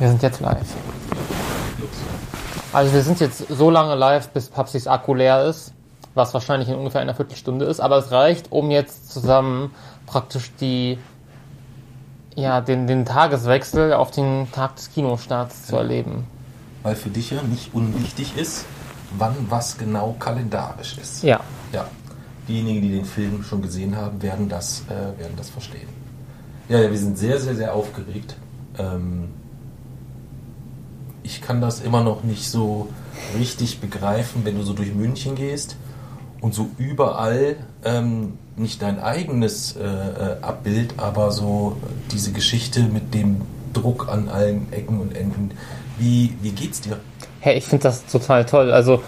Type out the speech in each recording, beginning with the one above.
Wir sind jetzt live. Also wir sind jetzt so lange live, bis Papsis Akku leer ist, was wahrscheinlich in ungefähr einer Viertelstunde ist, aber es reicht, um jetzt zusammen praktisch die ja, den, den Tageswechsel auf den Tag des Kinostarts zu erleben. Weil für dich ja nicht unwichtig ist, wann was genau kalendarisch ist. Ja. Ja. Diejenigen, die den Film schon gesehen haben, werden das, äh, werden das verstehen. Ja, ja, wir sind sehr, sehr, sehr aufgeregt. Ähm, ich kann das immer noch nicht so richtig begreifen, wenn du so durch München gehst und so überall ähm, nicht dein eigenes äh, äh, Abbild, aber so diese Geschichte mit dem Druck an allen Ecken und Enden. Wie, wie geht's dir? Hey, ich finde das total toll. Also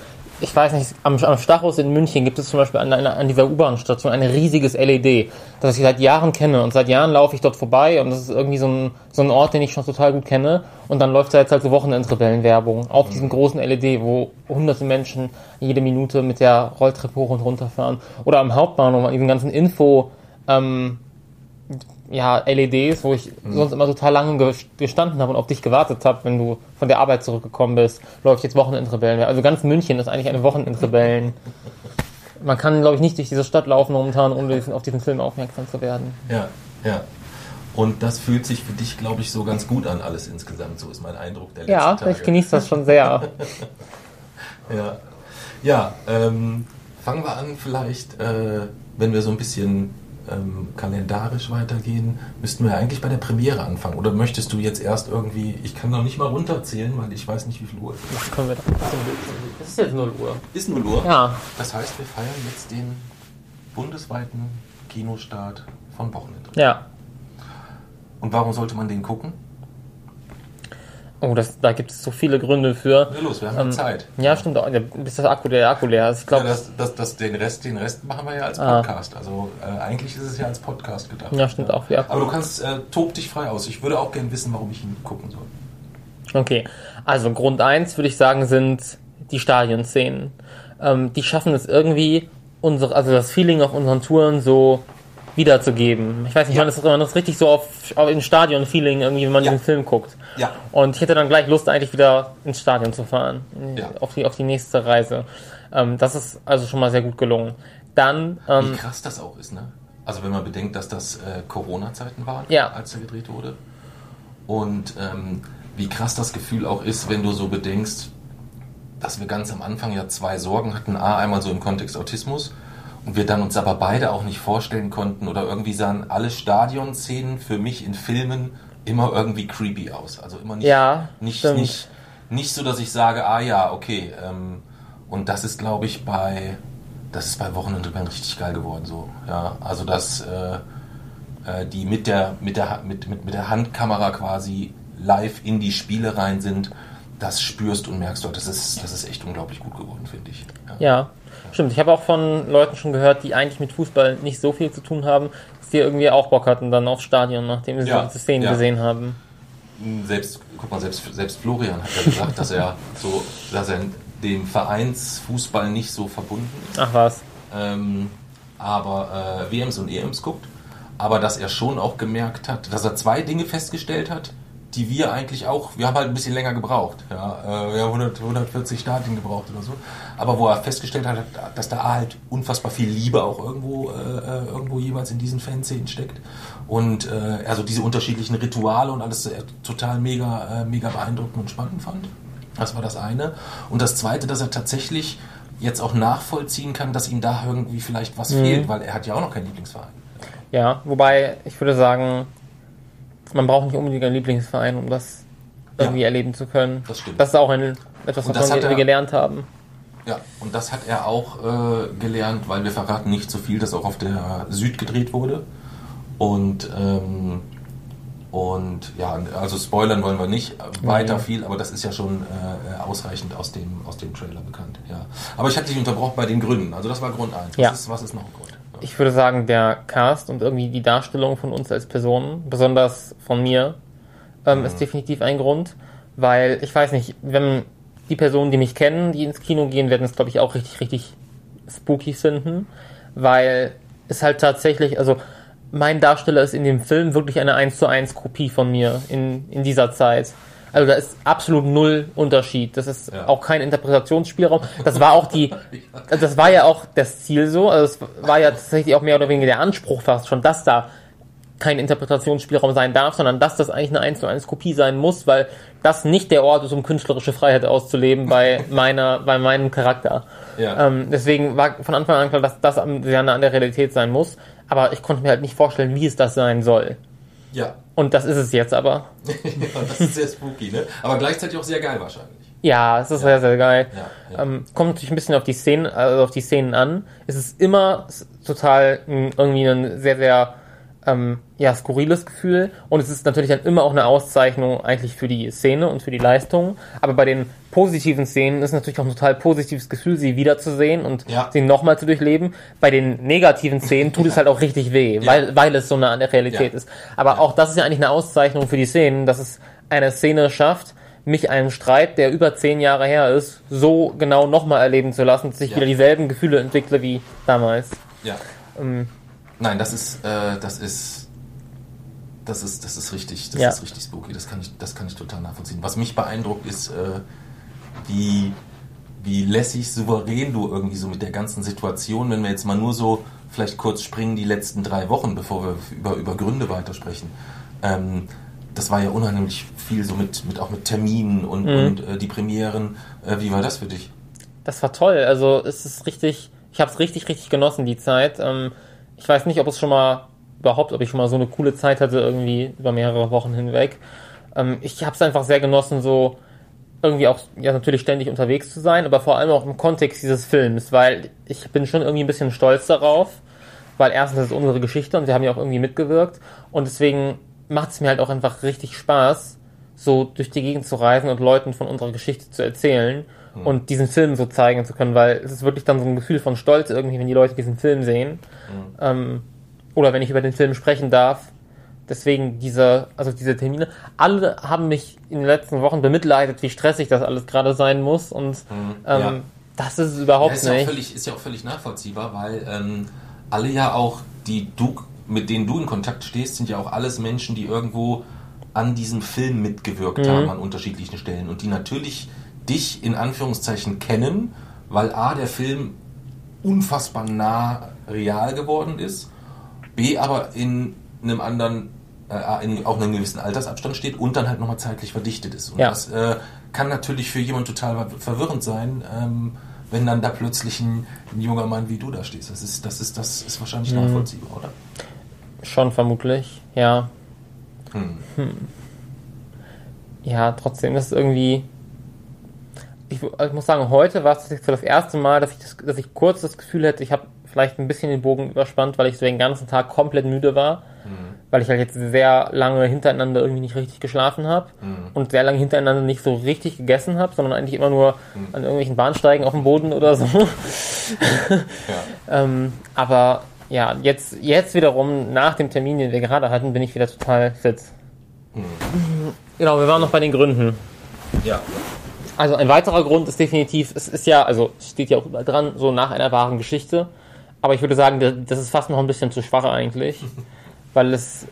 ich weiß nicht, am, am Stachus in München gibt es zum Beispiel an, an dieser U-Bahn-Station ein riesiges LED, das ich seit Jahren kenne. Und seit Jahren laufe ich dort vorbei und das ist irgendwie so ein, so ein Ort, den ich schon total gut kenne. Und dann läuft da jetzt halt so Wochenendrebellenwerbung auf diesem großen LED, wo hunderte Menschen jede Minute mit der Rolltreppe hoch und runter fahren. Oder am Hauptbahnhof, an diesem ganzen Info, ähm, ja, LEDs, wo ich mhm. sonst immer total lange gestanden habe und auf dich gewartet habe, wenn du von der Arbeit zurückgekommen bist, läuft jetzt Wochenendrebellen. Also ganz München ist eigentlich eine Wochenendrebellen. Man kann, glaube ich, nicht durch diese Stadt laufen momentan, ohne auf diesen Film aufmerksam zu werden. Ja, ja. Und das fühlt sich für dich, glaube ich, so ganz gut an, alles insgesamt. So ist mein Eindruck der letzten ja, Tage. Ja, ich genieße das schon sehr. ja, ja ähm, fangen wir an vielleicht, äh, wenn wir so ein bisschen ähm, kalendarisch weitergehen, müssten wir eigentlich bei der Premiere anfangen. Oder möchtest du jetzt erst irgendwie, ich kann noch nicht mal runterzählen, weil ich weiß nicht, wie viel Uhr es ist. Können wir das ist jetzt 0 Uhr. Ist 0 Uhr? Ja. Das heißt, wir feiern jetzt den bundesweiten Kinostart von Wochenende. Ja. Und warum sollte man den gucken? Oh, das, da gibt es so viele Gründe für. Ja, los, wir haben ähm, Zeit. Ja, stimmt auch. Bis das Akku, der Akku leer ist. Ich glaube, ja, das, das, das, den, Rest, den Rest machen wir ja als ah. Podcast. Ah. Also äh, eigentlich ist es ja als Podcast gedacht. Ja, stimmt ja. auch. Ja. Aber du kannst, äh, tob dich frei aus. Ich würde auch gerne wissen, warum ich ihn gucken soll. Okay, also Grund 1 würde ich sagen, sind die Stadionszenen. Ähm, die schaffen es irgendwie, unsere, also das Feeling auf unseren Touren so wiederzugeben. Ich weiß nicht, ja. man, ist, man ist richtig so auf, auf ein Stadion-Feeling irgendwie, wenn man ja. den Film guckt. Ja. Und ich hätte dann gleich Lust, eigentlich wieder ins Stadion zu fahren. Ja. Auf, die, auf die nächste Reise. Ähm, das ist also schon mal sehr gut gelungen. Dann. Ähm, Wie krass das auch ist, ne? Also wenn man bedenkt, dass das äh, Corona-Zeiten waren, ja. als er gedreht wurde. Und ähm, wie krass das Gefühl auch ist, wenn du so bedenkst, dass wir ganz am Anfang ja zwei Sorgen hatten. A, einmal so im Kontext Autismus und wir dann uns aber beide auch nicht vorstellen konnten oder irgendwie sahen alle Stadionszenen für mich in Filmen immer irgendwie creepy aus. Also immer nicht, ja, nicht, nicht, nicht so, dass ich sage, ah ja, okay. Ähm, und das ist, glaube ich, bei das ist bei Wochenendrebellen richtig geil geworden. So, ja, also dass äh, äh, die mit der mit der mit, mit, mit der Handkamera quasi live in die Spiele rein sind, das spürst und merkst du, das ist das ist echt unglaublich gut geworden, finde ich. Ja. ja. Stimmt, ich habe auch von Leuten schon gehört, die eigentlich mit Fußball nicht so viel zu tun haben, dass die irgendwie auch Bock hatten dann aufs Stadion, nachdem sie ja, diese Szenen ja. gesehen haben. Selbst, guck mal, selbst, selbst Florian hat ja gesagt, dass er so, dass er dem Vereinsfußball nicht so verbunden ist. Ach was. Ähm, aber äh, WMs und EMs guckt. Aber dass er schon auch gemerkt hat, dass er zwei Dinge festgestellt hat die wir eigentlich auch, wir haben halt ein bisschen länger gebraucht. Ja, äh, wir haben 100, 140 Stadien gebraucht oder so. Aber wo er festgestellt hat, dass da halt unfassbar viel Liebe auch irgendwo, äh, äh irgendwo jeweils in diesen Fanszenen steckt. Und äh, also diese unterschiedlichen Rituale und alles äh, total mega, äh, mega beeindruckend und spannend fand. Das war das eine. Und das zweite, dass er tatsächlich jetzt auch nachvollziehen kann, dass ihm da irgendwie vielleicht was mhm. fehlt, weil er hat ja auch noch keinen Lieblingsverein. Ja, wobei ich würde sagen, man braucht nicht unbedingt einen Lieblingsverein, um das irgendwie ja, erleben zu können. Das stimmt. Das ist auch ein, etwas, was wir er, gelernt haben. Ja, und das hat er auch äh, gelernt, weil wir verraten nicht so viel, dass auch auf der Süd gedreht wurde. Und, ähm, und ja, also spoilern wollen wir nicht weiter mhm. viel, aber das ist ja schon äh, ausreichend aus dem, aus dem Trailer bekannt. Ja. Aber ich hatte dich unterbrochen bei den Gründen. Also das war Grund 1. Ja. Ist, was ist noch ein Grund? Ich würde sagen, der Cast und irgendwie die Darstellung von uns als Personen, besonders von mir, ähm, mhm. ist definitiv ein Grund, weil ich weiß nicht, wenn die Personen, die mich kennen, die ins Kino gehen, werden es, glaube ich, auch richtig, richtig spooky finden, weil es halt tatsächlich, also mein Darsteller ist in dem Film wirklich eine 1 zu 1 Kopie von mir in, in dieser Zeit. Also da ist absolut null Unterschied. Das ist Ja. auch kein Interpretationsspielraum. Das war auch die, das war ja auch das Ziel so. Also es war ja tatsächlich auch mehr oder weniger der Anspruch fast schon, dass da kein Interpretationsspielraum sein darf, sondern dass das eigentlich eine 1 zu 1 Kopie sein muss, weil das nicht der Ort ist, um künstlerische Freiheit auszuleben bei meiner, bei meinem Charakter. Ja. Ähm, deswegen war von Anfang an klar, dass das am- sehr nah an der Realität sein muss. Aber ich konnte mir halt nicht vorstellen, wie es das sein soll. Ja. Und das ist es jetzt aber. ja, das ist sehr spooky, ne? Aber gleichzeitig auch sehr geil wahrscheinlich. Ja, es ist sehr, sehr geil. Ja, ja. Ähm, kommt natürlich ein bisschen auf die Szenen, also auf die Szenen an. Es ist immer total irgendwie ein sehr, sehr ähm, ja, skurriles Gefühl. Und es ist natürlich dann immer auch eine Auszeichnung eigentlich für die Szene und für die Leistung. Aber bei den positiven Szenen ist es natürlich auch ein total positives Gefühl, sie wiederzusehen und Ja. sie nochmal zu durchleben. Bei den negativen Szenen tut es halt auch richtig weh, weil, weil es so nah an der Realität Ja. ist. Aber auch das ist ja eigentlich eine Auszeichnung für die Szenen, dass es eine Szene schafft, mich einen Streit, der über zehn Jahre her ist, so genau nochmal erleben zu lassen, dass ich Ja. wieder dieselben Gefühle entwickle wie damals. Ja. Ähm, Nein, das ist, äh, das ist, das ist, das ist richtig, das Ja. ist richtig spooky. Das kann ich, das kann ich total nachvollziehen. Was mich beeindruckt ist, äh, wie, wie lässig, souverän du irgendwie so mit der ganzen Situation, wenn wir jetzt mal nur so vielleicht kurz springen die letzten drei Wochen, bevor wir über, über Gründe weitersprechen. Ähm, das war ja unheimlich viel so mit, mit auch mit Terminen und, Mhm. und äh, die Premieren. Äh, wie war das für dich? Das war toll. Also es ist richtig, ich habe es richtig, richtig genossen, die Zeit. Ähm, ich weiß nicht, ob es schon mal, überhaupt, ob ich schon mal so eine coole Zeit hatte, irgendwie über mehrere Wochen hinweg. Ähm, ich habe es einfach sehr genossen, so irgendwie auch, ja, natürlich ständig unterwegs zu sein, aber vor allem auch im Kontext dieses Films, weil ich bin schon irgendwie ein bisschen stolz darauf, weil erstens ist es unsere Geschichte und wir haben ja auch irgendwie mitgewirkt und deswegen macht es mir halt auch einfach richtig Spaß, so durch die Gegend zu reisen und Leuten von unserer Geschichte zu erzählen und diesen Film so zeigen zu können, weil es ist wirklich dann so ein Gefühl von Stolz irgendwie, wenn die Leute diesen Film sehen ähm, oder wenn ich über den Film sprechen darf. Deswegen diese, also diese Termine. Alle haben mich in den letzten Wochen bemitleidet, wie stressig das alles gerade sein muss und ähm, ja. das ist es überhaupt Ja, ist, ja nicht. völlig, ist ja auch völlig nachvollziehbar, weil ähm, alle ja auch, die du, mit denen du in Kontakt stehst, sind ja auch alles Menschen, die irgendwo an diesem Film mitgewirkt haben an unterschiedlichen Stellen und die natürlich dich in Anführungszeichen kennen, weil A, der Film unfassbar nah real geworden ist, B, aber in einem anderen, äh, in auch einem gewissen Altersabstand steht und dann halt nochmal zeitlich verdichtet ist. Und Ja. das äh, kann natürlich für jemand total verwirrend sein, ähm, wenn dann da plötzlich ein, ein junger Mann wie du da stehst. Das ist, das ist, das ist wahrscheinlich nachvollziehbar, oder? Schon vermutlich, ja. Hm. Ja, trotzdem ist es irgendwie. Ich, ich muss sagen, heute war es so das erste Mal, dass ich, das, dass ich kurz das Gefühl hätte, ich habe vielleicht ein bisschen den Bogen überspannt, weil ich so den ganzen Tag komplett müde war. Weil ich halt jetzt sehr lange hintereinander irgendwie nicht richtig geschlafen habe und sehr lange hintereinander nicht so richtig gegessen habe, sondern eigentlich immer nur an irgendwelchen Bahnsteigen auf dem Boden oder so. Ja. Ähm, aber ja, jetzt, jetzt wiederum, nach dem Termin, den wir gerade hatten, bin ich wieder total fit. Genau, wir waren noch bei den Gründen. ja. Also ein weiterer Grund ist definitiv, es ist ja, also es steht ja auch überall dran, so nach einer wahren Geschichte. Aber ich würde sagen, das ist fast noch ein bisschen zu schwach eigentlich. Weil es,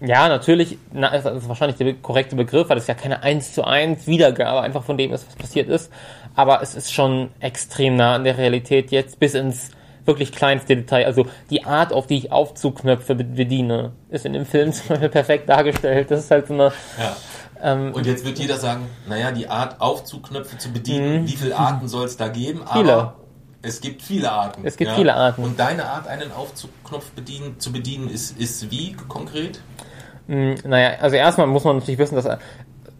ja, natürlich, na, das ist wahrscheinlich der korrekte Begriff, weil es ja keine 1 zu 1 Wiedergabe einfach von dem ist, was passiert ist. Aber es ist schon extrem nah an der Realität jetzt bis ins wirklich kleinste Detail. Also die Art, auf die ich Aufzugknöpfe be- bediene, ist in dem Film zum Beispiel perfekt dargestellt. Das ist halt so eine, ja. Ähm, Und jetzt wird jeder sagen, naja, die Art Aufzugknöpfe zu bedienen, wie viele Arten soll es da geben? Mhm. Viele. Aber es gibt viele Arten. Es gibt viele Arten. Und deine Art, einen Aufzugknopf bedienen, zu bedienen, ist, ist wie konkret? Naja, also erstmal muss man natürlich wissen, dass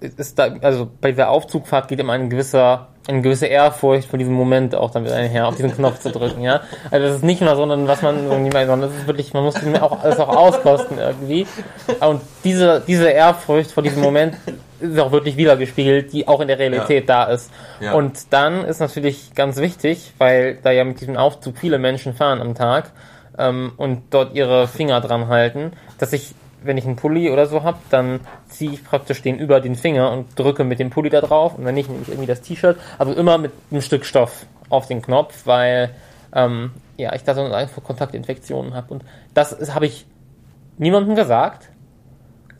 ist da, also bei dieser Aufzugfahrt geht immer ein gewisser, eine gewisse Ehrfurcht vor diesem Moment auch damit einher, auf diesen Knopf zu drücken, ja. Also das ist nicht nur, sondern was man irgendwie meint, sondern das ist wirklich, man muss das auch, alles auch auskosten irgendwie. Und diese, diese Ehrfurcht vor diesem Moment ist auch wirklich wiedergespiegelt, die auch in der Realität da ist. Ja. Und dann ist natürlich ganz wichtig, weil da ja mit diesem Aufzug viele Menschen fahren am Tag ähm, und dort ihre Finger dran halten, dass ich, wenn ich einen Pulli oder so habe, dann ziehe ich praktisch den über den Finger und drücke mit dem Pulli da drauf. Und wenn nicht, nehme ich irgendwie das T-Shirt, also immer mit einem Stück Stoff auf den Knopf, weil ähm, ja, ich da so einfach Kontaktinfektionen habe. Und das habe ich niemandem gesagt.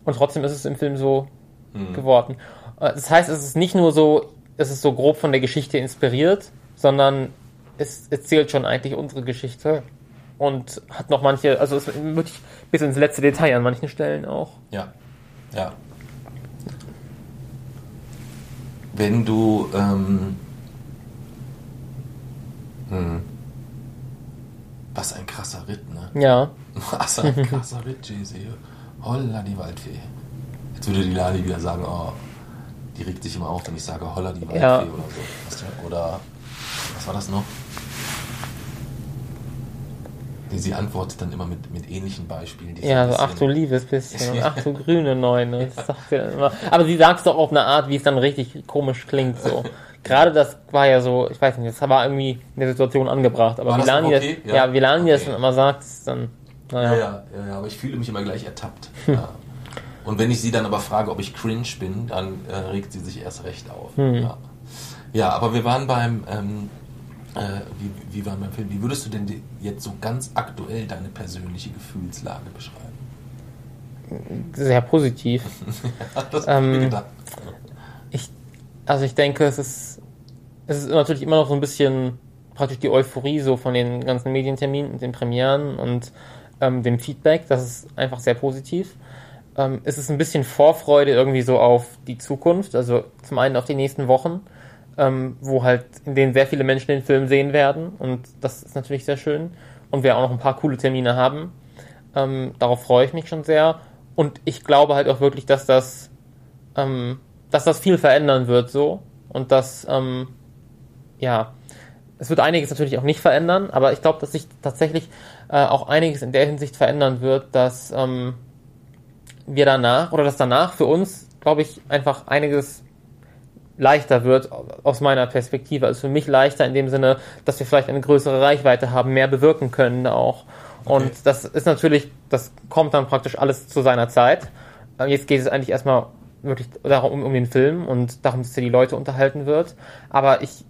Und trotzdem ist es im Film so geworden. Äh, Das heißt, es ist nicht nur so, es ist so grob von der Geschichte inspiriert, sondern es erzählt schon eigentlich unsere Geschichte. Und hat noch manche, also es wirklich bis ins letzte Detail an manchen Stellen auch. Ja, ja. Wenn du, ähm, hm, was ein krasser Ritt, ne? Ja, Was ein krasser Ritt, Jay-Z. Holla die Waldfee. Jetzt würde die Lali wieder sagen, oh, die regt sich immer auf, wenn ich sage Holla die Waldfee Ja. oder so. Oder, was war das noch? Nee, Sie antwortet dann immer mit, mit ähnlichen Beispielen. die ja, so ach du liebes bisschen und ach du grüne Neune. Das sagt sie dann immer. Aber sie sagt es doch auf eine Art, wie es dann richtig komisch klingt so. Gerade das war ja so, ich weiß nicht, das war irgendwie in der Situation angebracht. Aber wie Lani okay? das, Ja. ja, Lani das Okay. dann immer sagt, ist dann, naja. Ja, ja, ja, aber ich fühle mich immer gleich ertappt. Ja. Und wenn ich sie dann aber frage, ob ich cringe bin, dann äh, regt sie sich erst recht auf. Ja. ja, aber wir waren beim, ähm, äh, wie, wie waren beim Film? Wie würdest du denn jetzt so ganz aktuell deine persönliche Gefühlslage beschreiben? sehr positiv. Das Ähm. Ich, also ich denke, es ist, es ist natürlich immer noch so ein bisschen praktisch die Euphorie so von den ganzen Medienterminen und den Premieren und ähm, dem Feedback. Das ist einfach sehr positiv. Ähm, es ist ein bisschen Vorfreude irgendwie so auf die Zukunft, also zum einen auf die nächsten Wochen, ähm, wo halt in denen sehr viele Menschen den Film sehen werden. Und das ist natürlich sehr schön. Und wir auch noch ein paar coole Termine haben. Ähm, darauf freue ich mich schon sehr. Und ich glaube halt auch wirklich, dass das ähm, dass das viel verändern wird so. Und dass ähm, ja es wird einiges natürlich auch nicht verändern, aber ich glaube, dass sich tatsächlich äh, auch einiges in der Hinsicht verändern wird, dass ähm, wir danach oder dass danach für uns, glaube ich, einfach einiges leichter wird aus meiner Perspektive. Also für mich leichter in dem Sinne, dass wir vielleicht eine größere Reichweite haben, mehr bewirken können auch. Und Okay. das ist natürlich, das kommt dann praktisch alles zu seiner Zeit. Äh, Jetzt geht es eigentlich erstmal wirklich darum, um den Film und darum, dass er die Leute unterhalten wird. Aber ich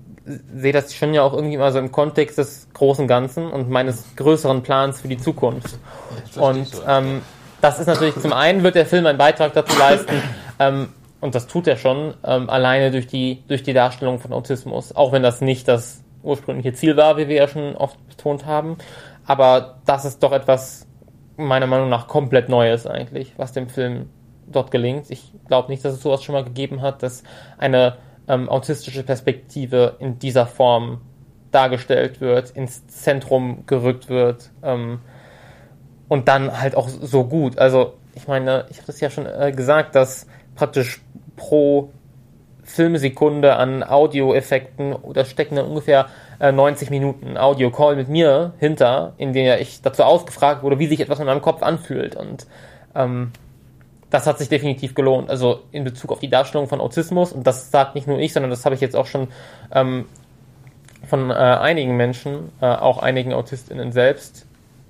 sehe das schon ja auch irgendwie mal so im Kontext des großen Ganzen und meines größeren Plans für die Zukunft. Und ähm, das ist natürlich zum einen wird der Film einen Beitrag dazu leisten, ähm, und das tut er schon, ähm, alleine durch die, durch die Darstellung von Autismus, auch wenn das nicht das ursprüngliche Ziel war, wie wir ja schon oft betont haben. Aber das ist doch etwas, meiner Meinung nach, komplett Neues eigentlich, was dem Film dort gelingt. Ich glaube nicht, dass es sowas schon mal gegeben hat, dass eine ähm, autistische Perspektive in dieser Form dargestellt wird, ins Zentrum gerückt wird. Ähm, und dann halt auch so gut. Also ich meine, ich habe das ja schon äh, gesagt, dass praktisch pro Filmsekunde an Audioeffekten oder stecken dann ungefähr äh, 90 Minuten Audio-Call mit mir hinter, in der ich dazu ausgefragt wurde, wie sich etwas in meinem Kopf anfühlt. Und ähm, das hat sich definitiv gelohnt. Also in Bezug auf die Darstellung von Autismus, und das sagt nicht nur ich, sondern das habe ich jetzt auch schon ähm, von äh, einigen Menschen, äh, auch einigen AutistInnen selbst,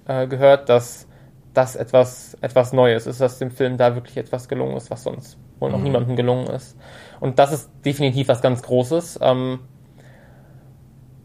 äh, gehört, dass das etwas, etwas Neues ist, dass dem Film da wirklich etwas gelungen ist, was sonst wohl noch niemandem gelungen ist. Und das ist definitiv was ganz Großes. Ähm,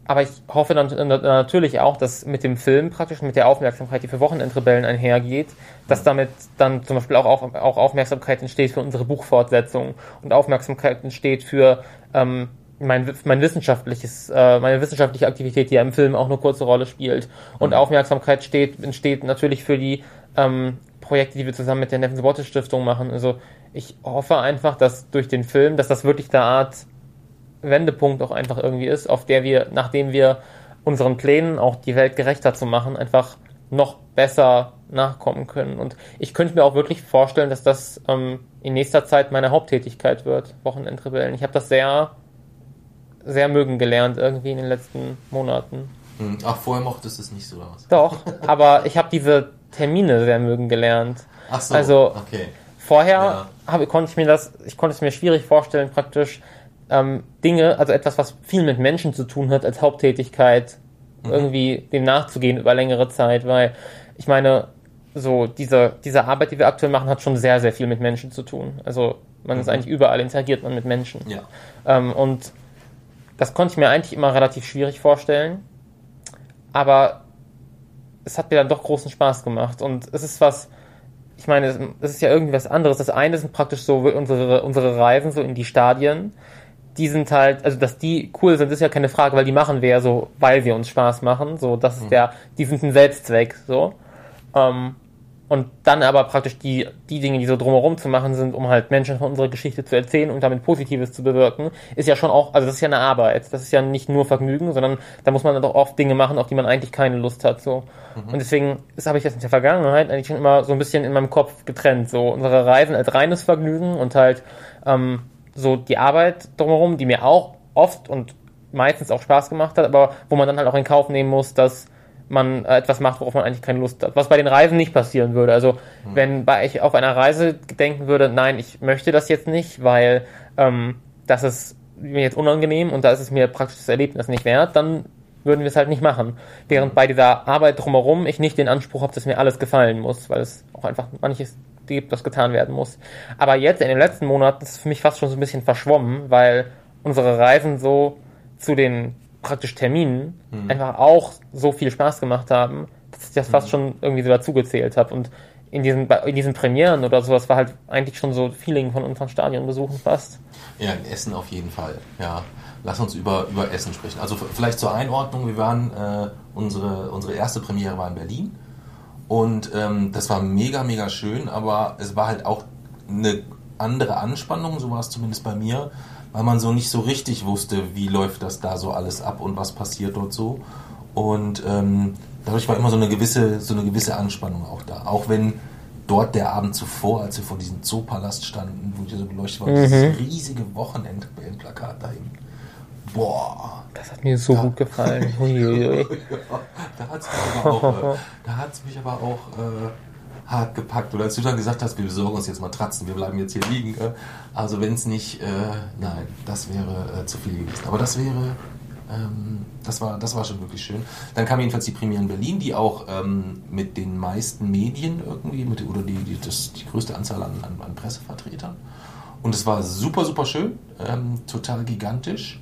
aber ich hoffe dann natürlich auch, dass mit dem Film praktisch, mit der Aufmerksamkeit, die für Wochenendrebellen einhergeht, dass damit dann zum Beispiel auch, auch Aufmerksamkeit entsteht für unsere Buchfortsetzung und Aufmerksamkeit entsteht für ähm, mein, mein wissenschaftliches, äh, meine wissenschaftliche Aktivität, die ja im Film auch eine kurze Rolle spielt. Und Aufmerksamkeit steht, entsteht natürlich für die ähm, Projekte, die wir zusammen mit der Neffen Botte Stiftung machen. Also ich hoffe einfach, dass durch den Film, dass das wirklich eine Art Wendepunkt auch einfach irgendwie ist, auf der wir, nachdem wir unseren Plänen auch die Welt gerechter zu machen, einfach noch besser nachkommen können. Und ich könnte mir auch wirklich vorstellen, dass das ähm, in nächster Zeit meine Haupttätigkeit wird, Wochenendrebellen. Ich habe das sehr, sehr mögen gelernt irgendwie in den letzten Monaten. Hm. Ach, vorher mochtest du es nicht so was? Doch, aber ich habe diese Termine sehr mögen gelernt. Ach so, Also- okay. Vorher Ja. habe, konnte ich mir das, ich konnte es mir schwierig vorstellen, praktisch ähm, Dinge, also etwas, was viel mit Menschen zu tun hat, als Haupttätigkeit irgendwie dem nachzugehen über längere Zeit, weil ich meine, so diese, diese Arbeit, die wir aktuell machen, hat schon sehr, sehr viel mit Menschen zu tun. Also man ist eigentlich überall interagiert man mit Menschen. Ja. Ähm, und das konnte ich mir eigentlich immer relativ schwierig vorstellen. Aber es hat mir dann doch großen Spaß gemacht. Und es ist was, ich meine, es ist ja irgendwie was anderes. Das eine sind praktisch so unsere, unsere Reisen so in die Stadien. Die sind halt, also dass die cool sind, ist ja keine Frage, weil die machen wir ja so, weil wir uns Spaß machen. So, das ist der, die sind ein Selbstzweck, so. Ähm, und dann aber praktisch die, die Dinge, die so drumherum zu machen sind, um halt Menschen von unserer Geschichte zu erzählen und damit Positives zu bewirken, ist ja schon auch, also das ist ja eine Arbeit. Das ist ja nicht nur Vergnügen, sondern da muss man dann doch oft Dinge machen, auf die man eigentlich keine Lust hat, so. Und deswegen, das habe ich jetzt in der Vergangenheit eigentlich schon immer so ein bisschen in meinem Kopf getrennt, so unsere Reisen als reines Vergnügen und halt, ähm, so die Arbeit drumherum, die mir auch oft und meistens auch Spaß gemacht hat, aber wo man dann halt auch in Kauf nehmen muss, dass man äh, etwas macht, worauf man eigentlich keine Lust hat. Was bei den Reisen nicht passieren würde. Also wenn bei ich auf einer Reise denken würde, nein, ich möchte das jetzt nicht, weil ähm, das ist mir jetzt unangenehm und da ist es mir praktisch das Erlebnis nicht wert, dann würden wir es halt nicht machen. Während bei dieser Arbeit drumherum ich nicht den Anspruch habe, dass mir alles gefallen muss, weil es auch einfach manches gibt, das getan werden muss. Aber jetzt in den letzten Monaten ist es für mich fast schon so ein bisschen verschwommen, weil unsere Reisen so zu den praktisch Terminen einfach auch so viel Spaß gemacht haben, dass ich das fast schon irgendwie so dazugezählt habe. Und in diesen, in diesen Premieren oder sowas war halt eigentlich schon so Feeling von unseren Stadionbesuchen fast. Ja, in Essen auf jeden Fall. Ja, lass uns über, über Essen sprechen. Also vielleicht zur Einordnung, wir waren, äh, unsere, unsere erste Premiere war in Berlin und ähm, das war mega, mega schön, aber es war halt auch eine andere Anspannung, so war es zumindest bei mir, weil man so nicht so richtig wusste, wie läuft das da so alles ab und was passiert dort so. Und ähm, dadurch war immer so eine gewisse, so eine gewisse Anspannung auch da. Auch wenn dort der Abend zuvor, als wir vor diesem Zoopalast standen, wo hier so beleuchtet war, dieses riesige Wochenendplakat da hing. Boah, Das hat mir so gut gefallen. Huiuiui. da hat es mich aber auch, äh, hart gepackt. Oder als du dann gesagt hast, wir besorgen uns jetzt Matratzen, wir bleiben jetzt hier liegen. Äh, also wenn es nicht, äh, nein, das wäre äh, zu viel gewesen. Aber das wäre, ähm, das war, das war schon wirklich schön. Dann kam jedenfalls die Premiere in Berlin, die auch ähm, mit den meisten Medien irgendwie, mit, oder die, die, das, die größte Anzahl an, an, an Pressevertretern. Und es war super, super schön, ähm, total gigantisch.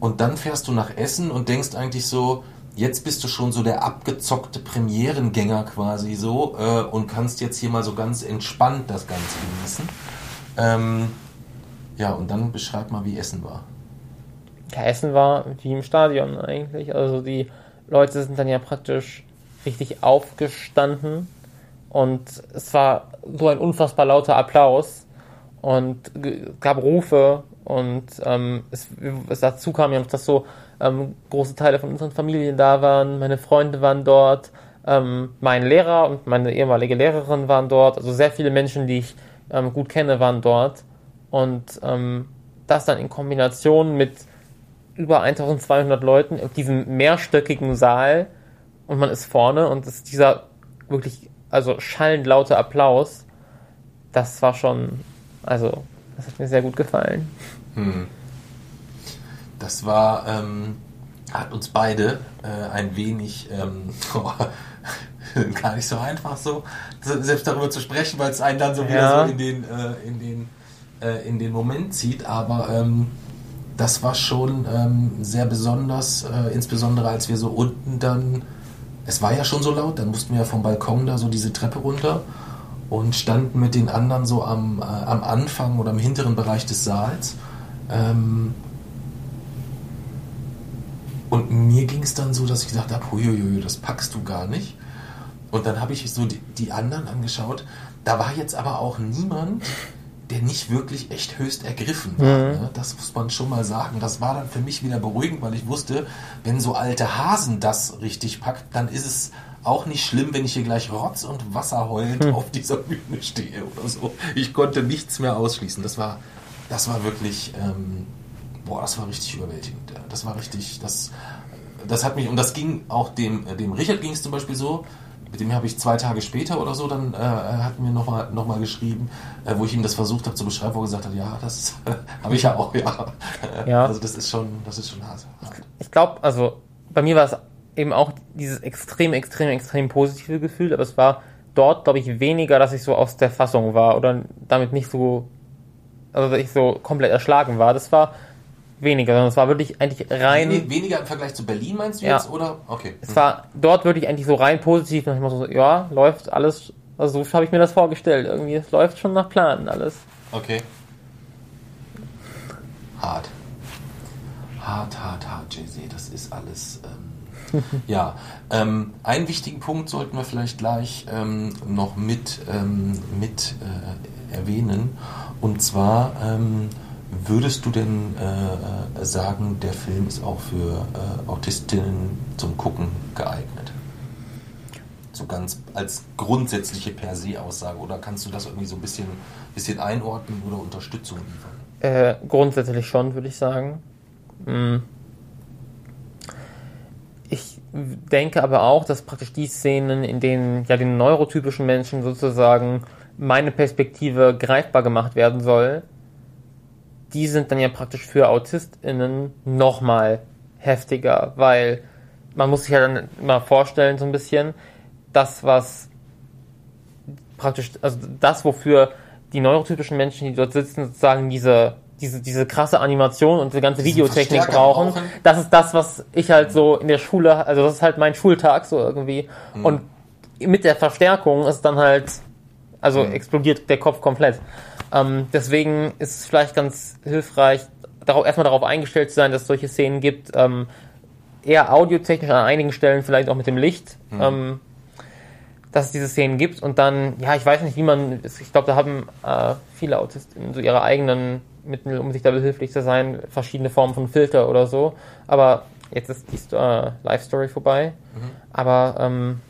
Und dann fährst du nach Essen und denkst eigentlich so, jetzt bist du schon so der abgezockte Premierengänger quasi so äh, und kannst jetzt hier mal so ganz entspannt das Ganze genießen. Ähm, ja, und dann beschreib mal, wie Essen war. Ja, Essen war wie im Stadion eigentlich. Also die Leute sind dann ja praktisch richtig aufgestanden und es war so ein unfassbar lauter Applaus und gab Rufe und ähm, es, es dazu kam ja noch, dass so ähm, große Teile von unseren Familien da waren, meine Freunde waren dort, ähm, mein Lehrer und meine ehemalige Lehrerin waren dort, also sehr viele Menschen, die ich ähm, gut kenne, waren dort. Und ähm, das dann in Kombination mit über 1200 Leuten auf diesem mehrstöckigen Saal und man ist vorne und ist dieser wirklich, also schallend laute Applaus, das war schon, also, das hat mir sehr gut gefallen. Das war, ähm, hat uns beide äh, ein wenig, ähm, gar nicht so einfach so, selbst darüber zu sprechen, weil es einen dann so wieder Ja. so in den, äh, in den, äh, in den Moment zieht. Aber ähm, das war schon ähm, sehr besonders, äh, insbesondere als wir so unten dann, es war ja schon so laut, dann mussten wir ja vom Balkon da so diese Treppe runter und standen mit den anderen so am, äh, am Anfang oder im hinteren Bereich des Saals. Ähm, und mir ging es dann so, dass ich gedacht habe, huiuiui, das packst du gar nicht. Und dann habe ich so die, die anderen angeschaut. Da war jetzt aber auch niemand, der nicht wirklich echt höchst ergriffen war. Ne? Das muss man schon mal sagen. Das war dann für mich wieder beruhigend, weil ich wusste, wenn so alte Hasen das richtig packt, dann ist es auch nicht schlimm, wenn ich hier gleich Rotz und Wasser heulend auf dieser Bühne stehe oder so. Ich konnte nichts mehr ausschließen. Das war, das war wirklich, ähm, boah, das war richtig überwältigend. Das war richtig, das, das hat mich, und das ging auch dem, dem Richard ging es zum Beispiel so, mit dem habe ich zwei Tage später oder so, dann äh, hat mir nochmal noch mal geschrieben, äh, wo ich ihm das versucht habe zu beschreiben, wo er gesagt hat, ja, das habe ich ja auch, ja. Ja. Also das ist schon, das ist schon hart. Ich glaube, also, bei mir war es eben auch dieses extrem, extrem, extrem positive Gefühl, aber es war dort, glaube ich, weniger, dass ich so aus der Fassung war oder damit nicht so, also dass ich so komplett erschlagen war. Das war weniger, sondern es war wirklich eigentlich rein. Wen- Weniger im Vergleich zu Berlin meinst du Ja. jetzt, oder? Okay. Es war dort wirklich eigentlich so rein positiv. Und ich so, ja, läuft alles Also so habe ich mir das vorgestellt. Irgendwie, es läuft schon nach Plan alles. Okay. Hart. Hart, hart, hart, Jay-Z. Das ist alles. Ähm, ja, ähm, einen wichtigen Punkt sollten wir vielleicht gleich ähm, noch mit, ähm, mit äh, erwähnen. Und zwar ähm, würdest du denn äh, äh, sagen, der Film ist auch für äh, Autistinnen zum Gucken geeignet? So ganz als grundsätzliche per se Aussage oder kannst du das irgendwie so ein bisschen, bisschen einordnen oder Unterstützung liefern? Äh, grundsätzlich schon, würde ich sagen. Hm. Ich denke aber auch, dass praktisch die Szenen, in denen ja den neurotypischen Menschen sozusagen meine Perspektive greifbar gemacht werden soll, die sind dann ja praktisch für AutistInnen nochmal heftiger, weil man muss sich ja dann mal vorstellen, so ein bisschen, das, was praktisch, also das, wofür die neurotypischen Menschen, die dort sitzen, sozusagen diese, diese, diese krasse Animation und die ganze Videotechnik brauchen, brauchen. das ist das, was ich halt so in der Schule, also das ist halt mein Schultag so irgendwie. Und mit der Verstärkung ist dann halt, also explodiert der Kopf komplett. Ähm, deswegen ist es vielleicht ganz hilfreich, darauf, erstmal darauf eingestellt zu sein, dass es solche Szenen gibt, ähm, eher audiotechnisch an einigen Stellen, vielleicht auch mit dem Licht, ähm, dass es diese Szenen gibt. Und dann, ja, ich weiß nicht, wie man, ich glaube, da haben äh, viele Autisten so ihre eigenen Mittel, um sich da behilflich zu sein, verschiedene Formen von Filter oder so. Aber jetzt ist die äh, Live-Story vorbei. Aber ähm,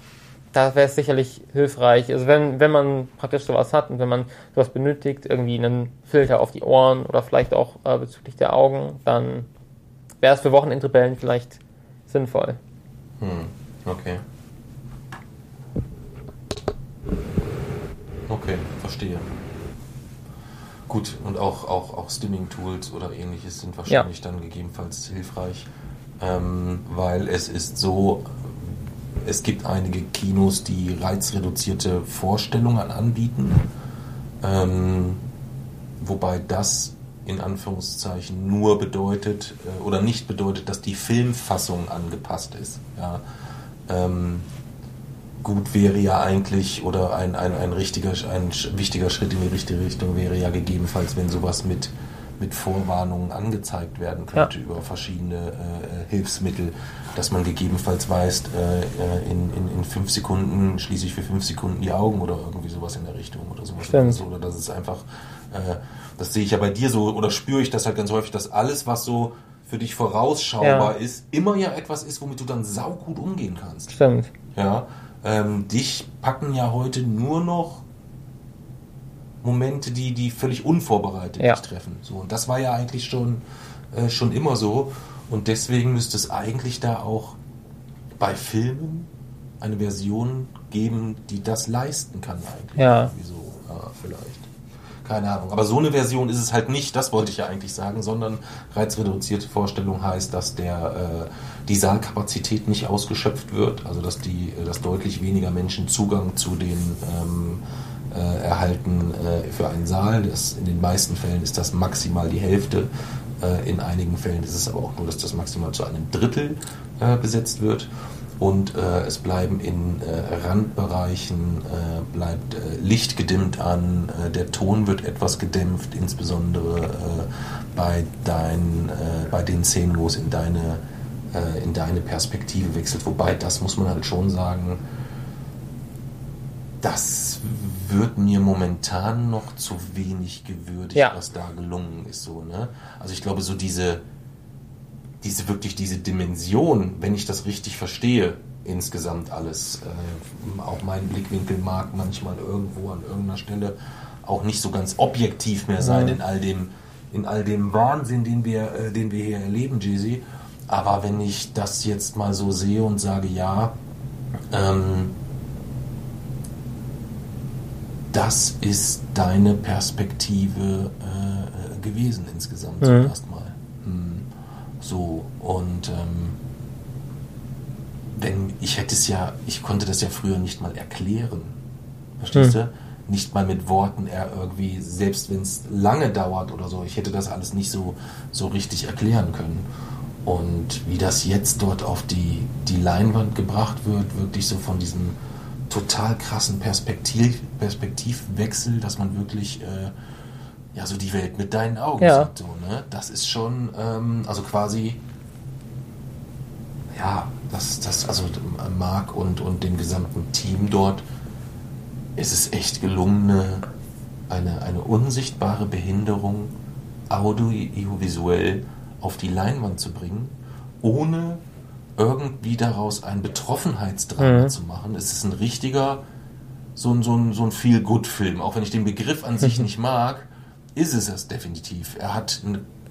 da wäre es sicherlich hilfreich. Also wenn, wenn man praktisch sowas hat und wenn man sowas benötigt, irgendwie einen Filter auf die Ohren oder vielleicht auch äh, bezüglich der Augen, dann wäre es für Wochenendrebellen vielleicht sinnvoll. Hm, okay. Okay, verstehe. Gut, und auch, auch, auch Stimming-Tools oder ähnliches sind wahrscheinlich dann gegebenenfalls hilfreich, ähm, weil es ist so, es gibt einige Kinos, die reizreduzierte Vorstellungen anbieten, ähm, wobei das in Anführungszeichen nur bedeutet äh, oder nicht bedeutet, dass die Filmfassung angepasst ist. Ja. Ähm, gut wäre ja eigentlich oder ein, ein, ein richtiger, ein wichtiger Schritt in die richtige Richtung wäre ja gegebenenfalls, wenn sowas mit, mit Vorwarnungen angezeigt werden könnte über verschiedene äh, äh, Hilfsmittel, dass man gegebenenfalls weiß, äh, äh, in, in, in fünf Sekunden schließe ich für fünf Sekunden die Augen oder irgendwie sowas in der Richtung oder sowas. Stimmt. Oder, so, oder das ist einfach, äh, das sehe ich ja bei dir so oder spüre ich das halt ganz häufig, dass alles, was so für dich vorausschaubar Ja. ist, immer ja etwas ist, womit du dann saugut umgehen kannst. Stimmt. Ja, ähm, dich packen ja heute nur noch Momente, die, die völlig unvorbereitet Ja. dich treffen. So, und das war ja eigentlich schon, äh, schon immer so. Und deswegen müsste es eigentlich da auch bei Filmen eine Version geben, die das leisten kann eigentlich. Ja. Wieso? Ja, vielleicht. Keine Ahnung. Aber so eine Version ist es halt nicht, das wollte ich ja eigentlich sagen, sondern reizreduzierte Vorstellung heißt, dass der, äh, die Saalkapazität nicht ausgeschöpft wird, also dass, die, dass deutlich weniger Menschen Zugang zu den ähm, äh, erhalten äh, für einen Saal. Das, in den meisten Fällen ist das maximal die Hälfte. Äh, in einigen Fällen ist es aber auch nur, dass das maximal zu einem Drittel äh, besetzt wird. Und äh, es bleiben in äh, Randbereichen bleibt Licht gedimmt an, der Ton wird etwas gedämpft, insbesondere bei, dein, bei den Szenen, wo es in deine, in deine Perspektive wechselt. Wobei, das muss man halt schon sagen, das wird mir momentan noch zu wenig gewürdigt, Ja. was da gelungen ist. So, ne? Also ich glaube, so diese, diese wirklich diese Dimension, wenn ich das richtig verstehe, insgesamt alles, äh, auch mein Blickwinkel mag manchmal irgendwo an irgendeiner Stelle auch nicht so ganz objektiv mehr sein in all dem, in all dem Wahnsinn, den wir, äh, den wir hier erleben, Jay-Z. Aber wenn ich das jetzt mal so sehe und sage, ja, ähm, das ist deine Perspektive äh, äh, gewesen insgesamt Mhm. zum ersten Mal. Hm. So, und ähm, wenn ich hätte es ja, ich konnte das ja früher nicht mal erklären. Verstehst Mhm. du? Nicht mal mit Worten er irgendwie, selbst wenn es lange dauert oder so, ich hätte das alles nicht so, so richtig erklären können. Und wie das jetzt dort auf die, die Leinwand gebracht wird, wirklich so von diesem total krassen Perspektiv, Perspektivwechsel, dass man wirklich äh, ja so die Welt mit deinen Augen Ja. sieht. So, ne? Das ist schon, ähm, also quasi, ja, das, das, also Marc und, und dem gesamten Team dort ist es echt gelungen, eine, eine, eine unsichtbare Behinderung audiovisuell auf die Leinwand zu bringen, ohne irgendwie daraus ein Betroffenheitsdrama Mhm. zu machen. Es ist ein richtiger, so ein, so ein, so ein Feel-Good-Film. Auch wenn ich den Begriff an sich nicht mag, ist es es definitiv. Er hat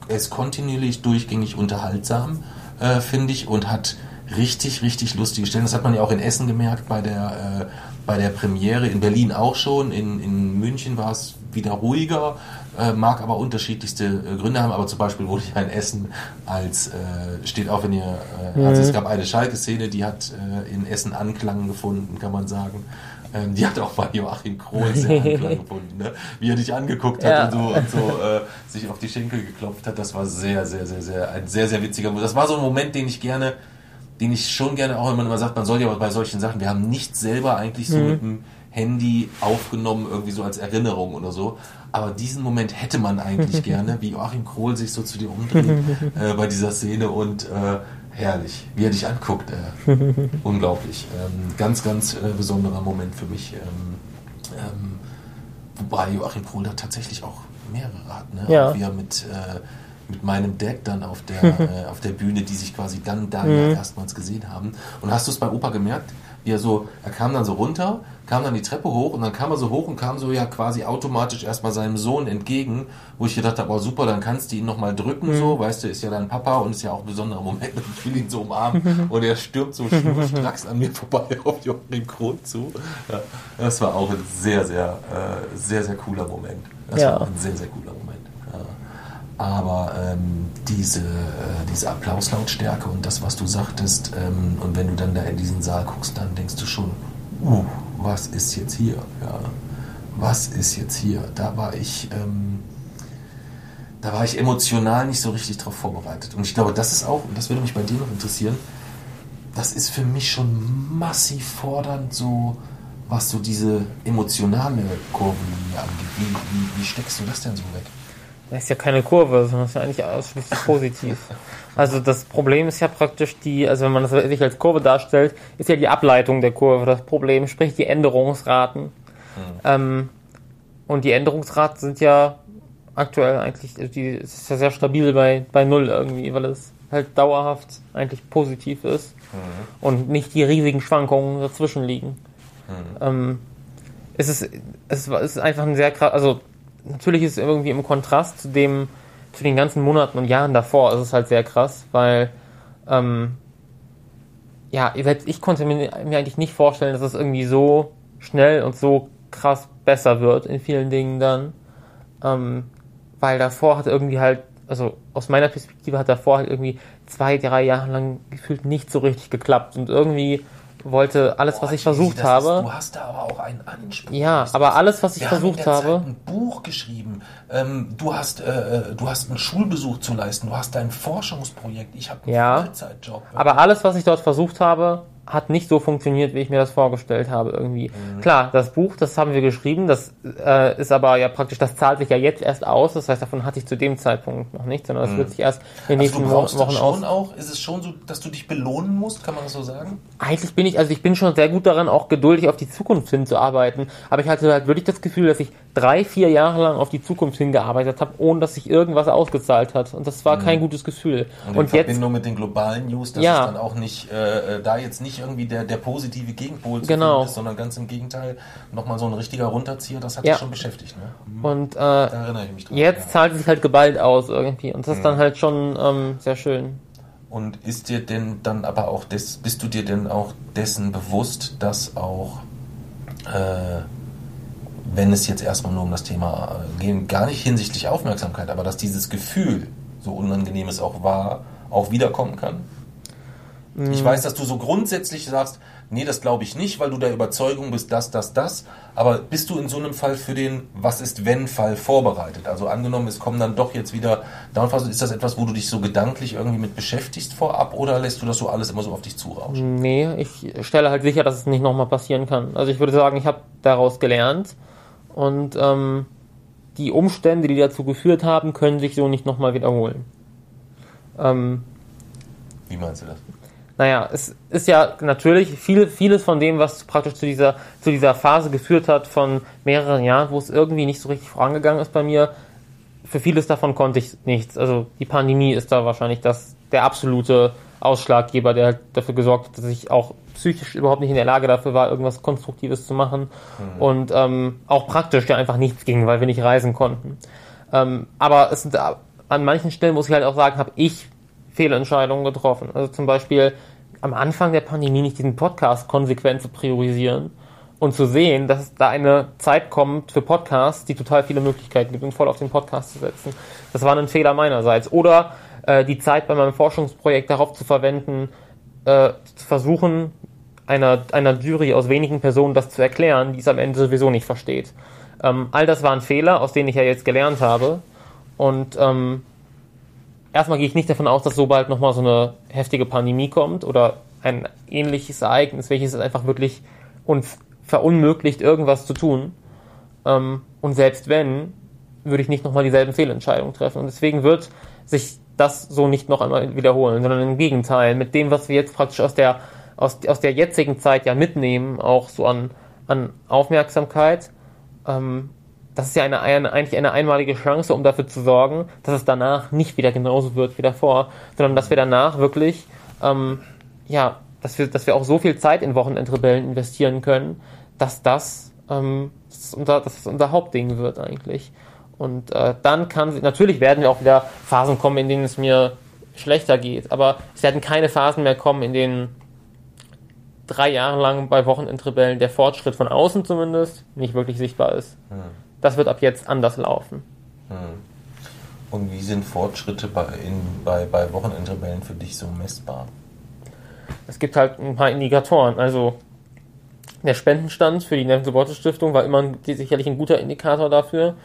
er ist kontinuierlich durchgängig unterhaltsam, äh, finde ich, und hat richtig, richtig lustige Stellen. Das hat man ja auch in Essen gemerkt bei der, äh, bei der Premiere, in Berlin auch schon, in, in München war es wieder ruhiger, äh, mag aber unterschiedlichste äh, Gründe haben, aber zum Beispiel wurde ja in Essen als, äh, steht auch, wenn ihr, äh, also es gab eine Schalke-Szene, die hat äh, in Essen Anklang gefunden, kann man sagen. Ähm, die hat auch bei Joachim Krohl sehr Anklang gefunden, ne? wie er dich angeguckt hat Ja. und so, und so äh, sich auf die Schenkel geklopft hat. Das war sehr, sehr, sehr, sehr, ein sehr, sehr witziger Moment. Das war so ein Moment, den ich gerne, den ich schon gerne auch, man immer sagt, man soll ja bei solchen Sachen, wir haben nichts selber eigentlich so mit dem Handy aufgenommen, irgendwie so als Erinnerung oder so. Aber diesen Moment hätte man eigentlich gerne, wie Joachim Krohl sich so zu dir umdreht äh, bei dieser Szene und äh, herrlich, wie er dich anguckt. Äh, unglaublich. Ähm, ganz, ganz äh, besonderer Moment für mich. Ähm, ähm, wobei Joachim Krohl da tatsächlich auch mehrere hat. Ne? Ja. Auch wie er mit, äh, mit meinem Deck dann auf der, äh, auf der Bühne, die sich quasi dann da ja erstmals gesehen haben. Und hast du es bei Opa gemerkt? Wie er so, er kam dann so runter, kam dann die Treppe hoch und dann kam er so hoch und kam so ja quasi automatisch erstmal seinem Sohn entgegen, wo ich gedacht habe, oh super, dann kannst du ihn nochmal drücken, so, weißt du, ist ja dein Papa und ist ja auch ein besonderer Moment und ich will ihn so umarmen und er stürmt so schnurstracks an mir vorbei auf Joachim Krohn zu. Ja, das war auch ein sehr, sehr, äh, sehr, sehr cooler Moment. Das Ja. war ein sehr, sehr cooler Moment. Aber ähm, diese, äh, diese Applauslautstärke und das, was du sagtest, ähm, und wenn du dann da in diesen Saal guckst, dann denkst du schon, uh, was ist jetzt hier? Ja. Was ist jetzt hier? Da war ich, ähm, da war ich emotional nicht so richtig drauf vorbereitet. Und ich glaube, das ist auch, und das würde mich bei dir noch interessieren, das ist für mich schon massiv fordernd, so was so diese emotionale Kurvenlinie angeht. Wie, wie, wie steckst du das denn so weg? Das ist ja keine Kurve, sondern ist ja eigentlich ausschließlich positiv. Also das Problem ist ja praktisch die, also wenn man das sich als Kurve darstellt, ist ja die Ableitung der Kurve das Problem, sprich die Änderungsraten. Ähm, und die Änderungsraten sind ja aktuell eigentlich, also die es ist ja sehr stabil bei, bei Null irgendwie, weil es halt dauerhaft eigentlich positiv ist und nicht die riesigen Schwankungen dazwischen liegen. Ähm, es ist, es ist einfach ein sehr krass, also natürlich ist es irgendwie im Kontrast zu dem, zu den ganzen Monaten und Jahren davor, ist es halt sehr krass, weil, ähm, ja, selbst ich konnte mir, mir eigentlich nicht vorstellen, dass es irgendwie so schnell und so krass besser wird in vielen Dingen dann, ähm, weil davor hat irgendwie halt, also aus meiner Perspektive hat davor halt irgendwie zwei, drei Jahre lang gefühlt nicht so richtig geklappt. Und irgendwie wollte alles, was Boah, ich versucht das habe, Ist, du hast da aber auch einen Anspruch. ja, du, aber alles, was ich versucht habe, ein Buch geschrieben. Ähm, du hast, äh, äh, du hast einen Schulbesuch zu leisten. Du hast dein Forschungsprojekt. Ich habe einen Ja. Vollzeitjob. Aber alles, was ich dort versucht habe, hat nicht so funktioniert, wie ich mir das vorgestellt habe irgendwie. Klar, das Buch, das haben wir geschrieben, das äh, ist aber ja praktisch, das zahlt sich ja jetzt erst aus. Das heißt, davon hatte ich zu dem Zeitpunkt noch nicht, sondern das wird sich erst in den also nächsten Wochen schon aus. auch, ist es schon so, dass du dich belohnen musst, kann man das so sagen? Eigentlich bin ich, also ich bin schon sehr gut daran, auch geduldig auf die Zukunft hinzuarbeiten. Aber ich hatte halt wirklich das Gefühl, dass ich drei, vier Jahre lang auf die Zukunft hingearbeitet habe, ohne dass sich irgendwas ausgezahlt hat. Und das war kein gutes Gefühl. Und, Und, in jetzt, Verbindung mit den globalen News, dass Ja. es dann auch nicht, äh, äh, da jetzt nicht irgendwie der, der positive Gegenpol zu Genau. ist, sondern ganz im Gegenteil, nochmal so ein richtiger Runterzieher, das hat Ja. dich schon beschäftigt. Ne? Mhm. und äh, Da erinnere ich mich dran. Jetzt ja. zahlt es sich halt geballt aus irgendwie. Und das ist dann halt schon ähm, sehr schön. Und ist dir denn dann aber auch des, bist du dir denn auch dessen bewusst, dass auch, äh, wenn es jetzt erstmal nur um das Thema äh, geht, gar nicht hinsichtlich Aufmerksamkeit, aber dass dieses Gefühl, so unangenehm es auch war, auch wiederkommen kann? Ich weiß, dass du so grundsätzlich sagst, nee, das glaube ich nicht, weil du der Überzeugung bist, das, das, das. Aber bist du in so einem Fall für den Was ist wenn Fall vorbereitet? Also angenommen, es kommen dann doch jetzt wieder Downphasen. Ist das etwas, wo du dich so gedanklich irgendwie mit beschäftigst vorab oder lässt du das so alles immer so auf dich zurauschen? Nee, ich stelle halt sicher, dass es nicht nochmal passieren kann. Also ich würde sagen, ich habe daraus gelernt und ähm, die Umstände, die dazu geführt haben, können sich so nicht nochmal wiederholen. Ähm, Wie meinst du das? Naja, es ist ja natürlich viel, vieles von dem, was praktisch zu dieser, zu dieser Phase geführt hat von mehreren Jahren, wo es irgendwie nicht so richtig vorangegangen ist bei mir. Für vieles davon konnte ich nichts. Also die Pandemie ist da wahrscheinlich das, der absolute Ausschlaggeber, der halt dafür gesorgt hat, dass ich auch psychisch überhaupt nicht in der Lage dafür war, irgendwas Konstruktives zu machen. Und ähm, auch praktisch ja einfach nichts ging, weil wir nicht reisen konnten. Ähm, aber es sind, an manchen Stellen muss ich halt auch sagen, habe ich Fehlentscheidungen getroffen. Also zum Beispiel am Anfang der Pandemie nicht diesen Podcast konsequent zu priorisieren und zu sehen, dass da eine Zeit kommt für Podcasts, die total viele Möglichkeiten gibt und voll auf den Podcast zu setzen. Das war ein Fehler meinerseits. Oder äh, die Zeit bei meinem Forschungsprojekt darauf zu verwenden, äh, zu versuchen, einer, einer Jury aus wenigen Personen das zu erklären, die es am Ende sowieso nicht versteht. Ähm, all das waren Fehler, aus denen ich ja jetzt gelernt habe. Und ähm, erstmal gehe ich nicht davon aus, dass so bald nochmal so eine heftige Pandemie kommt oder ein ähnliches Ereignis, welches es einfach wirklich uns verunmöglicht, irgendwas zu tun. Ähm, und selbst wenn, würde ich nicht nochmal dieselben Fehlentscheidungen treffen. Und deswegen wird sich das so nicht noch einmal wiederholen, sondern im Gegenteil, mit dem, was wir jetzt praktisch aus der, aus, aus der jetzigen Zeit ja mitnehmen, auch so an, an Aufmerksamkeit, ähm, das ist ja eine, eine, eigentlich eine einmalige Chance, um dafür zu sorgen, dass es danach nicht wieder genauso wird wie davor, sondern dass wir danach wirklich, ähm, ja, dass wir, dass wir auch so viel Zeit in Wochenendrebellen investieren können, dass das, ähm, das, ist unser, das ist unser Hauptding wird eigentlich. Und äh, dann kann natürlich werden wir auch wieder Phasen kommen, in denen es mir schlechter geht, aber es werden keine Phasen mehr kommen, in denen drei Jahre lang bei Wochenendrebellen der Fortschritt von außen zumindest nicht wirklich sichtbar ist. Hm. Das wird ab jetzt anders laufen. Und wie sind Fortschritte bei, in, bei, bei Wochenendrebellen für dich so messbar? Es gibt halt ein paar Indikatoren. Also der Spendenstand für die Neville Stiftung war immer sicherlich ein guter Indikator dafür,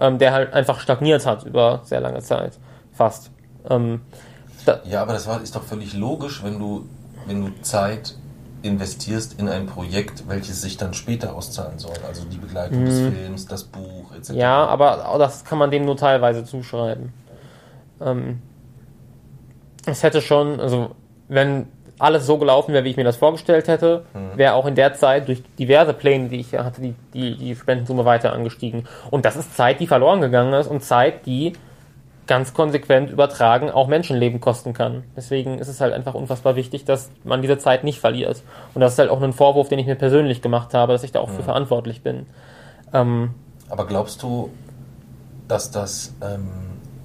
ähm, der halt einfach stagniert hat über sehr lange Zeit. Fast. Ähm, Ja, aber das war, ist doch völlig logisch, wenn du, wenn du Zeit investierst in ein Projekt, welches sich dann später auszahlen soll. Also die Begleitung des Films, das Buch etc. Mhm. ja, aber das kann man dem nur teilweise zuschreiben. Ähm, es hätte schon, also wenn alles so gelaufen wäre, wie ich mir das vorgestellt hätte, wäre auch in der Zeit durch diverse Pläne, die ich ja hatte, die, die, die Spendensumme weiter angestiegen. Und das ist Zeit, die verloren gegangen ist und Zeit, die ganz konsequent übertragen auch Menschenleben kosten kann. Deswegen ist es halt einfach unfassbar wichtig, dass man diese Zeit nicht verliert. Und das ist halt auch ein Vorwurf, den ich mir persönlich gemacht habe, dass ich da auch für verantwortlich bin. Ähm, Aber glaubst du, dass das ähm,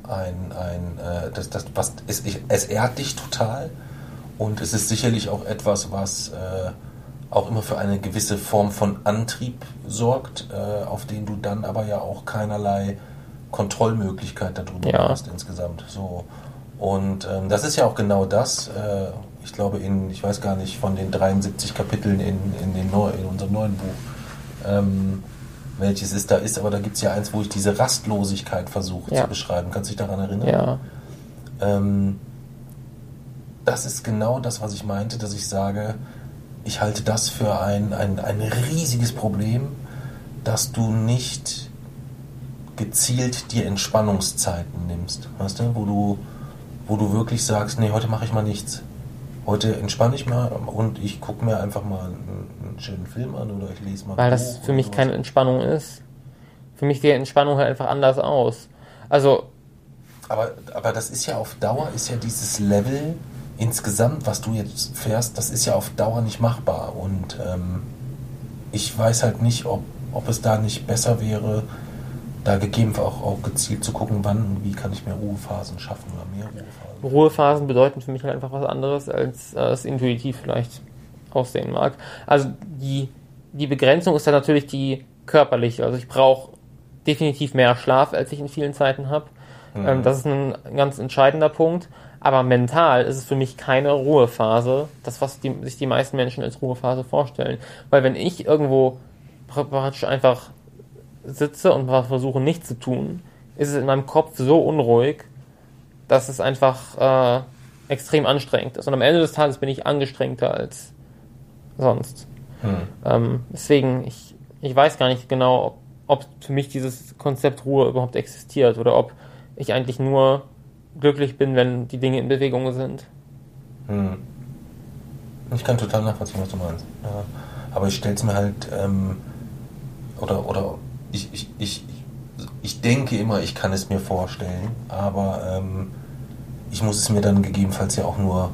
ein, ein äh, das, das, was, es, ich, es ehrt dich total und es ist sicherlich auch etwas, was äh, auch immer für eine gewisse Form von Antrieb sorgt, äh, auf den du dann aber ja auch keinerlei Kontrollmöglichkeit darüber Ja. hast insgesamt. So. Und ähm, das ist ja auch genau das, äh, ich glaube, in, ich weiß gar nicht, von den 73 Kapiteln in, in, den Neu in unserem neuen Buch, ähm, welches es da ist, aber da gibt es ja eins, wo ich diese Rastlosigkeit versuche Ja. zu beschreiben. Kannst du dich daran erinnern? ja, Ähm, das ist genau das, was ich meinte, dass ich sage, ich halte das für ein, ein, ein riesiges Problem, dass du nicht gezielt dir Entspannungszeiten nimmst, weißt du, wo du, wo du wirklich sagst, nee, heute mache ich mal nichts. Heute entspanne ich mal und ich gucke mir einfach mal einen, schönen Film an oder ich lese mal. weil das für mich keine Entspannung ist. Für mich sieht Entspannung halt einfach anders aus. Also, Aber, aber das ist ja auf Dauer, ist ja dieses Level insgesamt, was du jetzt fährst, das ist ja auf Dauer nicht machbar. Und ähm, ich weiß halt nicht, ob, ob es da nicht besser wäre, da gegebenenfalls auch, auch gezielt zu gucken, wann und wie kann ich mir Ruhephasen schaffen oder mehr Ruhephasen. Ruhephasen bedeuten für mich halt einfach was anderes, als äh, es intuitiv vielleicht aussehen mag. Also die, die Begrenzung ist ja natürlich die körperliche. Also ich brauche definitiv mehr Schlaf, als ich in vielen Zeiten habe. Ähm, das ist ein ganz entscheidender Punkt. Aber mental ist es für mich keine Ruhephase, das, was die, sich die meisten Menschen als Ruhephase vorstellen. Weil wenn ich irgendwo praktisch einfach sitze und versuche nichts zu tun, ist es in meinem Kopf so unruhig, dass es einfach äh, extrem anstrengend ist. Und am Ende des Tages bin ich angestrengter als sonst. Hm. Ähm, deswegen, ich, ich weiß gar nicht genau, ob, ob für mich dieses Konzept Ruhe überhaupt existiert oder ob ich eigentlich nur glücklich bin, wenn die Dinge in Bewegung sind. Hm. Ich kann total nachvollziehen, was du meinst. Ja. Aber ich stelle es mir halt, ähm, oder, oder ich, ich, ich, ich denke immer, ich kann es mir vorstellen, aber ähm, ich muss es mir dann gegebenenfalls ja auch nur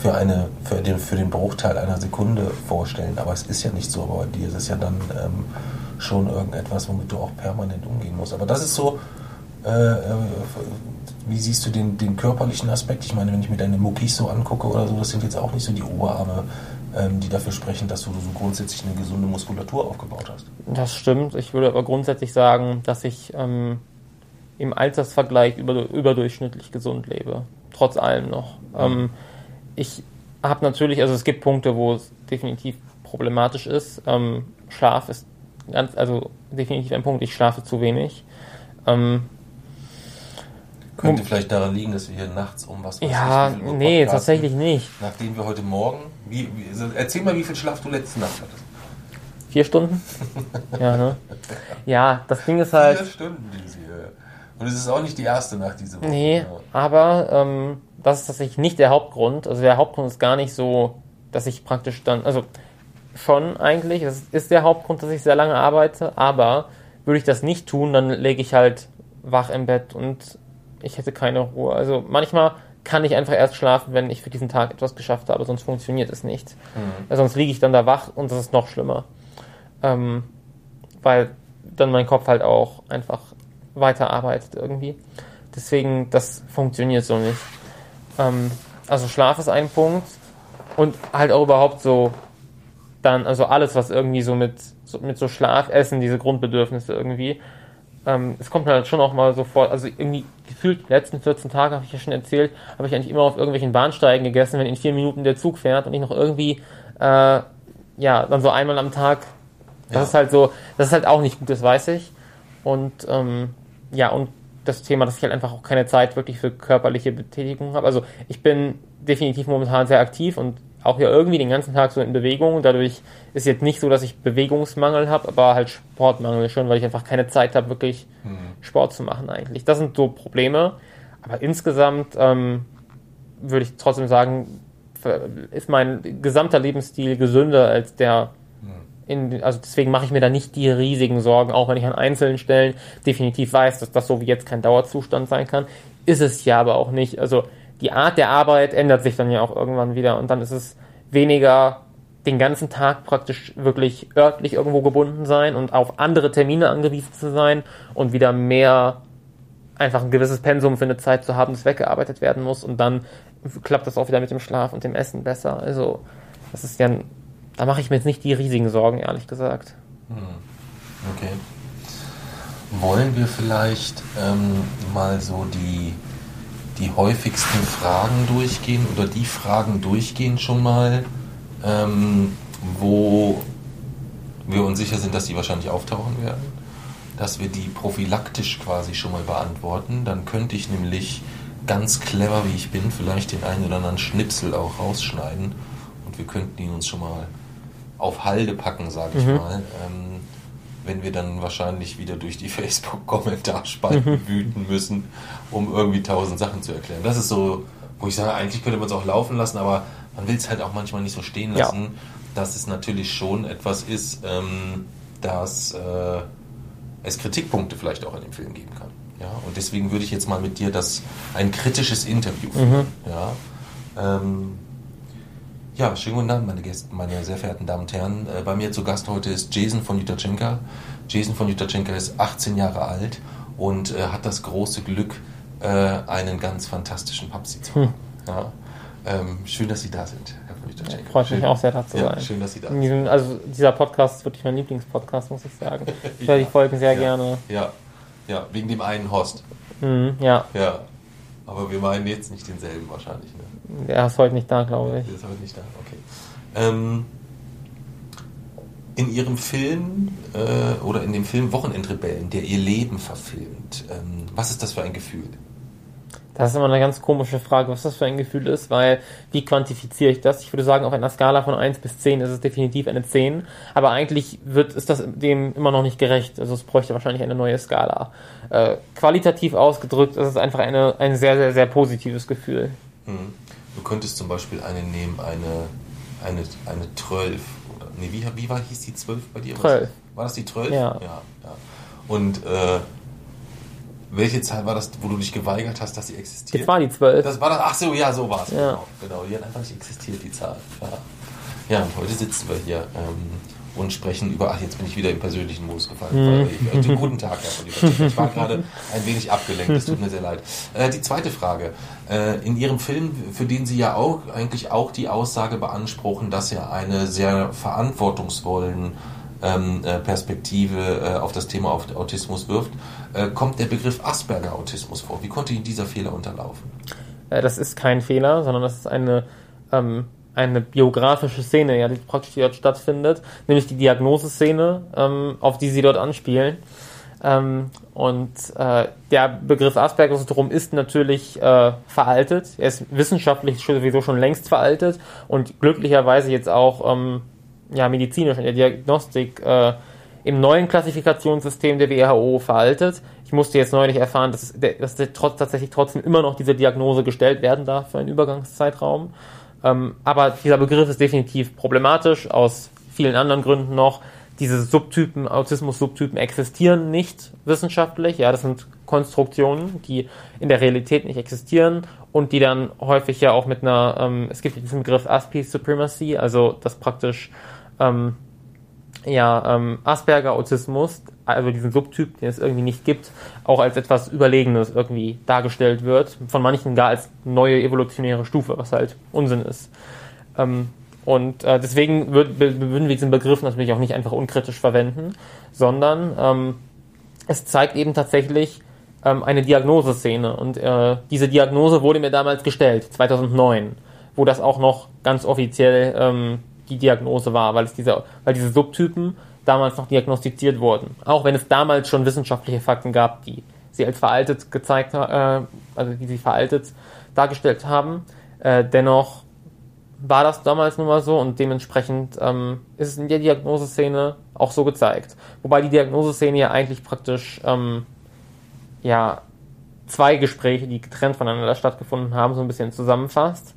für, eine, für, den, für den Bruchteil einer Sekunde vorstellen. Aber es ist ja nicht so, aber bei dir ist es ja dann ähm, schon irgendetwas, womit du auch permanent umgehen musst. Aber das ist so, äh, äh, wie siehst du den, den körperlichen Aspekt? Ich meine, wenn ich mir deine Muckis so angucke oder so, das sind jetzt auch nicht so die Oberarme, die dafür sprechen, dass du so grundsätzlich eine gesunde Muskulatur aufgebaut hast. Das stimmt. Ich würde aber grundsätzlich sagen, dass ich ähm, im Altersvergleich über, überdurchschnittlich gesund lebe. Trotz allem noch. Mhm. Ähm, ich habe natürlich, also es gibt Punkte, wo es definitiv problematisch ist. Ähm, Schlaf ist ganz, also definitiv ein Punkt. Ich schlafe zu wenig. Ähm, könnte vielleicht daran liegen, dass wir hier nachts um was Ja, nicht, nee, tatsächlich nicht. Nachdem wir heute Morgen. Wie, wie, also erzähl mal, wie viel Schlaf du letzte Nacht hattest. Vier Stunden? ja, ne? Ja, das Ding ist halt. Vier Stunden, diese. Und es ist auch nicht die erste Nacht diese Woche. Nee, ja. aber ähm, das ist tatsächlich nicht der Hauptgrund. Also der Hauptgrund ist gar nicht so, dass ich praktisch dann. Also schon eigentlich, das ist der Hauptgrund, dass ich sehr lange arbeite, aber würde ich das nicht tun, dann lege ich halt wach im Bett und ich hätte keine Ruhe. Also manchmal kann ich einfach erst schlafen, wenn ich für diesen Tag etwas geschafft habe, sonst funktioniert es nicht. Mhm. Sonst liege ich dann da wach und das ist noch schlimmer. Ähm, weil dann mein Kopf halt auch einfach weiterarbeitet irgendwie. Deswegen, das funktioniert so nicht. Ähm, also Schlaf ist ein Punkt und halt auch überhaupt so dann, also alles, was irgendwie so mit, so, mit so Schlaf, Essen, diese Grundbedürfnisse irgendwie, ähm, es kommt halt schon auch mal so vor, also irgendwie gefühlt letzten 14 Tage, habe ich ja schon erzählt, habe ich eigentlich immer auf irgendwelchen Bahnsteigen gegessen, wenn in vier Minuten der Zug fährt und ich noch irgendwie, äh, ja, dann so einmal am Tag, das ja. ist halt so, das ist halt auch nicht gut, das weiß ich. Und ähm, ja, und das Thema, dass ich halt einfach auch keine Zeit wirklich für körperliche Betätigung habe. Also ich bin definitiv momentan sehr aktiv und auch ja irgendwie den ganzen Tag so in Bewegung. Dadurch ist jetzt nicht so, dass ich Bewegungsmangel habe, aber halt Sportmangel schon, weil ich einfach keine Zeit habe, wirklich mhm. Sport zu machen eigentlich. Das sind so Probleme. Aber insgesamt ähm, würde ich trotzdem sagen, ist mein gesamter Lebensstil gesünder als der in, also deswegen mache ich mir da nicht die riesigen Sorgen, auch wenn ich an einzelnen Stellen definitiv weiß, dass das so wie jetzt kein Dauerzustand sein kann. Ist es ja aber auch nicht. Also die Art der Arbeit ändert sich dann ja auch irgendwann wieder und dann ist es weniger den ganzen Tag praktisch wirklich örtlich irgendwo gebunden sein und auf andere Termine angewiesen zu sein und wieder mehr einfach ein gewisses Pensum für eine Zeit zu haben, das weggearbeitet werden muss und dann klappt das auch wieder mit dem Schlaf und dem Essen besser. Also das ist ja, da mache ich mir jetzt nicht die riesigen Sorgen, ehrlich gesagt. Hm. Okay. Wollen wir vielleicht ähm, mal so die die häufigsten Fragen durchgehen oder die Fragen durchgehen schon mal, ähm, wo wir uns sicher sind, dass die wahrscheinlich auftauchen werden, dass wir die prophylaktisch quasi schon mal beantworten. Dann könnte ich nämlich ganz clever, wie ich bin, vielleicht den einen oder anderen Schnipsel auch rausschneiden und wir könnten ihn uns schon mal auf Halde packen, sage ich mhm. mal. Ähm, wenn wir dann wahrscheinlich wieder durch die Facebook-Kommentarspalten wüten müssen, um irgendwie tausend Sachen zu erklären. Das ist so, wo ich sage, eigentlich könnte man es auch laufen lassen, aber man will es halt auch manchmal nicht so stehen lassen, ja. dass es natürlich schon etwas ist, ähm, dass äh, es Kritikpunkte vielleicht auch an dem Film geben kann. Ja? Und deswegen würde ich jetzt mal mit dir das ein kritisches Interview führen. Mhm. Ja? Ähm, ja, schönen guten Abend, meine Gäste, meine sehr verehrten Damen und Herren. Äh, bei mir zu Gast heute ist Jason von Jutachenka. Jason von Jutachenka ist 18 Jahre alt und äh, hat das große Glück, äh, einen ganz fantastischen Papsi zu haben. Hm. Ja. Ähm, schön, dass Sie da sind, Herr von Jutachenka. Freut mich auch sehr, da zu ja, sein. Schön, dass Sie da sind. Also dieser Podcast ist wirklich mein Lieblingspodcast, muss ich sagen. Ich höre die Folgen sehr ja, gerne. Ja, ja, wegen dem einen Host. Mhm, ja. Ja, Aber wir meinen jetzt nicht denselben wahrscheinlich. Ne? Der ist heute nicht da, glaube ich. Der ist heute nicht da, okay. Ähm, in ihrem Film äh, oder in dem Film Wochenendrebellen, der ihr Leben verfilmt, ähm, was ist das für ein Gefühl? Das ist immer eine ganz komische Frage, was das für ein Gefühl ist, weil wie quantifiziere ich das? Ich würde sagen, auf einer Skala von 1 bis 10 ist es definitiv eine 10, aber eigentlich wird, ist das dem immer noch nicht gerecht. Also es bräuchte wahrscheinlich eine neue Skala. Äh, qualitativ ausgedrückt ist es einfach eine, ein sehr, sehr, sehr positives Gefühl. Mhm. Du könntest zum Beispiel eine nehmen, eine, eine, eine 12. Oder, nee, wie, wie war, hieß die 12 bei dir? 12. War das die 12? Ja. ja, ja. Und äh, welche Zahl war das, wo du dich geweigert hast, dass sie existiert? Jetzt war die 12. Das war das, ach so, ja, so war es. Ja. Genau, genau. Die hat einfach nicht existiert, die Zahl. Ja, ja und heute sitzen wir hier ähm, und sprechen über, ach, jetzt bin ich wieder im persönlichen Modus gefallen. Mhm. Ich, äh, guten Tag, Herr von Lieberstedt. Ich war gerade ein wenig abgelenkt, es tut mir sehr leid. Äh, die zweite Frage. Äh, in Ihrem Film, für den Sie ja auch eigentlich auch die Aussage beanspruchen, dass er eine sehr verantwortungsvollen ähm, äh, Perspektive äh, auf das Thema Autismus wirft, äh, kommt der Begriff Asperger-Autismus vor. Wie konnte Ihnen dieser Fehler unterlaufen? Äh, das ist kein Fehler, sondern das ist eine, ähm, eine biografische Szene, ja, die praktisch dort stattfindet, nämlich die Diagnoseszene, ähm, auf die Sie dort anspielen. Ähm, und äh, der Begriff Asperger-Syndrom ist natürlich äh, veraltet. Er ist wissenschaftlich sowieso schon längst veraltet und glücklicherweise jetzt auch ähm, ja, medizinisch in der Diagnostik äh, im neuen Klassifikationssystem der WHO veraltet. Ich musste jetzt neulich erfahren, dass, dass trotz, tatsächlich trotzdem immer noch diese Diagnose gestellt werden darf für einen Übergangszeitraum. Ähm, aber dieser Begriff ist definitiv problematisch aus vielen anderen Gründen noch. Diese Subtypen, Autismus-Subtypen existieren nicht wissenschaftlich. Ja, das sind Konstruktionen, die in der Realität nicht existieren und die dann häufig ja auch mit einer, ähm, es gibt diesen Begriff Aspi Supremacy, also das praktisch ähm, ja, ähm, Asperger-Autismus, also diesen Subtyp, den es irgendwie nicht gibt, auch als etwas Überlegenes irgendwie dargestellt wird. Von manchen gar als neue evolutionäre Stufe, was halt Unsinn ist. Ähm, und äh, deswegen würd, würden wir diesen Begriff natürlich auch nicht einfach unkritisch verwenden, sondern ähm, es zeigt eben tatsächlich ähm, eine Diagnoseszene. Und äh, diese Diagnose wurde mir damals gestellt, 2009, wo das auch noch ganz offiziell ähm, die Diagnose war, weil es diese, weil diese Subtypen damals noch diagnostiziert wurden. Auch wenn es damals schon wissenschaftliche Fakten gab, die sie als veraltet gezeigt, äh, also die sie veraltet dargestellt haben. Äh, dennoch war das damals nun mal so und dementsprechend ähm, ist es in der Diagnoseszene auch so gezeigt. Wobei die Diagnoseszene ja eigentlich praktisch ähm, ja zwei Gespräche, die getrennt voneinander stattgefunden haben, so ein bisschen zusammenfasst.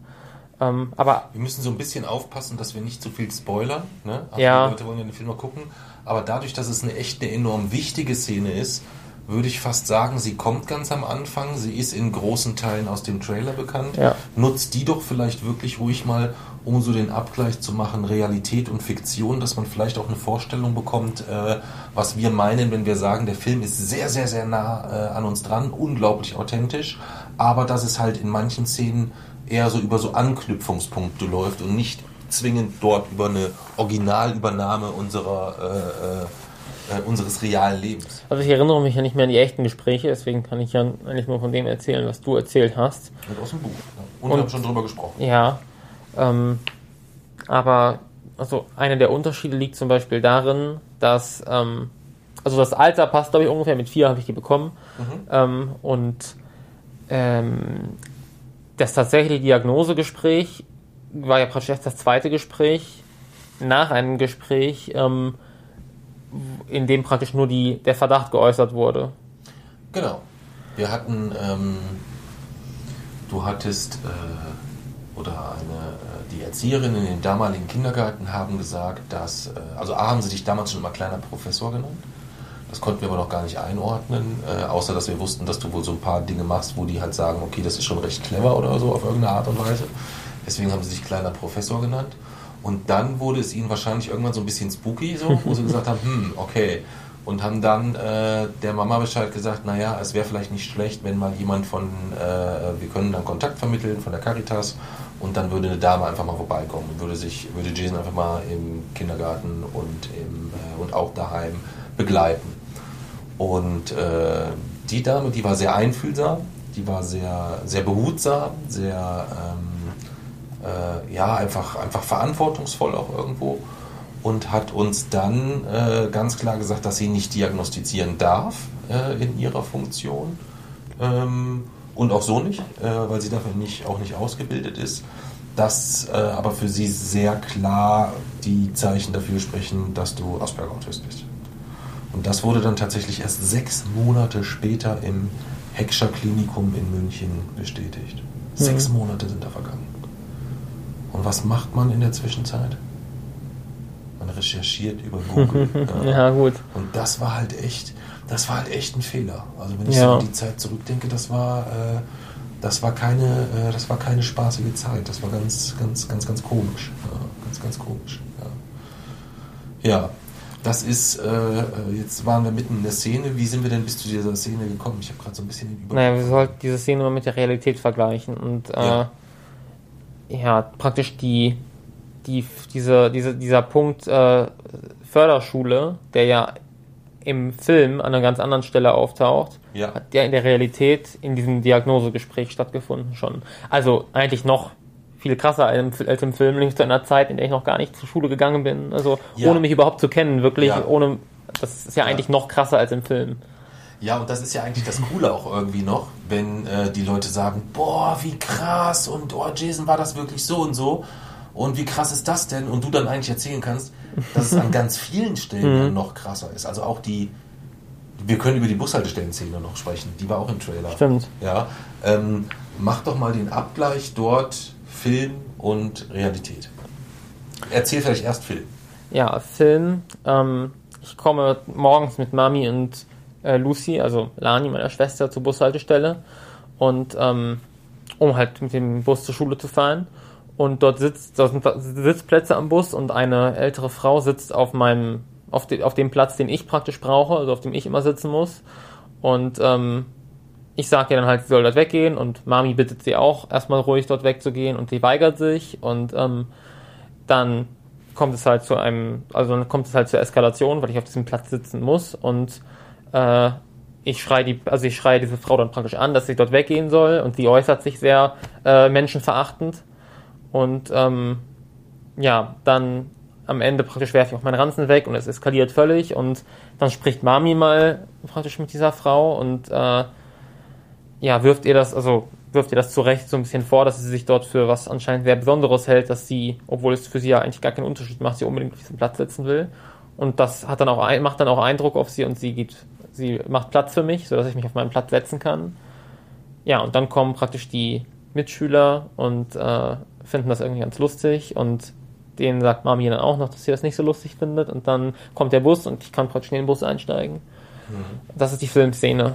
Ähm, aber wir müssen so ein bisschen aufpassen, dass wir nicht zu viel spoilern. Ne? Also ja. Die Leute wollen ja den Film mal gucken. Aber dadurch, dass es eine echt eine enorm wichtige Szene ist, würde ich fast sagen, sie kommt ganz am Anfang. Sie ist in großen Teilen aus dem Trailer bekannt. Ja. Nutzt die doch vielleicht wirklich ruhig mal, um so den Abgleich zu machen, Realität und Fiktion, dass man vielleicht auch eine Vorstellung bekommt, äh, was wir meinen, wenn wir sagen, der Film ist sehr, sehr, sehr nah äh, an uns dran, unglaublich authentisch, aber dass es halt in manchen Szenen eher so über so Anknüpfungspunkte läuft und nicht zwingend dort über eine Originalübernahme unserer, äh, äh, unseres realen Lebens. Also ich erinnere mich ja nicht mehr an die echten Gespräche, deswegen kann ich ja eigentlich nur von dem erzählen, was du erzählt hast. Und aus dem Buch. Ja. Und, und wir haben schon drüber gesprochen. Ja, ähm, aber also einer der Unterschiede liegt zum Beispiel darin, dass ähm, also das Alter passt, glaube ich, ungefähr mit vier habe ich die bekommen. Mhm. Ähm, und ähm, das tatsächliche Diagnosegespräch war ja praktisch erst das zweite Gespräch nach einem Gespräch, ähm, in dem praktisch nur die, der Verdacht geäußert wurde. Genau. Wir hatten, ähm, du hattest, äh, oder eine, äh, die Erzieherinnen in dem damaligen Kindergarten haben gesagt, dass, äh, also A, haben sie dich damals schon immer kleiner Professor genannt. Das konnten wir aber noch gar nicht einordnen, äh, außer dass wir wussten, dass du wohl so ein paar Dinge machst, wo die halt sagen, okay, das ist schon recht clever oder so auf irgendeine Art und Weise. Deswegen haben sie sich kleiner Professor genannt. Und dann wurde es ihnen wahrscheinlich irgendwann so ein bisschen spooky, so, wo sie gesagt haben, hm, okay. Und haben dann äh, der Mama Bescheid gesagt, naja, es wäre vielleicht nicht schlecht, wenn mal jemand von, äh, wir können dann Kontakt vermitteln von der Caritas und dann würde eine Dame einfach mal vorbeikommen und würde sich, würde Jason einfach mal im Kindergarten und, im, äh, und auch daheim begleiten. Und äh, die Dame, die war sehr einfühlsam die war sehr, sehr behutsam, sehr, ähm, äh, ja, einfach, einfach verantwortungsvoll auch irgendwo und hat uns dann äh, ganz klar gesagt, dass sie nicht diagnostizieren darf äh, in ihrer Funktion ähm, und auch so nicht, äh, weil sie dafür nicht, auch nicht ausgebildet ist. Dass äh, aber für sie sehr klar die Zeichen dafür sprechen, dass du Asperger-Autist bist. Und das wurde dann tatsächlich erst sechs Monate später im Heckscher Klinikum in München bestätigt. Mhm. Sechs Monate sind da vergangen. Und was macht man in der Zwischenzeit? Man recherchiert über Google. ja, gut. Und das war halt echt, das war halt echt ein Fehler. Also wenn ich Ja. so an die Zeit zurückdenke, das war, äh, das war keine, äh, das war keine spaßige Zeit. Das war ganz, ganz, ganz, ganz komisch. Ja, ganz, ganz komisch. Ja, ja das ist, äh, jetzt waren wir mitten in der Szene. Wie sind wir denn bis zu dieser Szene gekommen? Ich habe gerade so ein bisschen den Überblick. Naja, wir sollten diese Szene mal mit der Realität vergleichen und äh, Ja. ja. praktisch die, die diese, diese, dieser Punkt äh, Förderschule, der ja im Film an einer ganz anderen Stelle auftaucht, Ja. hat ja in der Realität in diesem Diagnosegespräch stattgefunden schon. Also eigentlich noch viel krasser als im, Film, nämlich zu einer Zeit, in der ich noch gar nicht zur Schule gegangen bin. Also Ja. ohne mich überhaupt zu kennen, wirklich Ja. ohne. Das ist ja eigentlich noch krasser als im Film. Ja, und das ist ja eigentlich das Coole auch irgendwie noch, wenn äh, die Leute sagen, boah, wie krass und oh, Jason war das wirklich so und so und wie krass ist das denn? Und du dann eigentlich erzählen kannst, dass es an ganz vielen Stellen ja noch krasser ist. Also auch die, wir können über die Bushaltestellen-Szene noch sprechen, die war auch im Trailer. Stimmt. Ja, ähm, mach doch mal den Abgleich dort Film und Realität. Erzähl vielleicht erst Film. Ja, Film. Ähm, ich komme morgens mit Mami und äh, Lucy, also Lani, meiner Schwester, zur Bushaltestelle. Und ähm, um halt mit dem Bus zur Schule zu fahren. Und dort sitzt, dort sind Sitzplätze am Bus und eine ältere Frau sitzt auf meinem, auf, de, auf dem Platz, den ich praktisch brauche, also auf dem ich immer sitzen muss. Und ähm, ich sage ihr dann halt, sie soll dort weggehen und Mami bittet sie auch, erstmal ruhig dort wegzugehen und sie weigert sich und ähm, dann kommt es halt zu einem, also dann kommt es halt zur Eskalation, weil ich auf diesem Platz sitzen muss und äh, ich schreie die, also ich schreie diese Frau dann praktisch an, dass sie dort weggehen soll und sie äußert sich sehr äh, menschenverachtend und ähm, ja, dann am Ende praktisch werfe ich auch meinen Ranzen weg und es eskaliert völlig und dann spricht Mami mal praktisch mit dieser Frau und äh, ja, wirft ihr das, also wirft ihr das zu Recht so ein bisschen vor, dass sie sich dort für was anscheinend sehr Besonderes hält, dass sie, obwohl es für sie ja eigentlich gar keinen Unterschied macht, sie unbedingt auf diesem Platz sitzen will. Und das hat dann auch ein, macht dann auch Eindruck auf sie und sie geht, sie macht Platz für mich, sodass ich mich auf meinen Platz setzen kann. Ja, und dann kommen praktisch die Mitschüler und äh, finden das irgendwie ganz lustig und denen sagt Mami dann auch noch, dass sie das nicht so lustig findet und dann kommt der Bus und ich kann praktisch in den Bus einsteigen. Das ist die Filmszene.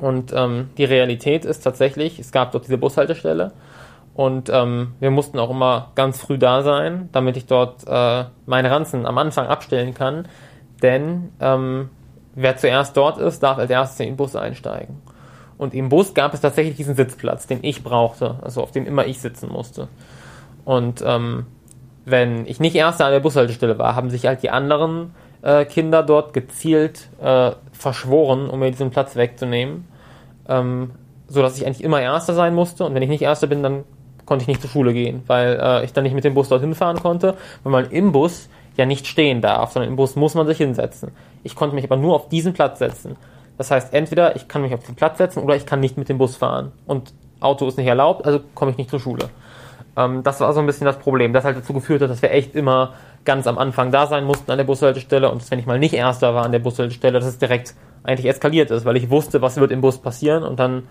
Und ähm, die Realität ist tatsächlich, es gab dort diese Bushaltestelle und ähm, wir mussten auch immer ganz früh da sein, damit ich dort äh, meine Ranzen am Anfang abstellen kann. Denn ähm, wer zuerst dort ist, darf als erstes in den Bus einsteigen. Und im Bus gab es tatsächlich diesen Sitzplatz, den ich brauchte, also auf dem immer ich sitzen musste. Und ähm, wenn ich nicht Erster an der Bushaltestelle war, haben sich halt die anderen äh, Kinder dort gezielt äh, verschworen, um mir diesen Platz wegzunehmen. Ähm, so dass ich eigentlich immer Erster sein musste. Und wenn ich nicht Erster bin, dann konnte ich nicht zur Schule gehen, weil äh, ich dann nicht mit dem Bus dorthin fahren konnte, weil man im Bus ja nicht stehen darf, sondern im Bus muss man sich hinsetzen. Ich konnte mich aber nur auf diesen Platz setzen. Das heißt, entweder ich kann mich auf den Platz setzen oder ich kann nicht mit dem Bus fahren. Und Auto ist nicht erlaubt, also komme ich nicht zur Schule. Ähm, das war so ein bisschen das Problem, das halt dazu geführt hat, dass wir echt immer ganz am Anfang da sein mussten an der Bushaltestelle und dass, wenn ich mal nicht Erster war an der Bushaltestelle, dass es direkt eigentlich eskaliert ist, weil ich wusste, was wird im Bus passieren und dann,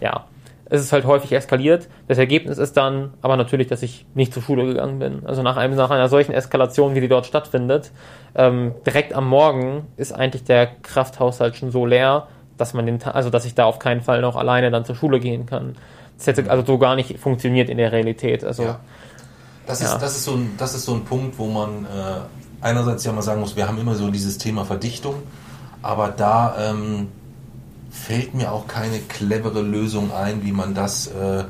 ja, es ist halt häufig eskaliert. Das Ergebnis ist dann aber natürlich, dass ich nicht zur Schule gegangen bin. Also nach, einem, nach einer solchen Eskalation, wie die dort stattfindet, ähm, direkt am Morgen ist eigentlich der Krafthaushalt schon so leer, dass man den, also dass ich da auf keinen Fall noch alleine dann zur Schule gehen kann. Das hätte also so gar nicht funktioniert in der Realität. Also Ja. Das, Ja. ist, das, ist so ein, das ist so ein Punkt, wo man äh, einerseits ja mal sagen muss, wir haben immer so dieses Thema Verdichtung, aber da ähm, fällt mir auch keine clevere Lösung ein, wie man das äh,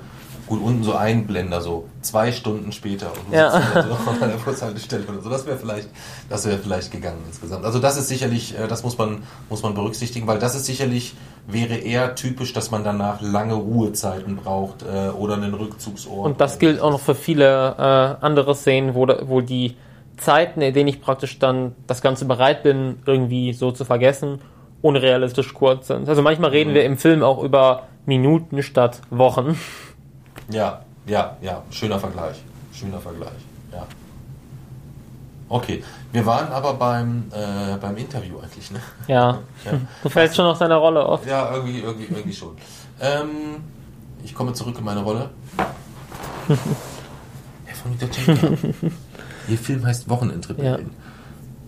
Gut, unten so Einblender, so zwei Stunden später und du Ja. sitzt dann so an der Bushaltestelle oder so. Das wäre vielleicht, das wäre vielleicht gegangen insgesamt. Also das ist sicherlich, äh, das muss man, muss man berücksichtigen, weil das ist sicherlich, wäre eher typisch, dass man danach lange Ruhezeiten braucht äh, oder einen Rückzugsort. Und das gilt auch noch für viele äh, andere Szenen, wo, da- wo die Zeiten, in denen ich praktisch dann das Ganze bereit bin, irgendwie so zu vergessen, unrealistisch kurz sind. Also manchmal reden wir im Film auch über Minuten statt Wochen. Ja, ja, ja, schöner Vergleich. Schöner Vergleich, ja. Okay, wir waren aber beim, äh, beim Interview eigentlich, ne? Ja, Ja. du fällst schon aus deiner Rolle auf. Ja, irgendwie, irgendwie, irgendwie schon. Ähm, ich komme zurück in meine Rolle. Herr von Mitterchenko, Ihr Film heißt Wochenendrebellen. Ja.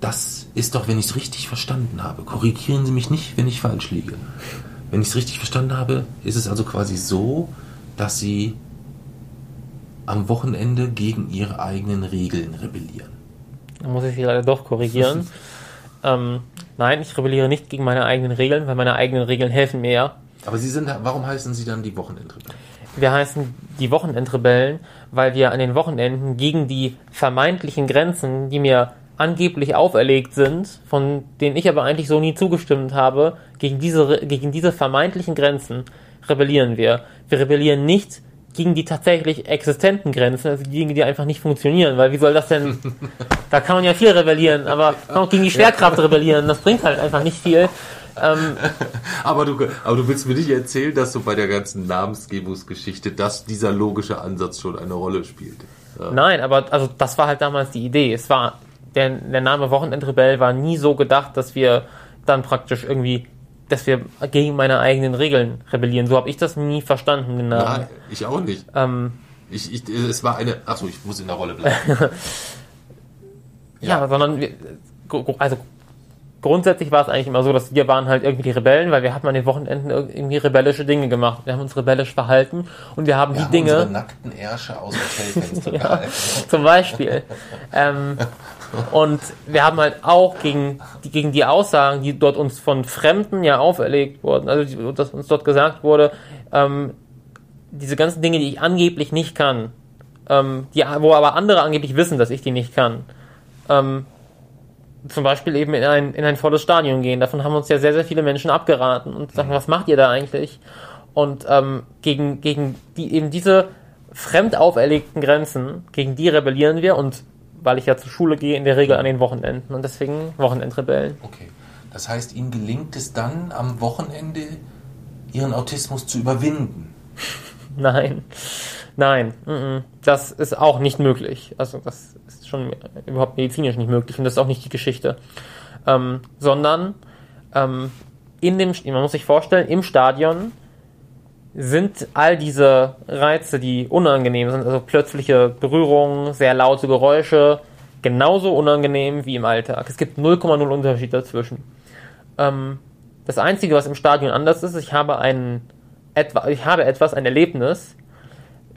Das ist doch, wenn ich es richtig verstanden habe. Korrigieren Sie mich nicht, wenn ich falsch liege. Wenn ich es richtig verstanden habe, ist es also quasi so, dass Sie am Wochenende gegen Ihre eigenen Regeln rebellieren. Da muss ich sie leider doch korrigieren. ähm, nein, ich rebelliere nicht gegen meine eigenen Regeln, weil meine eigenen Regeln helfen mir ja. Aber Sie sind, warum heißen Sie dann die Wochenendrebellen? Wir heißen die Wochenendrebellen, weil wir an den Wochenenden gegen die vermeintlichen Grenzen, die mir angeblich auferlegt sind, von denen ich aber eigentlich so nie zugestimmt habe, gegen diese, gegen diese vermeintlichen Grenzen rebellieren wir. Wir rebellieren nicht gegen die tatsächlich existenten Grenzen, also gegen die einfach nicht funktionieren, weil wie soll das denn, da kann man ja viel rebellieren, aber kann auch gegen die Schwerkraft rebellieren, das bringt halt einfach nicht viel. Ähm, Aber du, aber du willst mir nicht erzählen, dass so bei der ganzen Namensgebungsgeschichte, dass dieser logische Ansatz schon eine Rolle spielt. Ja. Nein, aber also das war halt damals die Idee. Es war der, der Name Wochenendrebell war nie so gedacht, dass wir dann praktisch irgendwie, dass wir gegen meine eigenen Regeln rebellieren. So habe ich das nie verstanden. Den Namen. Nein, ich auch nicht. Ähm, Ich, ich, es war eine. Achso, ich muss in der Rolle bleiben. ja. sondern wir, also grundsätzlich war es eigentlich immer so, dass wir waren halt irgendwie die Rebellen, weil wir hatten an den Wochenenden irgendwie rebellische Dinge gemacht. Wir haben uns rebellisch verhalten und wir haben Wir die haben Dinge. unsere nackten Ärsche aus Hotelfenster gehalten. Zum Beispiel. ähm, und wir haben halt auch gegen die, gegen die Aussagen, die dort uns von Fremden ja auferlegt wurden, also dass uns dort gesagt wurde, ähm, diese ganzen Dinge, die ich angeblich nicht kann, ähm, die, wo aber andere angeblich wissen, dass ich die nicht kann, ähm, zum Beispiel eben in ein, in ein volles Stadion gehen. Davon haben uns ja sehr, sehr viele Menschen abgeraten und sagen, was macht ihr da eigentlich? Und ähm, gegen, gegen die, eben diese fremd auferlegten Grenzen, gegen die rebellieren wir und weil ich ja zur Schule gehe, in der Regel an den Wochenenden und deswegen Wochenendrebellen. Okay. Das heißt, Ihnen gelingt es dann am Wochenende, Ihren Autismus zu überwinden. Nein, nein, mm, das ist auch nicht möglich. Also das ist schon überhaupt medizinisch nicht möglich und das ist auch nicht die Geschichte. Ähm, sondern ähm, in dem, man muss sich vorstellen, im Stadion sind all diese Reize, die unangenehm sind, also plötzliche Berührungen, sehr laute Geräusche, genauso unangenehm wie im Alltag. Es gibt 0,0 Unterschied dazwischen. Ähm, das Einzige, was im Stadion anders ist, ich habe einen etwa, ich habe etwas, ein Erlebnis,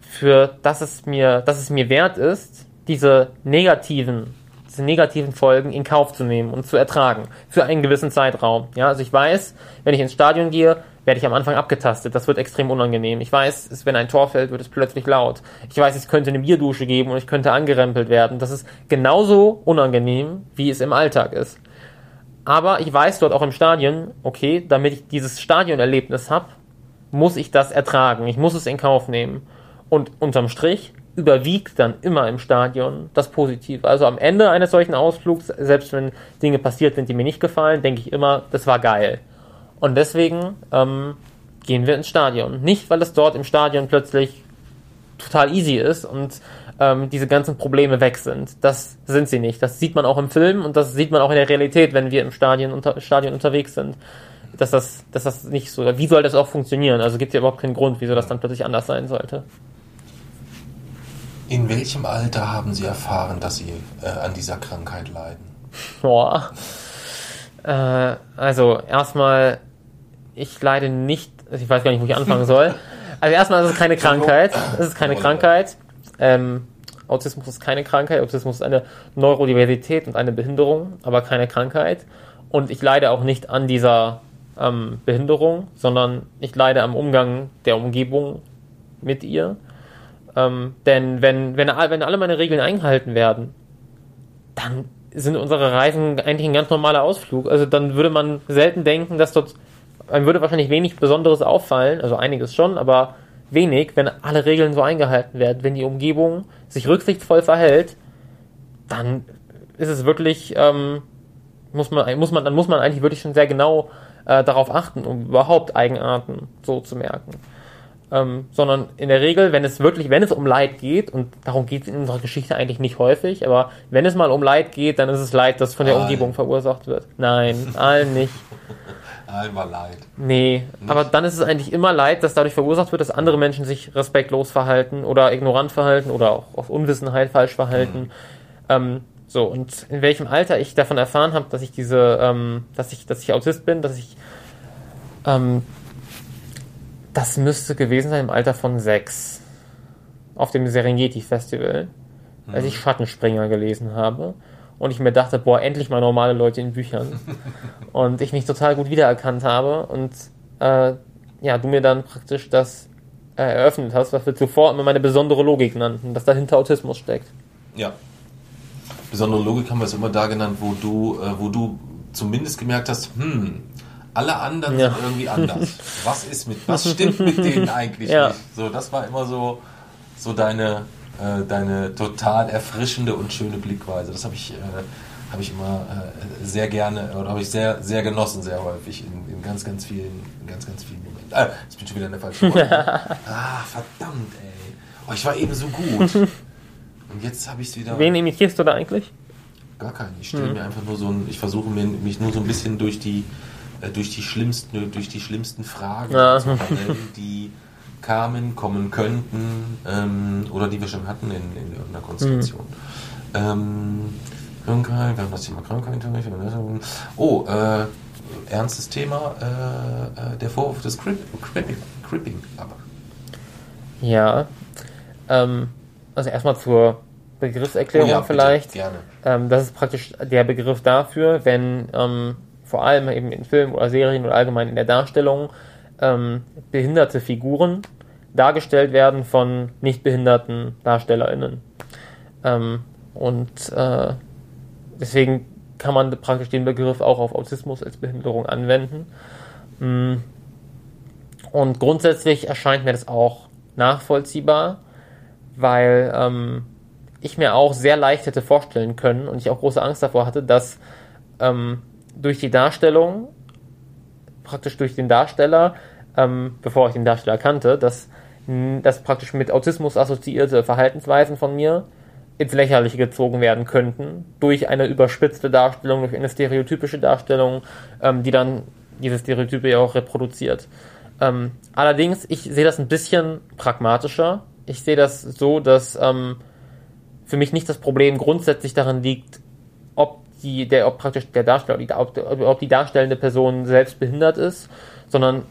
für das es mir, dass es mir wert ist, diese negativen, diese negativen Folgen in Kauf zu nehmen und zu ertragen für einen gewissen Zeitraum. Ja, also ich weiß, wenn ich ins Stadion gehe, werde ich am Anfang abgetastet. Das wird extrem unangenehm. Ich weiß, wenn ein Tor fällt, wird es plötzlich laut. Ich weiß, es könnte eine Bierdusche geben und ich könnte angerempelt werden. Das ist genauso unangenehm, wie es im Alltag ist. Aber ich weiß dort auch im Stadion, okay, damit ich dieses Stadionerlebnis habe, muss ich das ertragen. Ich muss es in Kauf nehmen. Und unterm Strich überwiegt dann immer im Stadion das Positive. Also am Ende eines solchen Ausflugs, selbst wenn Dinge passiert sind, die mir nicht gefallen, denke ich immer, das war geil. Und deswegen ähm, gehen wir ins Stadion. Nicht, weil es dort im Stadion plötzlich total easy ist und ähm, diese ganzen Probleme weg sind. Das sind sie nicht. Das sieht man auch im Film und das sieht man auch in der Realität, wenn wir im Stadion, unter, Stadion unterwegs sind. Dass das, dass das nicht so. Wie soll das auch funktionieren? Also gibt es ja überhaupt keinen Grund, wieso das dann plötzlich anders sein sollte. In welchem Alter haben Sie erfahren, dass Sie äh, an dieser Krankheit leiden? Boah. Äh, also erstmal, ich leide nicht, also ich weiß gar nicht, wo ich anfangen soll. Also erstmal ist es keine Krankheit. Es ist keine Krankheit. Ähm, Autismus ist keine Krankheit. Autismus ist eine Neurodiversität und eine Behinderung, aber keine Krankheit. Und ich leide auch nicht an dieser ähm, Behinderung, sondern ich leide am Umgang der Umgebung mit ihr. Ähm, denn wenn, wenn, wenn alle meine Regeln eingehalten werden, dann sind unsere Reisen eigentlich ein ganz normaler Ausflug. Also dann würde man selten denken, dass dort, man würde wahrscheinlich wenig Besonderes auffallen, also einiges schon, aber wenig, wenn alle Regeln so eingehalten werden. Wenn die Umgebung sich rücksichtsvoll verhält, dann ist es wirklich, ähm, muss man, muss man, dann muss man eigentlich wirklich schon sehr genau äh, darauf achten, um überhaupt Eigenarten so zu merken. Ähm, sondern in der Regel, wenn es wirklich, wenn es um Leid geht, und darum geht es in unserer Geschichte eigentlich nicht häufig, aber wenn es mal um Leid geht, dann ist es Leid, das von der Allen. Umgebung verursacht wird. Nein, allen nicht. Einmal leid. Nee, aber dann ist es eigentlich immer Leid, das dadurch verursacht wird, dass andere Menschen sich respektlos verhalten oder ignorant verhalten oder auch aus Unwissenheit falsch verhalten. Ähm, so, und in welchem Alter ich davon erfahren habe, dass ich diese, ähm, dass ich, dass ich Autist bin, dass ich, ähm, das müsste gewesen sein im Alter von sechs. Auf dem Serengeti Festival, als ich Schattenspringer gelesen habe. Und ich mir dachte, boah, endlich mal normale Leute in Büchern. und ich mich total gut wiedererkannt habe und äh, ja, du mir dann praktisch das äh, eröffnet hast, was wir zuvor immer meine besondere Logik nannten, dass dahinter Autismus steckt. Ja. Besondere Logik haben wir es immer da genannt, wo du, äh, wo du zumindest gemerkt hast, hm, alle anderen Ja. sind irgendwie anders. Was ist mit, was stimmt mit denen eigentlich Ja. nicht? So, das war immer so, so deine, äh, deine total erfrischende und schöne Blickweise. Das habe ich, äh, habe ich immer äh, sehr gerne oder habe ich sehr, sehr genossen, sehr häufig in, in ganz, ganz vielen, in ganz, ganz vielen Momenten. Ah, jetzt bin ich schon wieder in der falschen ah, verdammt, ey. Oh, ich war eben so gut. Und jetzt habe ich es wieder. Wen imitierst du da eigentlich? Gar keinen. Ich stelle mir einfach nur so ein, ich versuche mich nur so ein bisschen durch die, durch die schlimmsten, durch die schlimmsten Fragen Ja. zu verwenden, die kamen, kommen könnten, ähm, oder die wir schon hatten in, in irgendeiner Konstellation. Ähm, Krankheit, wir haben das Thema Krankheit. Oh, äh, ernstes Thema, äh, äh, der Vorwurf des Crip, Cripping, Cripping aber. Ja. Ähm, also erstmal zur Begriffserklärung Oh ja, bitte, vielleicht. Gerne. Ähm, das ist praktisch der Begriff dafür, wenn ähm, vor allem eben in Filmen oder Serien oder allgemein in der Darstellung ähm, behinderte Figuren dargestellt werden von nicht behinderten DarstellerInnen. Ähm, und äh, deswegen kann man praktisch den Begriff auch auf Autismus als Behinderung anwenden. Mm. Und grundsätzlich erscheint mir das auch nachvollziehbar, weil ähm, ich mir auch sehr leicht hätte vorstellen können und ich auch große Angst davor hatte, dass ähm, durch die Darstellung, praktisch durch den Darsteller, ähm, bevor ich den Darsteller kannte, dass, mh, dass praktisch mit Autismus assoziierte Verhaltensweisen von mir ins Lächerliche gezogen werden könnten, durch eine überspitzte Darstellung, durch eine stereotypische Darstellung, ähm, die dann diese Stereotype ja auch reproduziert. Ähm, allerdings, ich sehe das ein bisschen pragmatischer. Ich sehe das so, dass ähm, für mich nicht das Problem grundsätzlich darin liegt, ob die, der, ob praktisch der Darsteller, die, ob, ob die darstellende Person selbst behindert ist, sondern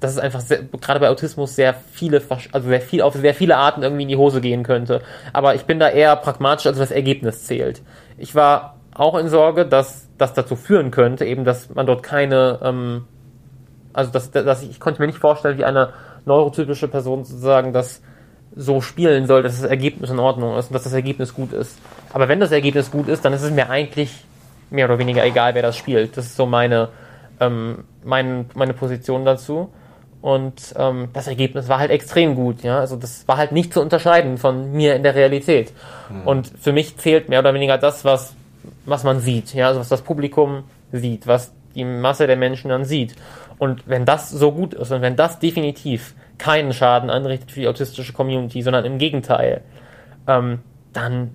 dass es einfach sehr, gerade bei Autismus sehr viele, also sehr viel, auf sehr viele Arten irgendwie in die Hose gehen könnte. Aber ich bin da eher pragmatisch, also das Ergebnis zählt. Ich war auch in Sorge, dass das dazu führen könnte, eben, dass man dort keine, ähm, also dass, dass ich, ich konnte mir nicht vorstellen, wie eine neurotypische Person sozusagen das so spielen soll, dass das Ergebnis in Ordnung ist und dass das Ergebnis gut ist. Aber wenn das Ergebnis gut ist, dann ist es mir eigentlich mehr oder weniger egal, wer das spielt. Das ist so meine, ähm, mein, meine Position dazu. Und ähm, das Ergebnis war halt extrem gut, ja. Also das war halt nicht zu unterscheiden von mir in der Realität. Und für mich zählt mehr oder weniger das, was, was man sieht, ja, also was das Publikum sieht, was die Masse der Menschen dann sieht. Und wenn das so gut ist und wenn das definitiv keinen Schaden anrichtet für die autistische Community, sondern im Gegenteil, ähm, dann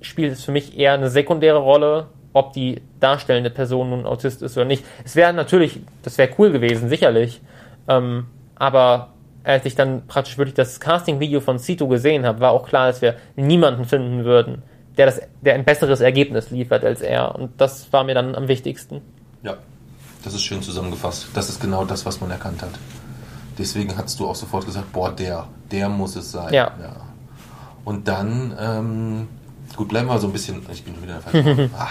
spielt es für mich eher eine sekundäre Rolle, ob die darstellende Person nun Autist ist oder nicht. Es wäre natürlich, das wäre cool gewesen, sicherlich. Ähm, aber als ich dann praktisch wirklich das Casting-Video von Cito gesehen habe, war auch klar, dass wir niemanden finden würden, der, das, der ein besseres Ergebnis liefert als er. Und das war mir dann am wichtigsten. Ja, das ist schön zusammengefasst. Das ist genau das, was man erkannt hat. Deswegen hast du auch sofort gesagt, boah, der, der muss es sein. Ja. Und dann, ähm, gut, bleiben wir so ein bisschen, ich bin schon wieder der ah.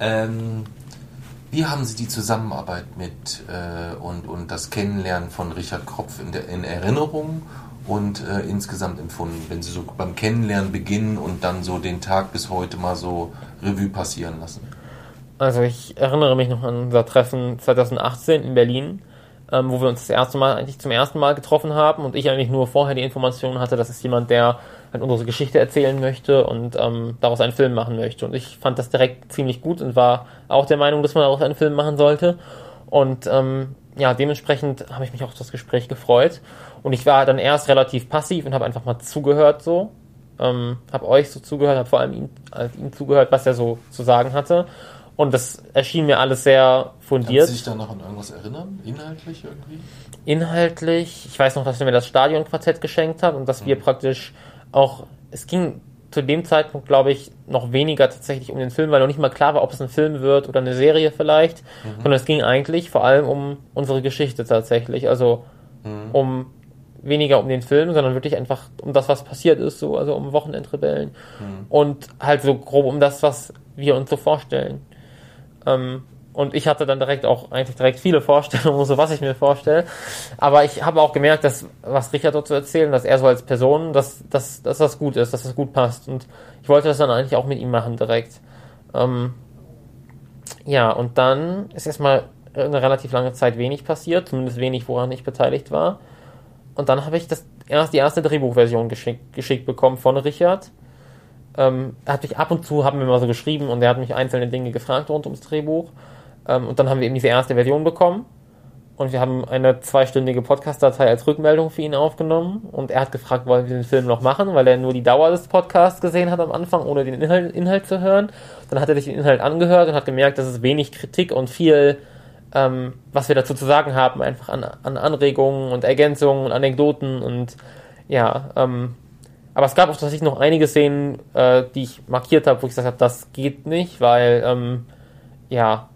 ähm, Wie haben Sie die Zusammenarbeit mit äh, und, und das Kennenlernen von Richard Kropf in, der, in Erinnerung und äh, insgesamt empfunden, wenn Sie so beim Kennenlernen beginnen und dann so den Tag bis heute mal so Revue passieren lassen? Also ich erinnere mich noch an unser Treffen 2018 in Berlin, ähm, wo wir uns das erste Mal eigentlich zum ersten Mal getroffen haben und ich eigentlich nur vorher die Information hatte, dass es jemand, der halt unsere Geschichte erzählen möchte und ähm, daraus einen Film machen möchte. Und ich fand das direkt ziemlich gut und war auch der Meinung, dass man daraus einen Film machen sollte. Und ähm, ja, dementsprechend habe ich mich auch auf das Gespräch gefreut. Und ich war dann erst relativ passiv und habe einfach mal zugehört so. Ähm, habe euch so zugehört, habe vor allem ihm, äh, ihm zugehört, was er so zu sagen hatte. Und das erschien mir alles sehr fundiert. Kannst du dich da noch an irgendwas erinnern? Inhaltlich irgendwie? Inhaltlich, ich weiß noch, dass er mir das Stadionquartett geschenkt hat und dass wir praktisch auch, es ging zu dem Zeitpunkt, glaube ich, noch weniger tatsächlich um den Film, weil noch nicht mal klar war, ob es ein Film wird oder eine Serie vielleicht, sondern es ging eigentlich vor allem um unsere Geschichte tatsächlich. Also um weniger um den Film, sondern wirklich einfach um das, was passiert ist, so, also um Wochenendrebellen. Und halt so grob um das, was wir uns so vorstellen. Ähm, und ich hatte dann direkt auch eigentlich direkt viele Vorstellungen, so was ich mir vorstelle. Aber ich habe auch gemerkt, dass was Richard dort zu erzählen, dass er so als Person, dass, dass, dass das gut ist, dass das gut passt. Und ich wollte das dann eigentlich auch mit ihm machen direkt. Ähm, ja, und dann ist erstmal eine relativ lange Zeit wenig passiert, zumindest wenig, woran ich beteiligt war. Und dann habe ich das erst die erste Drehbuchversion geschickt, geschickt bekommen von Richard. Ähm, hat mich ab und zu haben wir mal so geschrieben und er hat mich einzelne Dinge gefragt rund ums Drehbuch. Ähm, und dann haben wir eben diese erste Version bekommen. Und wir haben eine zweistündige Podcast-Datei als Rückmeldung für ihn aufgenommen. Und er hat gefragt, wollen wir den Film noch machen, weil er nur die Dauer des Podcasts gesehen hat am Anfang, ohne den Inhalt, Inhalt zu hören. Dann hat er sich den Inhalt angehört und hat gemerkt, dass es wenig Kritik und viel, ähm, was wir dazu zu sagen haben, einfach an, an Anregungen und Ergänzungen und Anekdoten und ja, ähm, aber es gab auch tatsächlich noch einige Szenen, äh, die ich markiert habe, wo ich gesagt habe, das geht nicht, weil, ähm, ja,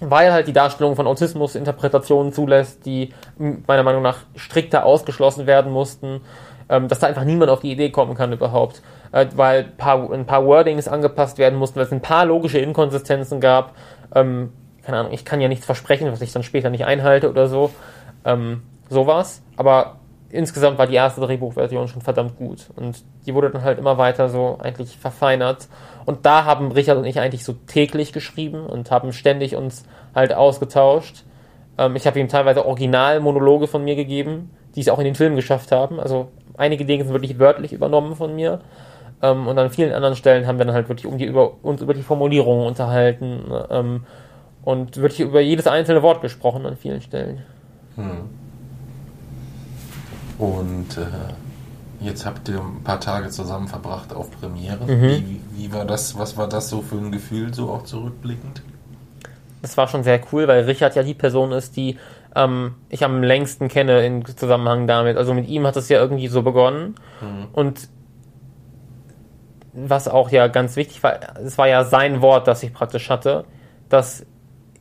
weil halt die Darstellung von Autismus Interpretationen zulässt, die meiner Meinung nach strikter ausgeschlossen werden mussten, ähm, dass da einfach niemand auf die Idee kommen kann überhaupt, äh, weil paar, ein paar Wordings angepasst werden mussten, weil es ein paar logische Inkonsistenzen gab. Ähm, keine Ahnung, ich kann ja nichts versprechen, was ich dann später nicht einhalte oder so. Ähm, sowas. Aber insgesamt war die erste Drehbuchversion schon verdammt gut. Und die wurde dann halt immer weiter so eigentlich verfeinert. Und da haben Richard und ich eigentlich so täglich geschrieben und haben ständig uns halt ausgetauscht. Ähm, ich habe ihm teilweise Originalmonologe von mir gegeben, die es auch in den Film geschafft haben. Also einige Dinge sind wirklich wörtlich übernommen von mir. Ähm, und an vielen anderen Stellen haben wir dann halt wirklich um die, über, uns über die Formulierungen unterhalten ähm, und wirklich über jedes einzelne Wort gesprochen an vielen Stellen. Hm. Und äh, jetzt habt ihr ein paar Tage zusammen verbracht auf Premiere. Mhm. Wie, wie war das, was war das so für ein Gefühl, so auch zurückblickend? Das war schon sehr cool, weil Richard ja die Person ist, die ähm, ich am längsten kenne im Zusammenhang damit. Also mit ihm hat es ja irgendwie so begonnen. Mhm. Und was auch ja ganz wichtig war, es war ja sein Wort, das ich praktisch hatte, dass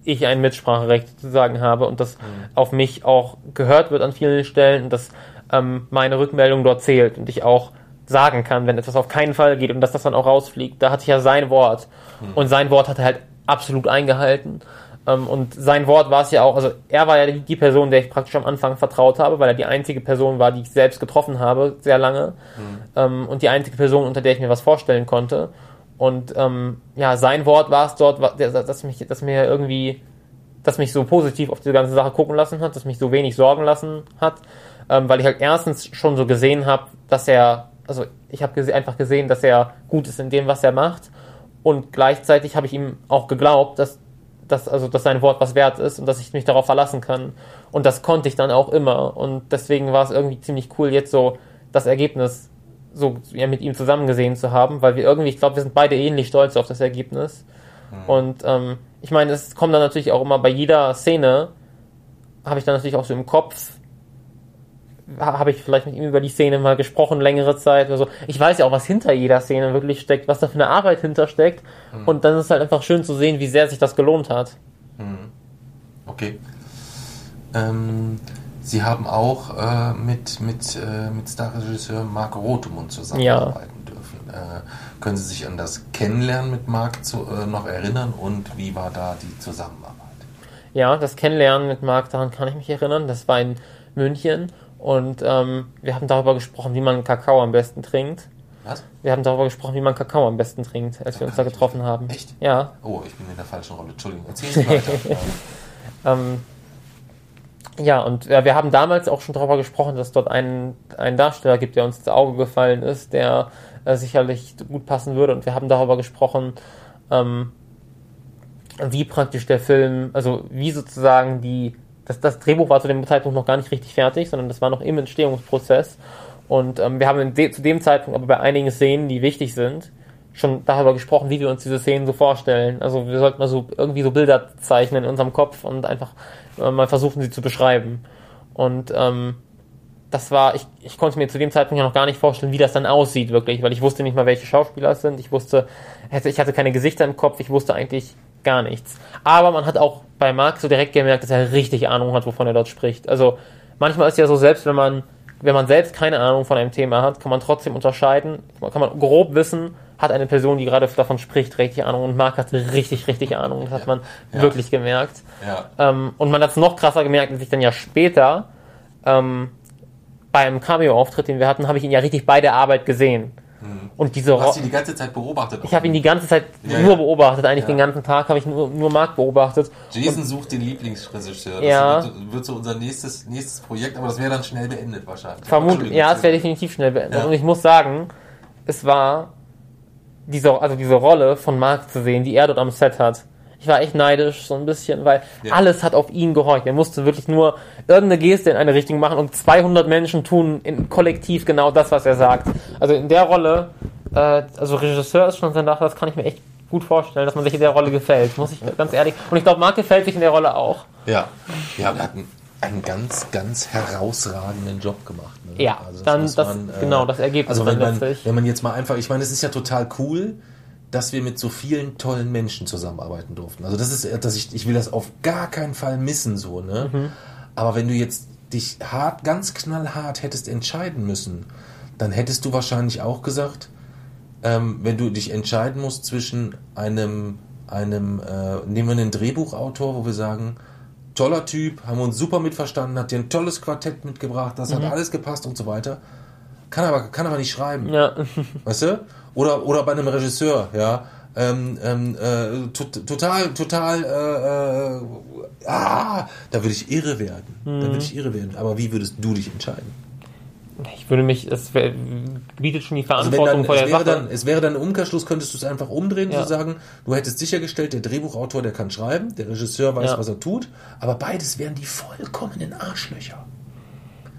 ich ein Mitspracherecht sozusagen habe und das auf mich auch gehört wird an vielen Stellen und dass ähm, meine Rückmeldung dort zählt und ich auch sagen kann, wenn etwas auf keinen Fall geht und dass das dann auch rausfliegt. Da hatte ich ja sein Wort und sein Wort hat er halt absolut eingehalten. Ähm, und sein Wort war es ja auch, also er war ja die, die Person, der ich praktisch am Anfang vertraut habe, weil er die einzige Person war, die ich selbst getroffen habe, sehr lange. Ähm, und die einzige Person, unter der ich mir was vorstellen konnte. Und ähm, ja, sein Wort war es dort, wa- der- das mich, das mir irgendwie, das mich so positiv auf diese ganze Sache gucken lassen hat, das mich so wenig sorgen lassen hat, ähm, weil ich halt erstens schon so gesehen habe, dass er, also ich habe gese einfach gesehen, dass er gut ist in dem, was er macht. Und gleichzeitig habe ich ihm auch geglaubt, dass, dass, also, dass sein Wort was wert ist und dass ich mich darauf verlassen kann. Und das konnte ich dann auch immer. Und deswegen war es irgendwie ziemlich cool, jetzt so das Ergebnis so ja, mit ihm zusammen gesehen zu haben, weil wir irgendwie, ich glaube, wir sind beide ähnlich stolz auf das Ergebnis. Und ähm, ich meine, es kommt dann natürlich auch immer bei jeder Szene, habe ich dann natürlich auch so im Kopf, habe ich vielleicht mit ihm über die Szene mal gesprochen, längere Zeit oder so. Ich weiß ja auch, was hinter jeder Szene wirklich steckt, was da für eine Arbeit hintersteckt. Und dann ist es halt einfach schön zu sehen, wie sehr sich das gelohnt hat. Okay. Ähm, Sie haben auch äh, mit, mit, äh, mit Starregisseur Marc Rothemund zusammenarbeiten dürfen. Äh, können Sie sich an das Kennenlernen mit Marc zu, äh, noch erinnern und wie war da die Zusammenarbeit? Ja, das Kennenlernen mit Marc, daran kann ich mich erinnern. Das war in München. Und ähm, wir haben darüber gesprochen, wie man Kakao am besten trinkt. Was? Wir haben darüber gesprochen, wie man Kakao am besten trinkt, als wir uns da getroffen haben. Echt? Ja. Oh, ich bin in der falschen Rolle. Entschuldigung. Erzähl weiter. Ja. Ähm, ja, und ja, wir haben damals auch schon darüber gesprochen, dass dort einen, einen Darsteller gibt, der uns ins Auge gefallen ist, der äh, sicherlich gut passen würde. Und wir haben darüber gesprochen, ähm, wie praktisch der Film, also wie sozusagen die, das, das Drehbuch war zu dem Zeitpunkt noch gar nicht richtig fertig, sondern das war noch im Entstehungsprozess. Und ähm, wir haben de, zu dem Zeitpunkt aber bei einigen Szenen, die wichtig sind, schon darüber gesprochen, wie wir uns diese Szenen so vorstellen. Also wir sollten mal so irgendwie so Bilder zeichnen in unserem Kopf und einfach äh, mal versuchen, sie zu beschreiben. Und ähm, das war, ich, ich konnte mir zu dem Zeitpunkt ja noch gar nicht vorstellen, wie das dann aussieht, wirklich, weil ich wusste nicht mal, welche Schauspieler es sind. Ich wusste, ich hatte keine Gesichter im Kopf, ich wusste eigentlich gar nichts. Aber man hat auch bei Marc so direkt gemerkt, dass er richtig Ahnung hat, wovon er dort spricht. Also manchmal ist ja so, selbst wenn man, wenn man selbst keine Ahnung von einem Thema hat, kann man trotzdem unterscheiden, kann man grob wissen, hat eine Person, die gerade davon spricht, richtig Ahnung und Marc hatte richtig, richtig Ahnung. Das hat Ja. man Ja. wirklich gemerkt. ja. Ähm, und man hat es noch krasser gemerkt, als ich dann ja später ähm, beim Cameo-Auftritt, den wir hatten, habe ich ihn ja richtig bei der Arbeit gesehen. Und diese Du hast Ro sie die ganze Zeit beobachtet. ich habe ihn die ganze Zeit Ja, nur ja. beobachtet, eigentlich Ja. den ganzen Tag habe ich nur, nur Marc beobachtet. Jason sucht den Lieblingsregisseur. Das Ja. wird, wird so unser nächstes, nächstes Projekt, aber das wäre dann schnell beendet wahrscheinlich. Vermutlich, ja, es wäre definitiv schnell beendet. Und ich muss sagen, es war diese, also diese Rolle von Marc zu sehen, die er dort am Set hat. Ich war echt neidisch, so ein bisschen, weil Ja. alles hat auf ihn gehorcht. Er musste wirklich nur irgendeine Geste in eine Richtung machen und 200 Menschen tun in kollektiv genau das, was er sagt. Also in der Rolle, äh, also Regisseur ist schon so eine Sache, das kann ich mir echt gut vorstellen, dass man sich in der Rolle gefällt, muss ich ganz ehrlich. Und ich glaube, Marc gefällt sich in der Rolle auch. Ja, ja, wir hatten einen ganz, ganz herausragenden Job gemacht. Ne? Ja, dann muss das- genau, das Ergebnis Also wenn dann man, letztlich. wenn man jetzt mal einfach, ich meine, es ist ja total cool, dass wir mit so vielen tollen Menschen zusammenarbeiten durften. Also das ist, dass ich, ich will das auf gar keinen Fall missen, so, ne? Mhm. Aber wenn du jetzt dich hart, ganz knallhart hättest entscheiden müssen, dann hättest du wahrscheinlich auch gesagt, ähm, wenn du dich entscheiden musst zwischen einem, einem äh, nehmen wir einen Drehbuchautor, wo wir sagen, toller Typ, haben wir uns super mitverstanden, hat dir ein tolles Quartett mitgebracht, das hat alles gepasst und so weiter, kann aber, kann aber nicht schreiben. Ja, Weißt du? Oder, oder bei einem Regisseur, ja. Ähm, ähm, äh, tot, total, total, äh, äh, ah, da würde ich irre werden. Da würde ich irre werden. Aber wie würdest du dich entscheiden? ich würde mich, es wär, bietet schon die Also Verantwortung dann, vor es der wäre Sache. dann, es wäre dann im Umkehrschluss, könntest du es einfach umdrehen Ja. und sagen, du hättest sichergestellt, der Drehbuchautor, der kann schreiben, der Regisseur weiß, Ja. was er tut, aber beides wären die vollkommenen Arschlöcher.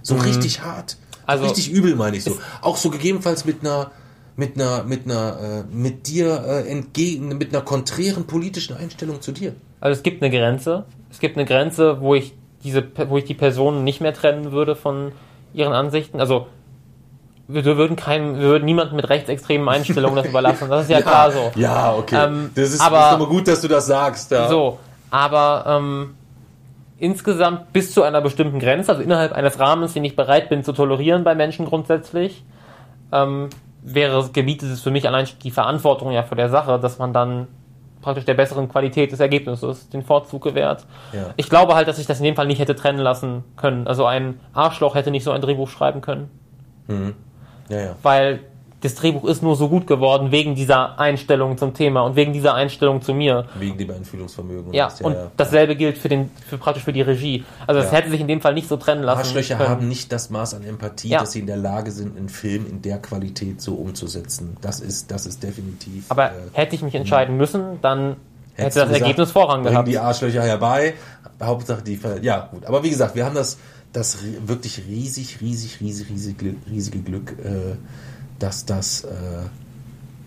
So Mhm. richtig hart. So Also- richtig übel, meine ich so. Auch so gegebenenfalls mit einer, mit einer, mit einer, äh, mit dir äh, entgegen, mit einer konträren politischen Einstellung zu dir. Also es gibt eine Grenze. Es gibt eine Grenze, wo ich diese, wo ich die Personen nicht mehr trennen würde von ihren Ansichten. Also wir würden keinem, wir würden niemandem mit rechtsextremen Einstellungen das überlassen. Das ist ja, klar so. Ja, okay. Ähm, das ist, aber- ist gut, dass du das sagst. Ja. So, aber ähm, insgesamt bis zu einer bestimmten Grenze, also innerhalb eines Rahmens, den ich bereit bin zu tolerieren bei Menschen grundsätzlich, ähm, wäre gebietet es für mich allein die Verantwortung ja für der Sache, dass man dann praktisch der besseren Qualität des Ergebnisses den Vorzug gewährt. Ja. Ich glaube halt, dass ich das in dem Fall nicht hätte trennen lassen können. Also ein Arschloch hätte nicht so ein Drehbuch schreiben können, ja, ja. weil das Drehbuch ist nur so gut geworden wegen dieser Einstellung zum Thema und wegen dieser Einstellung zu mir. Wegen dem Einfühlungsvermögen. Ja, das, und dasselbe gilt für den, für praktisch für die Regie. Also es Ja. hätte sich in dem Fall nicht so trennen lassen. Arschlöcher können. haben nicht das Maß an Empathie, Ja. dass sie in der Lage sind, einen Film in der Qualität so umzusetzen. Das ist, das ist definitiv. Aber äh, hätte ich mich entscheiden müssen, dann hätte das gesagt, Ergebnis Vorrang bring gehabt. die Arschlöcher herbei. Hauptsache die. Ja, gut. Aber wie gesagt, wir haben das, das wirklich riesig, riesig, riesig, riesig, riesige Glück, äh, dass das äh,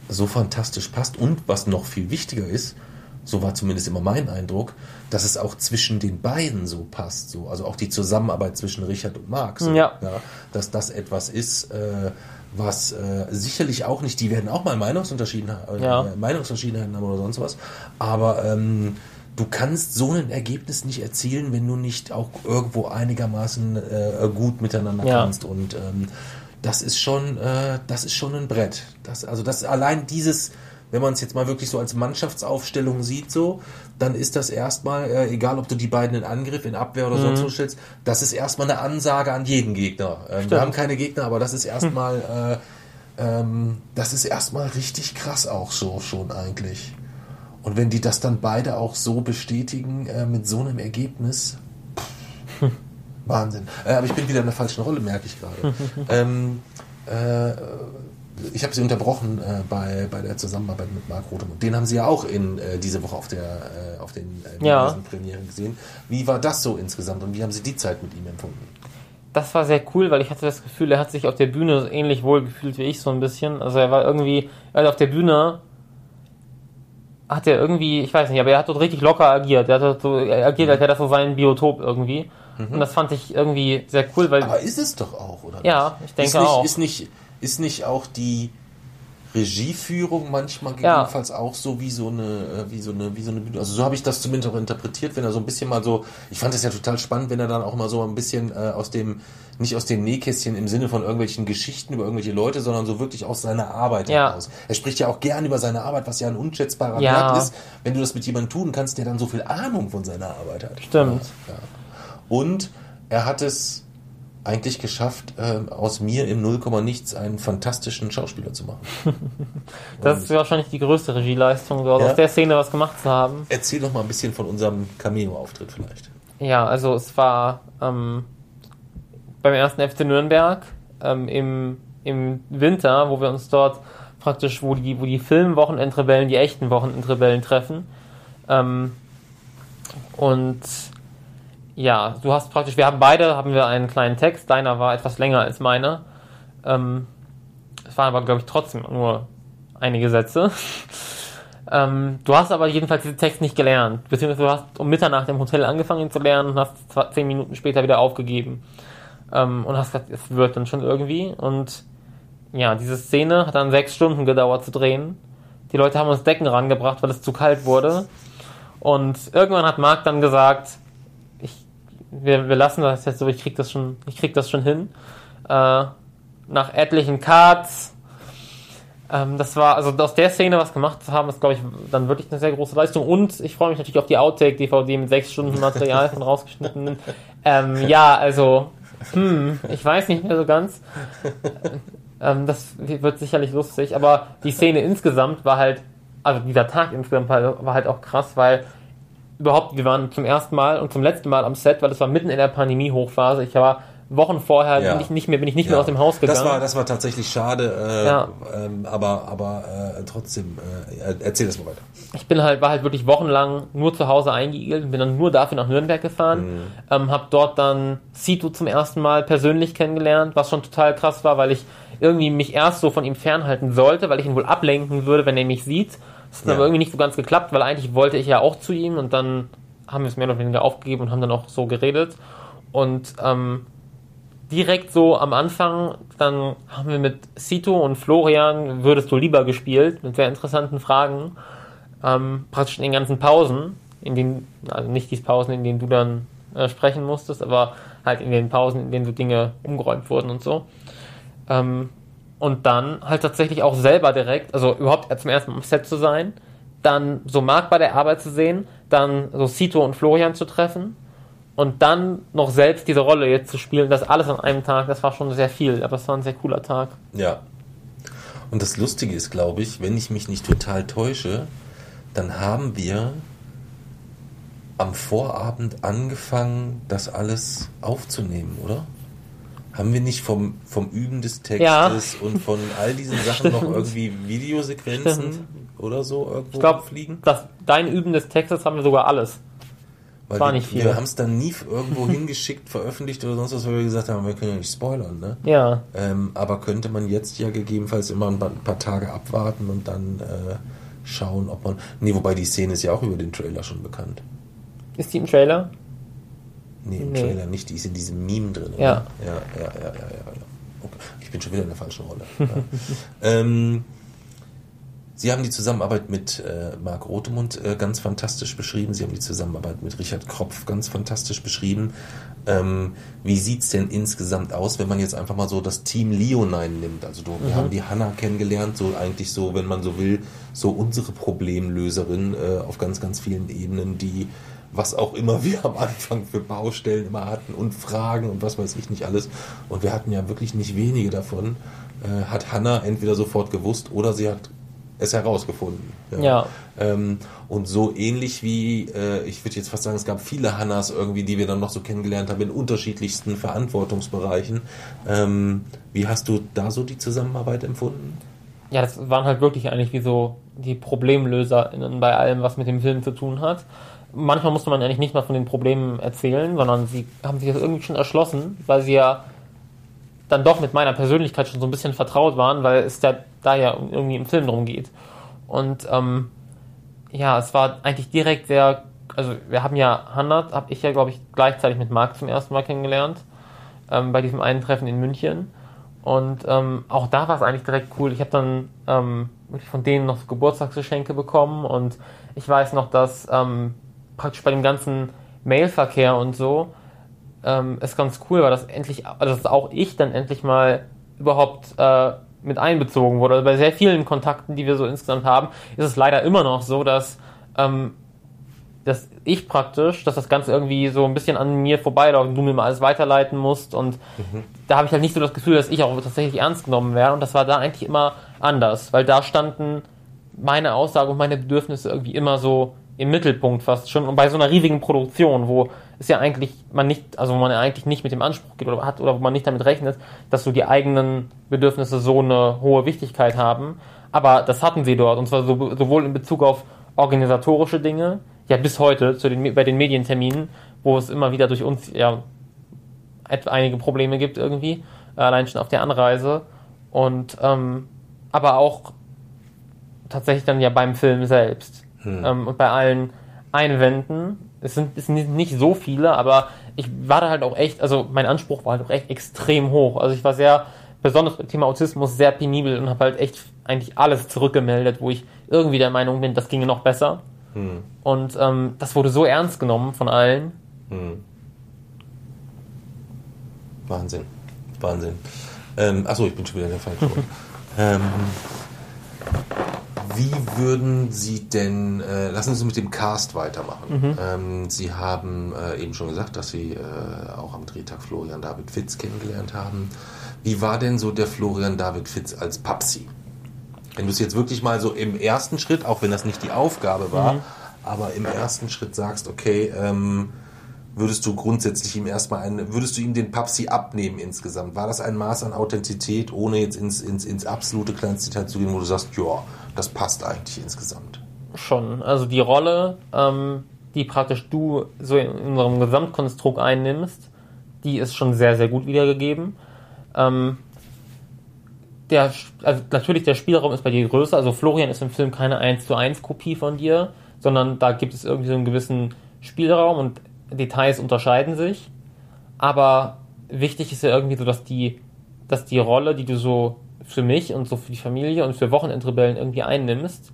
so fantastisch passt. Und was noch viel wichtiger ist, so war zumindest immer mein Eindruck, dass es auch zwischen den beiden so passt. So. Also auch die Zusammenarbeit zwischen Richard und Marc. So, Ja. dass das etwas ist, äh, was äh, sicherlich auch nicht, die werden auch mal Meinungsunterschiedenheiten, Ja. äh, Meinungsverschiedenheiten haben oder sonst was. Aber ähm, du kannst so ein Ergebnis nicht erzielen, wenn du nicht auch irgendwo einigermaßen äh, gut miteinander Ja. kannst. Und ähm, das ist schon, äh, das ist schon ein Brett. Das, also das allein dieses wenn man es jetzt mal wirklich so als Mannschaftsaufstellung sieht, so, dann ist das erstmal, äh, egal ob du die beiden in Angriff, in Abwehr oder sonst wo stellst, das ist erstmal eine Ansage an jeden Gegner. Ähm, wir haben keine Gegner, aber das ist erstmal, äh, ähm, das ist erstmal richtig krass auch so schon eigentlich. Und wenn die das dann beide auch so bestätigen äh, mit so einem Ergebnis, pff, Wahnsinn. Äh, aber ich bin wieder in der falschen Rolle, merke ich gerade. ähm, äh, ich habe sie unterbrochen äh, bei, bei der Zusammenarbeit mit Marc Rothemund. Den haben sie ja auch in äh, diese Woche auf der äh, auf den äh, Ja. Premieren gesehen. Wie war das so insgesamt und wie haben sie die Zeit mit ihm empfunden? Das war sehr cool, weil ich hatte das Gefühl, er hat sich auf der Bühne so ähnlich wohl gefühlt wie ich so ein bisschen. Also er war irgendwie, also auf der Bühne hat er irgendwie, ich weiß nicht, aber er hat dort richtig locker agiert. Er hat dort so er agiert, als hätte das so sein Biotop irgendwie. Und das fand ich irgendwie sehr cool, weil Aber ist es doch auch, oder? Ja, nicht? ich denke ist nicht, auch. Ist nicht, ist nicht auch die Regieführung manchmal Ja. gegebenenfalls auch so wie so eine, äh, wie so eine, wie so eine. Also so habe ich das zumindest auch interpretiert, wenn er so ein bisschen mal so, ich fand das ja total spannend, wenn er dann auch mal so ein bisschen äh, aus dem, nicht aus dem Nähkästchen im Sinne von irgendwelchen Geschichten über irgendwelche Leute, sondern so wirklich aus seiner Arbeit Ja. heraus. Er spricht ja auch gern über seine Arbeit, was ja ein unschätzbarer Ja. Wert ist, wenn du das mit jemandem tun kannst, der dann so viel Ahnung von seiner Arbeit hat. Stimmt. Ja. Und er hat es eigentlich geschafft, ähm, aus mir im Nullkomma nichts einen fantastischen Schauspieler zu machen. das ist wahrscheinlich die größte Regieeleistung, dort Ja. aus der Szene was gemacht zu haben. Erzähl doch mal ein bisschen von unserem Cameo-Auftritt vielleicht. Ja, also es war ähm, beim ersten FC Nürnberg ähm, im, im Winter, wo wir uns dort praktisch, wo die, wo die Filmwochenendrebellen, die echten Wochenendrebellen treffen. Ähm, und ja, du hast praktisch, wir haben beide, haben wir einen kleinen Text, deiner war etwas länger als meiner. Ähm, es waren aber, glaube ich, trotzdem nur einige Sätze. Ähm, du hast aber jedenfalls diesen Text nicht gelernt. Beziehungsweise du hast um Mitternacht im Hotel angefangen ihn zu lernen und hast zwar zehn Minuten später wieder aufgegeben. Ähm, und hast gesagt, es wird dann schon irgendwie. Und ja, diese Szene hat dann sechs Stunden gedauert zu drehen. Die Leute haben uns Decken rangebracht, weil es zu kalt wurde. Und irgendwann hat Marc dann gesagt, wir, wir lassen das jetzt so, ich krieg das schon, ich krieg das schon hin. Äh, nach etlichen Cuts, ähm, das war, also aus der Szene was gemacht zu haben, ist, glaube ich, dann wirklich eine sehr große Leistung. Und ich freue mich natürlich auf die Outtake-DVD mit sechs Stunden Material von rausgeschnittenen. Ähm, ja, also, hm, ich weiß nicht mehr so ganz. Ähm, das wird sicherlich lustig, aber die Szene insgesamt war halt, also dieser Tag insgesamt war halt auch krass, weil überhaupt, wir waren zum ersten Mal und zum letzten Mal am Set, weil es war mitten in der Pandemie-Hochphase. Ich war Wochen vorher Ja. bin ich nicht mehr, bin ich nicht mehr aus dem Haus gegangen. Das war, das war tatsächlich schade, äh, Ja. ähm, aber, aber äh, trotzdem, äh, erzähl das mal weiter. ich bin halt, war halt wirklich wochenlang nur zu Hause eingeigelt und bin dann nur dafür nach Nürnberg gefahren. Ähm, hab dort dann Sito zum ersten Mal persönlich kennengelernt, was schon total krass war, weil ich irgendwie mich erst so von ihm fernhalten sollte, weil ich ihn wohl ablenken würde, wenn er mich sieht. Das hat Ja. aber irgendwie nicht so ganz geklappt, weil eigentlich wollte ich ja auch zu ihm und dann haben wir es mehr oder weniger aufgegeben und haben dann auch so geredet. Und ähm, direkt so am Anfang, dann haben wir mit Sito und Florian Würdest du lieber gespielt, mit sehr interessanten Fragen. Ähm, praktisch in den ganzen Pausen, in denen, also nicht die Pausen, in denen du dann äh, sprechen musstest, aber halt in den Pausen, in denen so Dinge umgeräumt wurden und so. Ähm, und dann halt tatsächlich auch selber direkt, also überhaupt zum ersten Mal am Set zu sein, dann so Marc bei der Arbeit zu sehen, dann so Sito und Florian zu treffen und dann noch selbst diese Rolle jetzt zu spielen, das alles an einem Tag, das war schon sehr viel, aber es war ein sehr cooler Tag. Ja. Und das Lustige ist, glaube ich, wenn ich mich nicht total täusche, dann haben wir am Vorabend angefangen, das alles aufzunehmen, oder? Haben wir nicht vom, vom Üben des Textes und von all diesen Sachen noch irgendwie Videosequenzen Stimmt. oder so irgendwo Ich glaube, fliegen? das dein Üben des Textes haben wir sogar alles. Weil war wir, nicht viel. wir haben es dann nie irgendwo hingeschickt, veröffentlicht oder sonst was, weil wir gesagt haben, wir können ja nicht spoilern, ne? Ja, Ähm, aber könnte man jetzt ja gegebenenfalls immer ein paar, ein paar Tage abwarten und dann äh, schauen, ob man. Nee, wobei die Szene ist ja auch über den Trailer schon bekannt. ist die im Trailer? Nee, im Nee. Trailer nicht, die ist in diesem Meme drin. Ja. Ja, ja, ja, ja, ja, ja. Okay. Ich bin schon wieder in der falschen Rolle. ja. ähm, Sie haben die Zusammenarbeit mit äh, Marc Rotemund äh, ganz fantastisch beschrieben. Sie haben die Zusammenarbeit mit Richard Kropf ganz fantastisch beschrieben. Ähm, wie sieht's denn insgesamt aus, wenn man jetzt einfach mal so das Team Leonine nimmt? Also du, wir haben die Hanna kennengelernt, so eigentlich so, wenn man so will, so unsere Problemlöserin äh, auf ganz, ganz vielen Ebenen, die was auch immer wir am Anfang für Baustellen immer hatten und Fragen und was weiß ich nicht alles. Und wir hatten ja wirklich nicht wenige davon. Äh, hat Hanna entweder sofort gewusst oder sie hat es herausgefunden. Ja. Ähm, und so ähnlich wie, äh, ich würde jetzt fast sagen, es gab viele Hannas irgendwie, die wir dann noch so kennengelernt haben in unterschiedlichsten Verantwortungsbereichen. Ähm, wie hast du da so die Zusammenarbeit empfunden? Ja, das waren halt wirklich eigentlich wie so die ProblemlöserInnen bei allem, was mit dem Film zu tun hat. Manchmal musste man eigentlich nicht mal von den Problemen erzählen, sondern sie haben sich das irgendwie schon erschlossen, weil sie ja dann doch mit meiner Persönlichkeit schon so ein bisschen vertraut waren, weil es da, da ja irgendwie im Film drum geht. Und ähm, ja, es war eigentlich direkt sehr, also wir haben ja Hannah, habe ich ja glaube ich gleichzeitig mit Marc zum ersten Mal kennengelernt, ähm, bei diesem einen Treffen in München. Und ähm, auch da war es eigentlich direkt cool. Ich habe dann ähm, wirklich von denen noch Geburtstagsgeschenke bekommen und ich weiß noch, dass ähm, praktisch bei dem ganzen Mailverkehr und so ähm, ist ganz cool, weil das endlich, also dass auch ich dann endlich mal überhaupt äh, mit einbezogen wurde. Also bei sehr vielen Kontakten, die wir so insgesamt haben, ist es leider immer noch so, dass, ähm, dass ich praktisch, dass das Ganze irgendwie so ein bisschen an mir vorbeiläuft und du mir mal alles weiterleiten musst. Und da habe ich halt nicht so das Gefühl, dass ich auch tatsächlich ernst genommen werde. Und das war da eigentlich immer anders, weil da standen meine Aussage und meine Bedürfnisse irgendwie immer so im Mittelpunkt fast schon. Und bei so einer riesigen Produktion, wo es ja eigentlich man nicht, also wo man ja eigentlich nicht mit dem Anspruch geht oder hat oder wo man nicht damit rechnet, dass so die eigenen Bedürfnisse so eine hohe Wichtigkeit haben. Aber das hatten sie dort und zwar so, sowohl in Bezug auf organisatorische Dinge, ja bis heute zu den, bei den Medienterminen, wo es immer wieder durch uns ja einige Probleme gibt irgendwie, allein schon auf der Anreise und ähm, aber auch tatsächlich dann ja beim Film selbst ähm, und bei allen Einwänden. Es sind, es sind nicht so viele, aber ich war da halt auch echt, also mein Anspruch war halt auch echt extrem hoch. Also ich war sehr, besonders beim Thema Autismus, sehr penibel und habe halt echt eigentlich alles zurückgemeldet, wo ich irgendwie der Meinung bin, das ginge noch besser. Und ähm, das wurde so ernst genommen von allen. Wahnsinn. Wahnsinn. Ähm, achso, ich bin schon wieder in der falschen ähm, wie würden Sie denn, äh, lassen Sie uns mit dem Cast weitermachen. Ähm, Sie haben äh, eben schon gesagt, dass Sie äh, auch am Drehtag Florian David Fitz kennengelernt haben. Wie war denn so der Florian David Fitz als Papsi? Wenn du es jetzt wirklich mal so im ersten Schritt, auch wenn das nicht die Aufgabe war, aber im ersten Schritt sagst, okay, ähm, würdest du grundsätzlich ihm erstmal einen, würdest du ihm den Papsi abnehmen insgesamt? War das ein Maß an Authentizität, ohne jetzt ins, ins, ins absolute Kleinstdetail zu gehen, wo du sagst, ja, das passt eigentlich insgesamt? Schon. Also die Rolle, ähm, die praktisch du so in unserem Gesamtkonstrukt einnimmst, die ist schon sehr, sehr gut wiedergegeben. Ähm, der, also natürlich der Spielraum ist bei dir größer. Also Florian ist im Film keine 1 zu 1 Kopie von dir, sondern da gibt es irgendwie so einen gewissen Spielraum und Details unterscheiden sich. Aber wichtig ist ja irgendwie so, dass die, dass die Rolle, die du so für mich und so für die Familie und für Wochenendrebellen irgendwie einnimmst,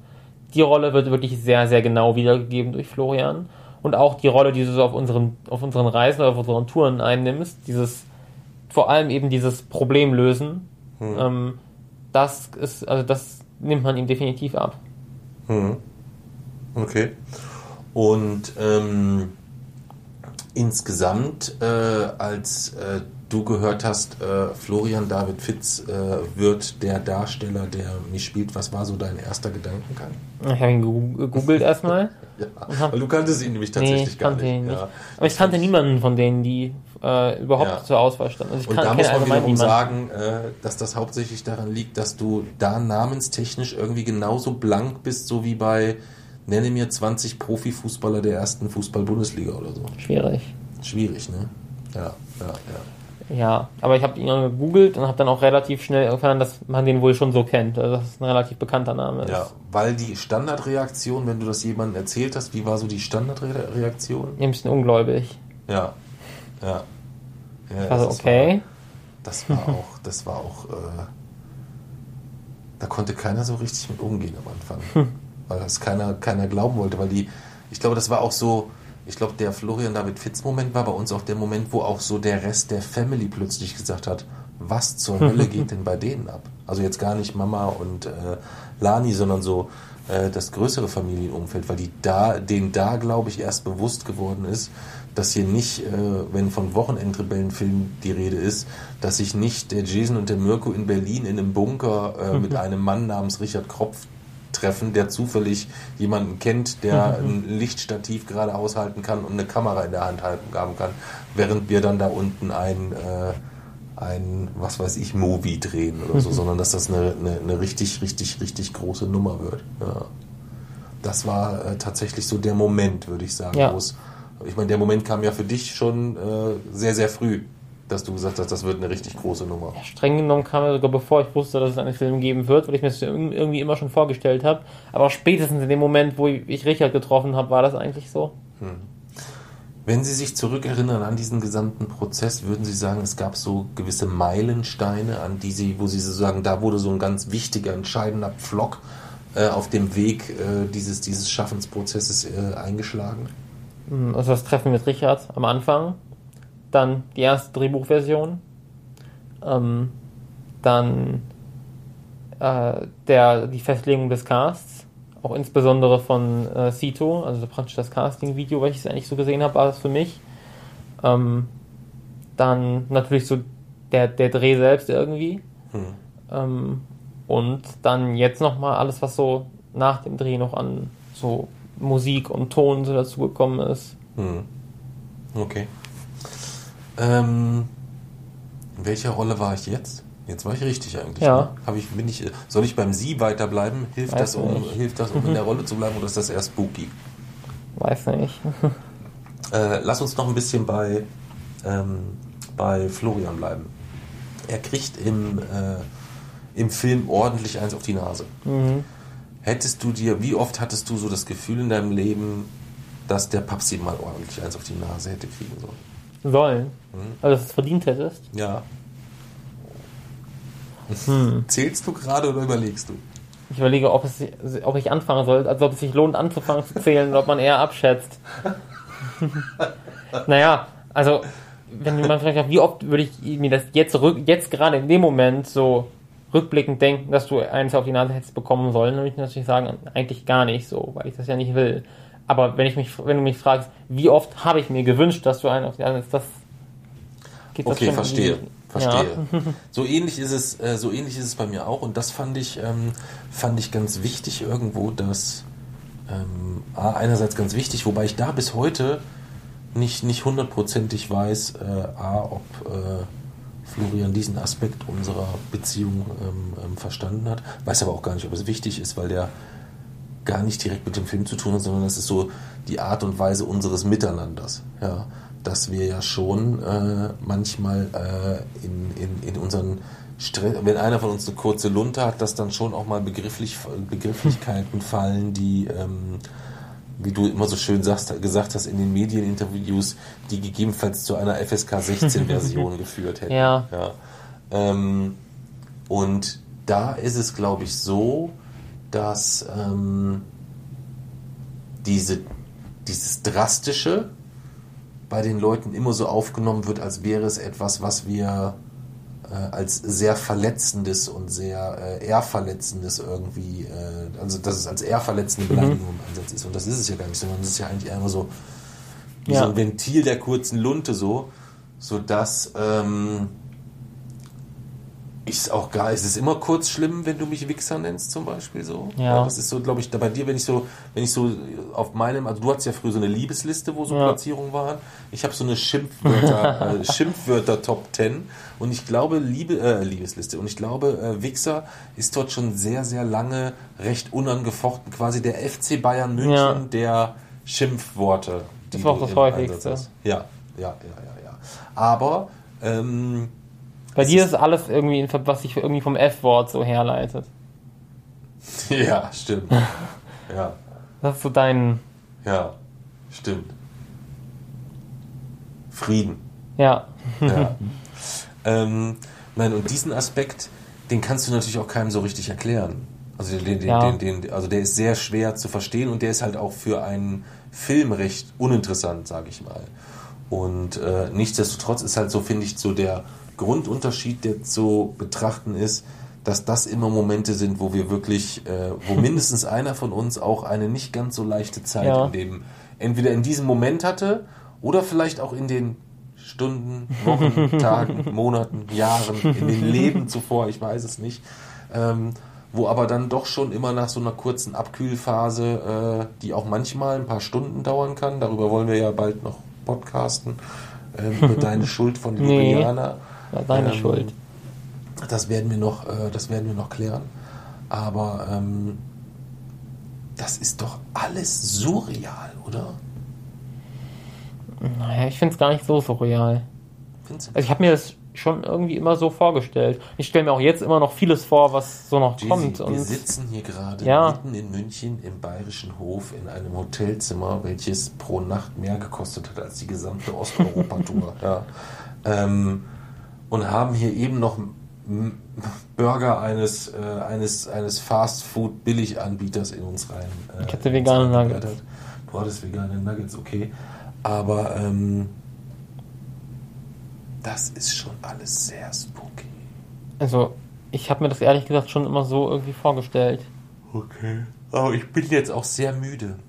die Rolle wird wirklich sehr, sehr genau wiedergegeben durch Florian. Und auch die Rolle, die du so auf unseren, auf unseren Reisen oder auf unseren Touren einnimmst, dieses, vor allem eben dieses Problemlösen, ähm, das ist, also das nimmt man ihm definitiv ab. Okay. Und ähm, insgesamt, äh, als äh, du gehört hast, äh, Florian David Fitz äh, wird der Darsteller, der mich spielt, was war so dein erster Gedankengang? Ich habe ihn gegoogelt erstmal. Ja, weil du kanntest ihn nämlich Nee, tatsächlich ich gar kannte nicht. ihn nicht. Ja. Aber ich kannte niemanden von denen, die äh, überhaupt Ja. zur Auswahl standen. Also ich Und kann, da muss man wiederum sagen, äh, dass das hauptsächlich daran liegt, dass du da namenstechnisch irgendwie genauso blank bist, so wie bei, nenne mir 20 Profifußballer der ersten Fußball-Bundesliga oder so. Schwierig. Schwierig, ne? Ja, ja, ja. Ja, aber ich habe ihn dann gegoogelt und habe dann auch relativ schnell erfahren, dass man den wohl schon so kennt. Also dass es ein relativ bekannter Name ist. Ja, weil die Standardreaktion, wenn du das jemandem erzählt hast, wie war so die Standardreaktion? Ein bisschen ungläubig. Ja, ja. ja Also das okay. War, das war auch, das war auch, äh, da konnte keiner so richtig mit umgehen am Anfang. Weil das keiner, keiner glauben wollte, weil die, ich glaube, das war auch so, ich glaube, der Florian David Fitz Moment war bei uns auch der Moment, wo auch so der Rest der Family plötzlich gesagt hat, was zur Hölle geht denn bei denen ab? Also jetzt gar nicht Mama und äh, Lani, sondern so äh, das größere Familienumfeld, weil die da, denen da, glaube ich, erst bewusst geworden ist, dass hier nicht, äh, wenn von Wochenendrebellenfilm die Rede ist, dass sich nicht der Jason und der Mirko in Berlin in einem Bunker äh, mit einem Mann namens Richard Kropf treffen, der zufällig jemanden kennt, der ein Lichtstativ gerade aushalten kann und eine Kamera in der Hand haben kann, während wir dann da unten ein, äh, ein was weiß ich, Movie drehen oder so, sondern dass das eine, eine, eine richtig, richtig, richtig große Nummer wird. Ja. Das war äh, tatsächlich so der Moment, würde ich sagen, Ja. wo es ich meine, der Moment kam ja für dich schon äh, sehr, sehr früh, dass du gesagt hast, das wird eine richtig große Nummer. Streng genommen kam er sogar bevor ich wusste, dass es einen Film geben wird, weil ich mir das irgendwie immer schon vorgestellt habe. Aber spätestens in dem Moment, wo ich Richard getroffen habe, war das eigentlich so. Wenn Sie sich zurückerinnern an diesen gesamten Prozess, würden Sie sagen, es gab so gewisse Meilensteine, an die Sie, wo Sie so sagen, da wurde so ein ganz wichtiger, entscheidender Pflock äh, auf dem Weg äh, dieses, dieses Schaffensprozesses äh, eingeschlagen? Also das Treffen mit Richard am Anfang, dann die erste Drehbuchversion, ähm, dann äh, der, die Festlegung des Casts, auch insbesondere von äh, Sito, also praktisch das Casting-Video, welches ich eigentlich so gesehen habe, war das für mich. Ähm, dann natürlich so der, der Dreh selbst irgendwie. Ähm, und dann jetzt nochmal alles, was so nach dem Dreh noch an so Musik und Ton so dazugekommen ist. Hm. Okay. Ähm, in welcher Rolle war ich jetzt? Jetzt war ich richtig eigentlich. Ja. Ne? Hab ich, bin ich, soll ich beim Sie weiterbleiben? Hilft, Weiß das, um, nicht. hilft das, um in der Rolle zu bleiben oder ist das eher spooky? Weiß nicht. Äh, lass uns noch ein bisschen bei, ähm, bei Florian bleiben. Er kriegt im, äh, im Film ordentlich eins auf die Nase. Mhm. Hättest du dir, wie oft hattest du so das Gefühl in deinem Leben, dass der Papsi mal ordentlich eins auf die Nase hätte kriegen sollen? Sollen. Also, dass du es verdient hättest. Ja. Hm. Zählst du gerade oder überlegst du? Ich überlege, ob, es, ob ich anfangen soll, also ob es sich lohnt anzufangen zu zählen oder ob man eher abschätzt. naja, also, wenn man fragt, wie oft würde ich mir das jetzt, jetzt gerade in dem Moment so rückblickend denken, dass du eins auf die Nase hättest bekommen sollen, dann würde ich natürlich sagen, eigentlich gar nicht so, weil ich das ja nicht will. Aber wenn ich mich, wenn du mich fragst, wie oft habe ich mir gewünscht, dass du einen auf die Nase hättest, das geht das Okay, schon verstehe. Verstehe. Ja. So ähnlich ist es, äh, so ähnlich ist es bei mir auch und das fand ich, ähm, fand ich ganz wichtig irgendwo, dass ähm, A, einerseits ganz wichtig, wobei ich da bis heute nicht, nicht hundertprozentig weiß, äh, A, ob äh, Florian diesen Aspekt unserer Beziehung ähm, ähm, verstanden hat. Weiß aber auch gar nicht, ob es wichtig ist, weil der gar nicht direkt mit dem Film zu tun hat, sondern das ist so die Art und Weise unseres Miteinanders. Ja, dass wir ja schon äh, manchmal äh, in, in, in unseren Stress, wenn einer von uns eine kurze Lunte hat, dass dann schon auch mal Begrifflich, Begrifflichkeiten fallen, die, ähm, wie du immer so schön sagst, gesagt hast in den Medieninterviews, die gegebenenfalls zu einer FSK 16 Version geführt hätten. Ja. Ja. Ähm, und da ist es, glaube ich, so, dass ähm, diese, dieses Drastische bei den Leuten immer so aufgenommen wird, als wäre es etwas, was wir äh, als sehr verletzendes und sehr äh, ehrverletzendes irgendwie, äh, also dass es als ehrverletzende Beleidigung im Einsatz ist. Und das ist es ja gar nicht, sondern es ist ja eigentlich eher immer so wie Ja. so ein Ventil der kurzen Lunte so, sodass ähm, es auch gar, ist es immer kurz schlimm, wenn du mich Wichser nennst zum Beispiel so? Ja. Das ist so, glaube ich, da bei dir, wenn ich so, wenn ich so auf meinem, also du hattest ja früher so eine Liebesliste, wo so Ja. Platzierungen waren. Ich habe so eine Schimpfwörter, äh, Schimpfwörter Top 10 und ich glaube, Liebe, äh, Liebesliste und ich glaube, äh, Wichser ist dort schon sehr, sehr lange recht unangefochten, quasi der FC Bayern München Ja. der Schimpfworte. die Das war auch das häufigste. Ja, ja, ja, ja, ja. Aber ähm, Bei Es dir ist- alles irgendwie, in- was sich irgendwie vom F-Wort so herleitet. ja, stimmt. Ja, Das ist so dein, ja, stimmt. Frieden. ja. Ja. ähm, nein, und diesen Aspekt, den kannst du natürlich auch keinem so richtig erklären. Also, den, den, Ja. den, also der ist sehr schwer zu verstehen und der ist halt auch für einen Film recht uninteressant, sage ich mal. Und äh, nichtsdestotrotz ist halt so, finde ich, so der Grundunterschied, der zu betrachten ist, dass das immer Momente sind, wo wir wirklich, äh, wo mindestens einer von uns auch eine nicht ganz so leichte Zeit Ja. in dem, entweder in diesem Moment hatte oder vielleicht auch in den Stunden, Wochen, Tagen, Monaten, Jahren, in den Leben zuvor, ich weiß es nicht. Ähm, wo aber dann doch schon immer nach so einer kurzen Abkühlphase, äh, die auch manchmal ein paar Stunden dauern kann, darüber wollen wir ja bald noch podcasten, ähm, über deine Schuld von Nee. War deine Ähm, Schuld. Das werden wir noch, äh, das werden wir noch klären. Aber ähm, das ist doch alles surreal, oder? Naja, ich finde es gar nicht so surreal. Findest du? Also ich habe mir das schon irgendwie immer so vorgestellt. Ich stelle mir auch jetzt immer noch vieles vor, was so noch Jeezy, kommt. wir sitzen hier gerade Ja. mitten in München im Bayerischen Hof in einem Hotelzimmer, welches pro Nacht mehr gekostet hat als die gesamte Osteuropa-Tour. ja. ähm, und haben hier eben noch Burger eines, äh, eines, eines Fast-Food-Billiganbieters in uns rein. Äh, Ich hatte vegane. Nuggets. Du hattest vegane Nuggets, okay. Aber ähm, das ist schon alles sehr spooky. also ich habe mir das ehrlich gesagt schon immer so irgendwie vorgestellt. Okay. Aber ich bin jetzt auch sehr müde.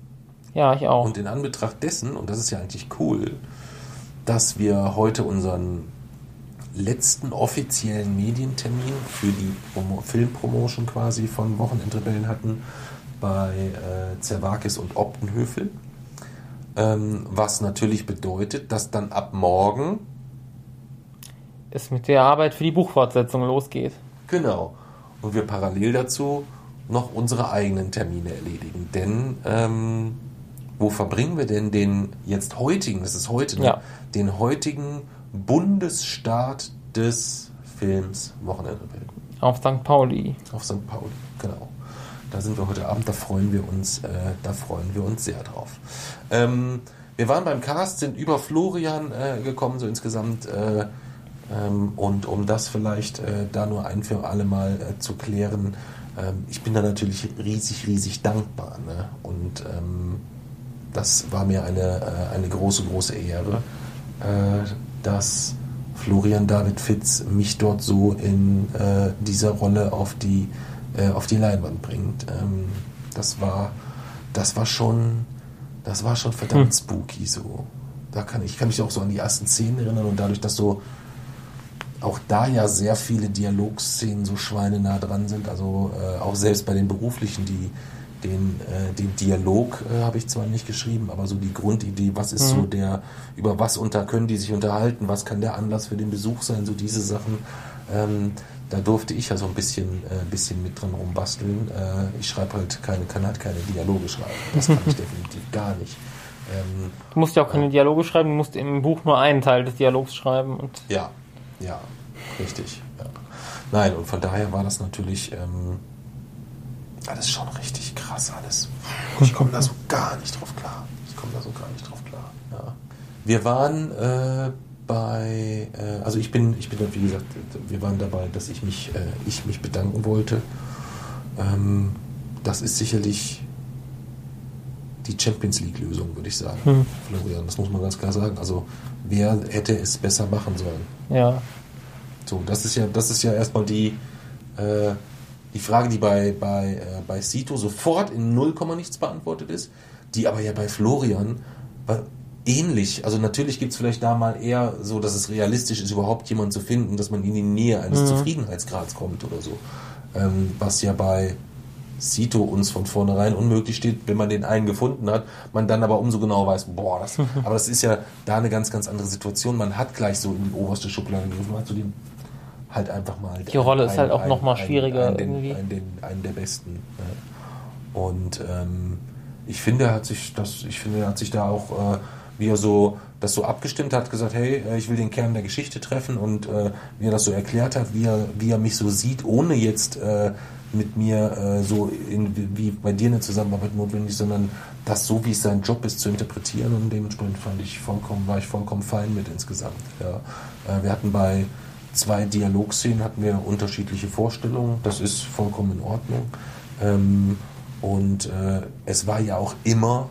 Ja, ich auch. Und in Anbetracht dessen, und das ist ja eigentlich cool, dass wir heute unseren letzten offiziellen Medientermin für die Promo Filmpromotion quasi von Wochenendrebellen hatten bei äh, Zervakis und Optenhöfel. Ähm, was natürlich bedeutet, dass dann ab morgen, es mit der Arbeit für die Buchfortsetzung losgeht. genau, und wir parallel dazu noch unsere eigenen Termine erledigen. Denn ähm, wo verbringen wir denn den jetzt heutigen, das ist heute, ne, Ja. den heutigen Bundesstart des Films Wochenendrebellen? Auf St. Pauli. Auf St. Pauli, genau. Da sind wir heute Abend, da freuen wir uns, äh, da freuen wir uns sehr drauf. Ähm, wir waren beim Cast, sind über Florian äh, gekommen, so insgesamt. Äh, ähm, und um das vielleicht äh, da nur ein für alle Mal äh, zu klären, ähm, ich bin da natürlich riesig, riesig dankbar. Ne? Und ähm, das war mir eine, äh, eine große, große Ehre, dass Florian David Fitz mich dort so in äh, dieser Rolle auf die, äh, auf die Leinwand bringt. Ähm, das war, das war schon, das war schon verdammt spooky so. Da kann ich kann mich auch so an die ersten Szenen erinnern und dadurch, dass so auch da ja sehr viele Dialogszenen so schweinenah dran sind, also äh, auch selbst bei den beruflichen, die den, äh, den Dialog äh, habe ich zwar nicht geschrieben, aber so die Grundidee, was ist so der, über was unter können die sich unterhalten, was kann der Anlass für den Besuch sein, so diese Sachen. Ähm, da durfte ich ja so ein bisschen, äh, bisschen mit dran rumbasteln. Äh, ich schreibe halt keine, kann halt keine Dialoge schreiben. Das kann ich definitiv gar nicht. Ähm, Du musst ja auch keine Dialoge schreiben, du musst im Buch nur einen Teil des Dialogs schreiben. Und Ja, ja, richtig. Ja. Nein, und von daher war das natürlich ähm, alles schon richtig krass alles. Ich komme da so gar nicht drauf klar. Ich komme da so gar nicht drauf klar. Ja. Wir waren äh, bei, äh, also ich bin, ich bin, wie gesagt, wir waren dabei, dass ich mich, äh, ich mich bedanken wollte. Ähm, das ist sicherlich die Champions League-Lösung, würde ich sagen, Hm. Florian. Das muss man ganz klar sagen. Also wer hätte es besser machen sollen? ja, So, das ist ja, das ist ja erstmal die, äh, die Frage, die bei, bei, äh, bei Sito sofort in 0, nichts beantwortet ist, die aber ja bei Florian war ähnlich. Also natürlich gibt es vielleicht da mal eher so, dass es realistisch ist, überhaupt jemanden zu finden, dass man in die Nähe eines Zufriedenheitsgrads kommt oder so. Ähm, was ja bei Sito uns von vornherein unmöglich steht, wenn man den einen gefunden hat, man dann aber umso genauer weiß, boah, das, aber das ist ja da eine ganz, ganz andere Situation. Man hat gleich so in die oberste Schublade gegriffen, hat so den halt einfach mal. Die Rolle ist halt auch noch mal schwieriger einen, irgendwie. Einen, den, einen der besten. Ne? Und ähm, ich finde, er hat sich das, ich finde, hat sich da auch, äh, wie er so das so abgestimmt hat, gesagt, hey, äh, ich will den Kern der Geschichte treffen und äh, wie er das so erklärt hat, wie er, wie er mich so sieht, ohne jetzt äh, mit mir äh, so in, wie bei dir eine Zusammenarbeit notwendig, sondern das so, wie es sein Job ist, zu interpretieren und dementsprechend fand ich vollkommen, war ich vollkommen fein mit insgesamt. Ja. Äh, wir hatten bei zwei Dialogszenen hatten wir unterschiedliche Vorstellungen. Das ist vollkommen in Ordnung. Ähm, und äh, es war ja auch immer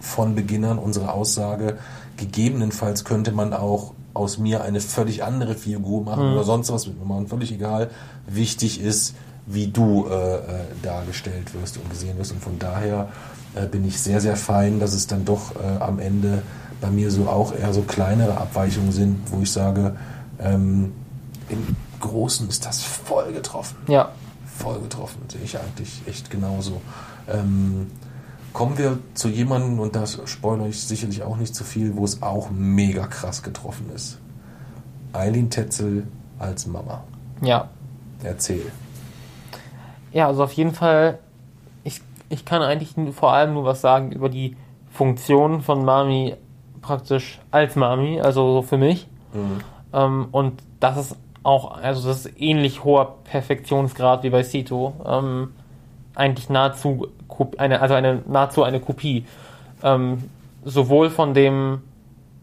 von Beginn an unsere Aussage, gegebenenfalls könnte man auch aus mir eine völlig andere Figur machen mhm. oder sonst was mit mir machen, völlig egal. Wichtig ist, wie du äh, äh, dargestellt wirst und gesehen wirst. Und von daher äh, bin ich sehr, sehr fein, dass es dann doch äh, am Ende bei mir so auch eher so kleinere Abweichungen sind, wo ich sage, ähm, im Großen ist das voll getroffen. Ja. Voll getroffen, sehe ich eigentlich echt genauso. Ähm, kommen wir zu jemandem, und das spoilere ich sicherlich auch nicht zu viel, wo es auch mega krass getroffen ist. Eileen Tetzel als Mama. Ja. Erzähl. Ja, also auf jeden Fall, ich, ich kann eigentlich vor allem nur was sagen über die Funktion von Mami praktisch als Mami, also so für mich. Mhm. Ähm, und das ist auch, also das ist ähnlich hoher Perfektionsgrad wie bei Sito. Ähm, eigentlich nahezu eine, also eine nahezu eine Kopie. Ähm, sowohl von dem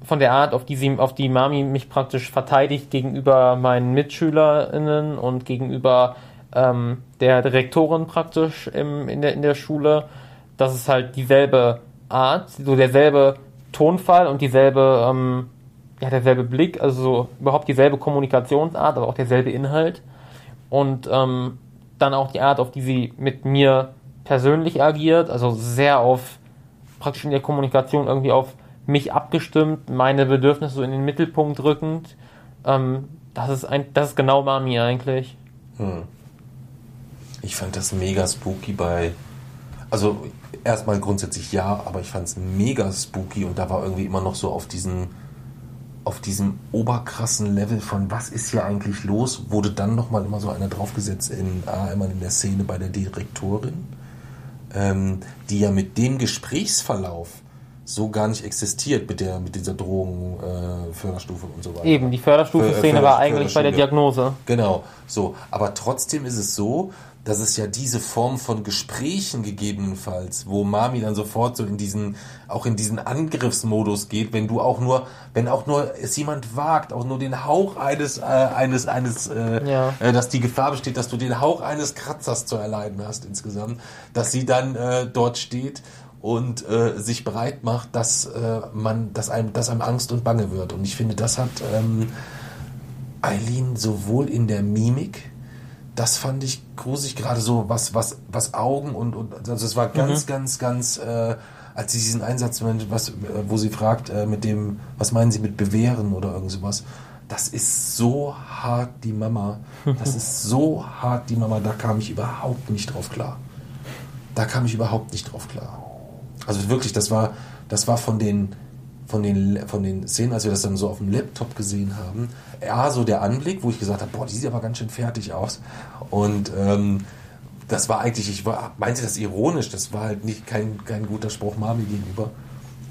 von der Art, auf die sie, auf die Mami mich praktisch verteidigt gegenüber meinen MitschülerInnen und gegenüber ähm, der Direktorin praktisch im, in, der, in der Schule. Das ist halt dieselbe Art, so derselbe Tonfall und dieselbe, ähm, ja, derselbe Blick, also so überhaupt dieselbe Kommunikationsart, aber auch derselbe Inhalt. Und ähm, dann auch die Art, auf die sie mit mir persönlich agiert, also sehr auf praktisch in der Kommunikation irgendwie auf mich abgestimmt, meine Bedürfnisse so in den Mittelpunkt rückend. Ähm, das ist ein, das ist genau Mami eigentlich. Hm. Ich fand das mega spooky bei. Also erstmal grundsätzlich ja, aber ich fand es mega spooky und da war irgendwie immer noch so auf diesen auf diesem oberkrassen Level von was ist hier eigentlich los, wurde dann nochmal immer so einer draufgesetzt in ah, immer in der Szene bei der Direktorin, ähm, die ja mit dem Gesprächsverlauf so gar nicht existiert mit der mit dieser Drogen äh, Förderstufe und so weiter. Eben, die Förderstufe-Szene war eigentlich bei der Diagnose. Genau, so. Aber trotzdem ist es so, dass es ja diese Form von Gesprächen gegebenenfalls, wo Mami dann sofort so in diesen, auch in diesen Angriffsmodus geht, wenn du auch nur, wenn auch nur es jemand wagt, auch nur den Hauch eines, äh, eines, eines, äh, ja. äh, dass die Gefahr besteht, dass du den Hauch eines Kratzers zu erleiden hast insgesamt, dass sie dann äh, dort steht und äh, sich bereit macht, dass äh, man, dass einem, dass einem Angst und Bange wird. Und ich finde, das hat ähm, Eileen sowohl in der Mimik, das fand ich gruselig, gerade so was, was, was Augen und, und also es war ganz, mhm. ganz, ganz, äh, als sie diesen Einsatz, was, wo sie fragt, äh, mit dem, was meinen Sie mit bewähren oder irgend sowas, das ist so hart die Mama, das ist so hart die Mama, da kam ich überhaupt nicht drauf klar. Da kam ich überhaupt nicht drauf klar. Also wirklich, das war, das war von den, von den, von den Szenen, als wir das dann so auf dem Laptop gesehen haben, ja, so der Anblick, wo ich gesagt habe, boah, die sieht aber ganz schön fertig aus. Und ähm, das war eigentlich, ich war, meinte das ironisch, das war halt nicht kein, kein guter Spruch Mami gegenüber.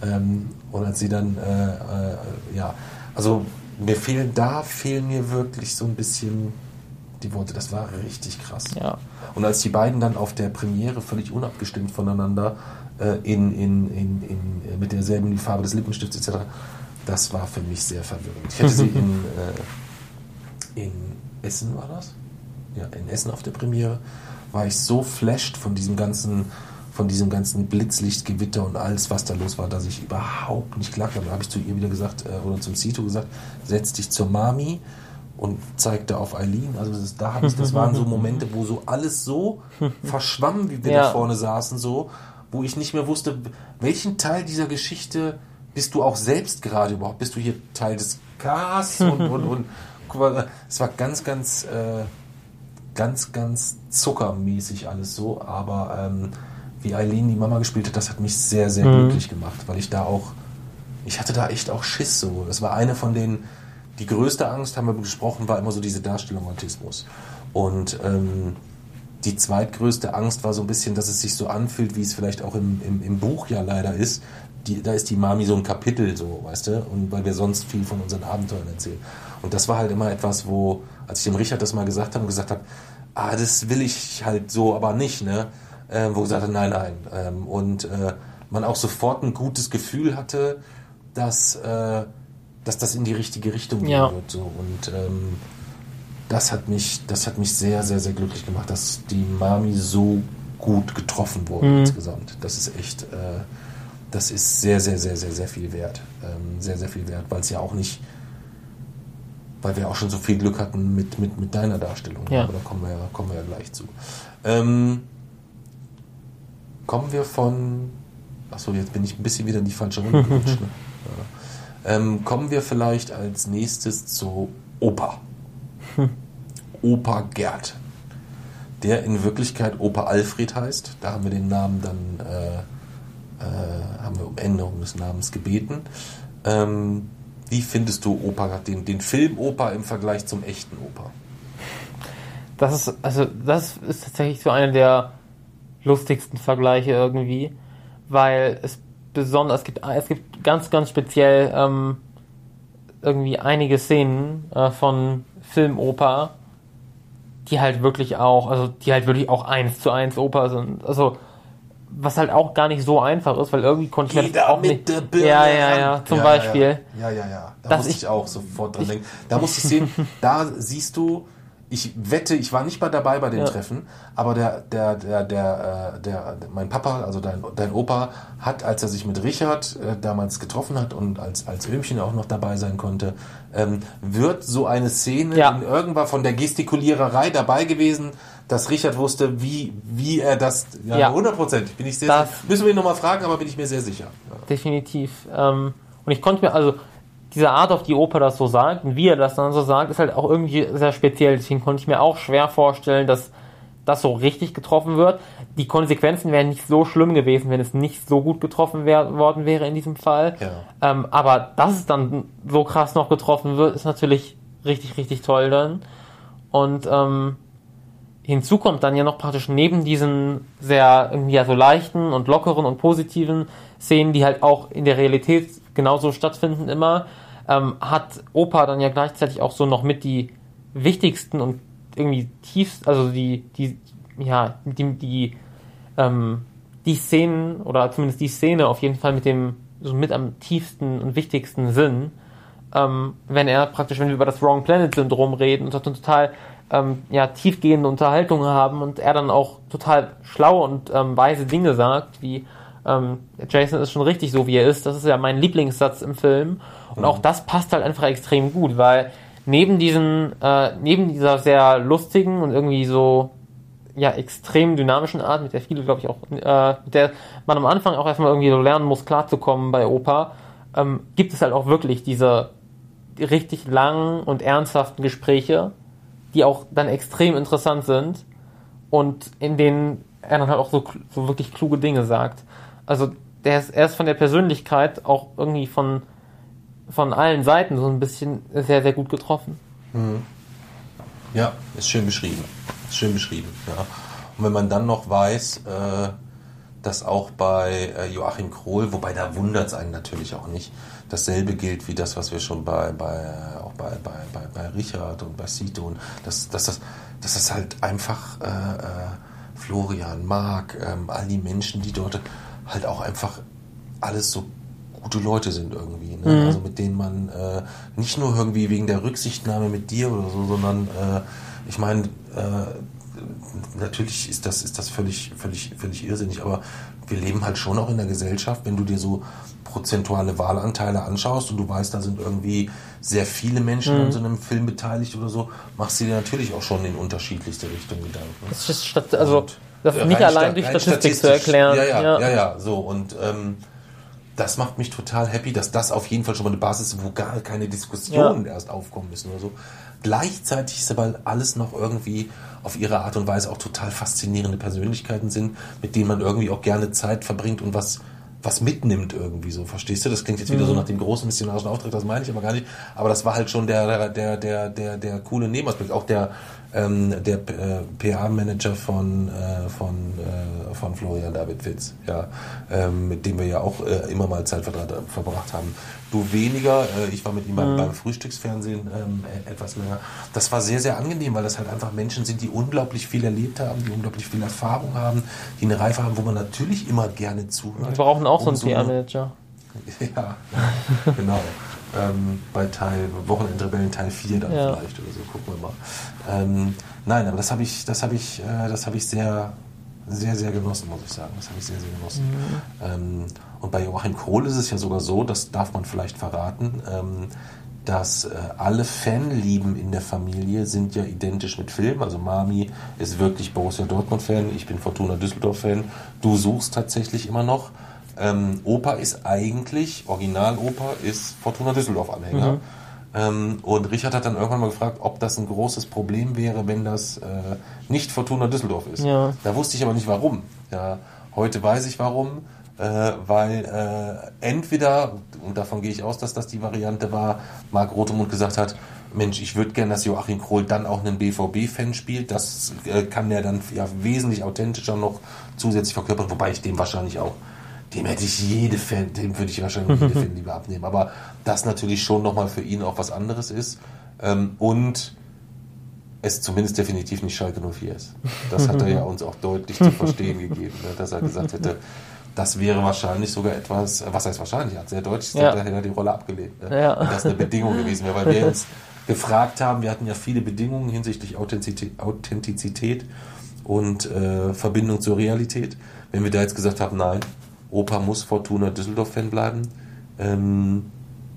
Ähm, und als sie dann, äh, äh, ja, also mir fehlen, da fehlen mir wirklich so ein bisschen die Worte, das war richtig krass. Ja. Und als die beiden dann auf der Premiere völlig unabgestimmt voneinander in, in, in, in, äh, mit derselben Farbe des Lippenstifts etc. Das war für mich sehr verwirrend. Ich hätte sie in, äh, in Essen, war das? Ja, in Essen auf der Premiere, war ich so flashed von diesem ganzen von diesem ganzen Blitzlichtgewitter und alles, was da los war, dass ich überhaupt nicht klar kam. Da habe ich zu ihr wieder gesagt, äh, oder zum Sito gesagt, setz dich zur Mami und zeigte auf Eileen. Also das, da hatte ich, das waren so Momente, wo so alles so verschwamm, wie wir ja. da vorne saßen, so wo ich nicht mehr wusste, welchen Teil dieser Geschichte bist du auch selbst gerade überhaupt? Bist du hier Teil des Casts? Und, und, und guck mal, es war ganz, ganz, äh, ganz, ganz zuckermäßig alles so, aber ähm, wie Eileen die Mama gespielt hat, das hat mich sehr, sehr mhm. glücklich gemacht, weil ich da auch, ich hatte da echt auch Schiss so. Das war eine von den, die größte Angst, haben wir gesprochen, war immer so diese Darstellung Autismus. Und ähm, die zweitgrößte Angst war so ein bisschen, dass es sich so anfühlt, wie es vielleicht auch im, im, im Buch ja leider ist. Die, da ist die Mami so ein Kapitel, so, weißt du, und weil wir sonst viel von unseren Abenteuern erzählen. Und das war halt immer etwas, wo, als ich dem Richard das mal gesagt habe und gesagt habe, ah, das will ich halt so, aber nicht, ne? Ähm, wo gesagt hat, nein, nein. Ähm, und äh, man auch sofort ein gutes Gefühl hatte, dass, äh, dass das in die richtige Richtung gehen Ja. wird. So. Und ähm, das hat mich, das hat mich sehr, sehr, sehr glücklich gemacht, dass die Mami so gut getroffen wurde Mhm. insgesamt. Das ist echt, äh, das ist sehr, sehr, sehr, sehr, sehr viel wert. Ähm, sehr, sehr viel wert, weil es ja auch nicht, weil wir auch schon so viel Glück hatten mit, mit, mit deiner Darstellung. Ja. Aber da kommen wir ja, kommen wir ja gleich zu. Ähm, kommen wir von, achso, jetzt bin ich ein bisschen wieder in die falsche Runde gerutscht. Ne? Ja. Ähm, kommen wir vielleicht als nächstes zu Opa. Opa Gerd. Der in Wirklichkeit Opa Alfred heißt. Da haben wir den Namen dann, äh, äh, haben wir um Änderung des Namens gebeten. Ähm, wie findest du Opa, den, den Film Opa im Vergleich zum echten Opa? Das ist, also, das ist tatsächlich so einer der lustigsten Vergleiche irgendwie, weil es besonders, es gibt, es gibt ganz, ganz speziell ähm, irgendwie einige Szenen äh, von Filmoper, die halt wirklich auch, also die halt wirklich auch eins zu eins Oper sind. Also was halt auch gar nicht so einfach ist, weil irgendwie konnte ich mir das auch nicht. ja, ja, ja, zum Ja, Beispiel. Ja, ja, ja. ja. Da muss ich, ich- auch sofort dran denken. Da musst du sehen, da siehst du, ich wette, ich war nicht mal dabei bei den Ja. Treffen, aber der, der, der, der, äh, der, mein Papa, also dein, dein Opa, hat, als er sich mit Richard äh, damals getroffen hat und als, als Öhmchen auch noch dabei sein konnte, ähm, wird so eine Szene Ja. in irgendwann von der Gestikuliererei dabei gewesen, dass Richard wusste, wie, wie er das, ja, Ja. hundertprozentig, bin ich sehr, Das- sicher. müssen wir ihn nochmal fragen, aber bin ich mir sehr sicher. Definitiv. Ähm, und ich konnte mir, also diese Art, auf die Oper das so sagt und wie er das dann so sagt, ist halt auch irgendwie sehr speziell. Deswegen konnte ich mir auch schwer vorstellen, dass das so richtig getroffen wird. Die Konsequenzen wären nicht so schlimm gewesen, wenn es nicht so gut getroffen wär, worden wäre in diesem Fall. Ja. Ähm, aber dass es dann so krass noch getroffen wird, ist natürlich richtig, richtig toll dann. Und ähm, hinzu kommt dann ja noch praktisch neben diesen sehr irgendwie ja so leichten und lockeren und positiven Szenen, die halt auch in der Realität genauso stattfinden immer, ähm, hat Opa dann ja gleichzeitig auch so noch mit die wichtigsten und irgendwie tiefst, also die, die, ja, die, die, ähm, die Szenen oder zumindest die Szene auf jeden Fall mit dem so mit am tiefsten und wichtigsten Sinn, ähm, wenn er praktisch, wenn wir über das Wrong Planet Syndrom reden und so total ähm, ja, tiefgehende Unterhaltungen haben und er dann auch total schlaue und ähm, weise Dinge sagt, wie ähm, Jason ist schon richtig so, wie er ist. Das ist ja mein Lieblingssatz im Film. Und auch das passt halt einfach extrem gut, weil neben diesen, äh, neben dieser sehr lustigen und irgendwie so ja, extrem dynamischen Art, mit der viele, glaube ich, auch, äh, mit der man am Anfang auch erstmal irgendwie so lernen muss, klarzukommen bei Opa, ähm, gibt es halt auch wirklich diese richtig langen und ernsthaften Gespräche, die auch dann extrem interessant sind und in denen er dann halt auch so, so wirklich kluge Dinge sagt. Also der ist, er ist von der Persönlichkeit auch irgendwie von, von allen Seiten so ein bisschen sehr, sehr gut getroffen. Ja, ist schön beschrieben. Ist schön beschrieben, ja. Und wenn man dann noch weiß, äh, dass auch bei äh, Joachim Krohl, wobei da wundert es einen natürlich auch nicht, dasselbe gilt wie das, was wir schon bei, bei auch bei, bei, bei, bei Richard und bei Sito und dass, dass, das, dass das halt einfach äh, äh, Florian, Marc, ähm, all die Menschen, die dort halt auch einfach alles so gute Leute sind irgendwie. Ne? Also mit denen man äh, nicht nur irgendwie wegen der Rücksichtnahme mit dir oder so, sondern äh, ich meine, äh, natürlich ist das, ist das völlig, völlig, völlig irrsinnig, aber wir leben halt schon auch in der Gesellschaft, wenn du dir so prozentuale Wahlanteile anschaust und du weißt, da sind irgendwie sehr viele Menschen an so einem Film beteiligt oder so, machst du dir natürlich auch schon in unterschiedlichste Richtungen Gedanken. Das ist stat also Und, das nicht allein durch Statistik zu erklären. Ja, ja, ja, ja, so. Und ähm, das macht mich total happy, dass das auf jeden Fall schon mal eine Basis ist, wo gar keine Diskussionen erst aufkommen müssen oder so. Gleichzeitig ist aber alles noch irgendwie auf ihre Art und Weise auch total faszinierende Persönlichkeiten sind, mit denen man irgendwie auch gerne Zeit verbringt und was was mitnimmt irgendwie so, verstehst du? Das klingt jetzt wieder so nach dem großen missionarischen Auftrag, das meine ich aber gar nicht. Aber das war halt schon der der der der der coole Nebenaspekt, auch der ähm, der äh, PA-Manager von äh, von äh, von Florian David Fitz, ja, ähm, mit dem wir ja auch äh, immer mal Zeit verbracht, haben. Du weniger, äh, ich war mit ihm beim, beim Frühstücksfernsehen ähm, äh, etwas länger. Das war sehr, sehr angenehm, weil das halt einfach Menschen sind, die unglaublich viel erlebt haben, die unglaublich viel Erfahrung haben, die eine Reife haben, wo man natürlich immer gerne zuhört. Wir brauchen auch so Um einen PR-Manager. ja, genau. Ähm, bei Teil Wochenendrebellen Teil 4 dann Ja. vielleicht oder so, gucken wir mal. Ähm, nein, aber das habe ich, das habe ich, äh, das habe ich sehr, sehr, sehr genossen, muss ich sagen. Das habe ich sehr, sehr genossen. Ähm, und bei Joachim Kohl ist es ja sogar so, das darf man vielleicht verraten, ähm, dass äh, alle Fanlieben in der Familie sind ja identisch mit Film. Also Mami ist wirklich Borussia Dortmund-Fan, ich bin Fortuna Düsseldorf-Fan. Du suchst tatsächlich immer noch. Ähm, Opa ist eigentlich, Original-Opa ist Fortuna Düsseldorf-Anhänger. Ähm, und Richard hat dann irgendwann mal gefragt, ob das ein großes Problem wäre, wenn das äh, nicht Fortuna Düsseldorf ist. Ja. Da wusste ich aber nicht warum. Ja, heute weiß ich warum, äh, weil äh, entweder, und davon gehe ich aus, dass das die Variante war, Marc Rotemund gesagt hat, Mensch, ich würde gerne, dass Joachim Krohl dann auch einen BVB-Fan spielt. Das äh, kann der dann ja wesentlich authentischer noch zusätzlich verkörpern, wobei ich dem wahrscheinlich auch, dem hätte ich jede Fan, dem würde ich wahrscheinlich jede Fan lieber abnehmen. Aber das natürlich schon nochmal für ihn auch was anderes ist. Ähm, und es zumindest definitiv nicht Schalke 04 ist. Das hat er ja uns auch deutlich zu verstehen gegeben, ne, dass er gesagt hätte, das wäre wahrscheinlich sogar etwas, was heißt wahrscheinlich, er hat sehr deutlich gesagt, Ja. hätte er die Rolle abgelehnt. Ne? Ja. Und das eine Bedingung gewesen wäre, weil wir uns gefragt haben, wir hatten ja viele Bedingungen hinsichtlich Authentizität, Authentizität und äh, Verbindung zur Realität. Wenn wir da jetzt gesagt haben, nein, Opa muss Fortuna Düsseldorf-Fan bleiben, ähm,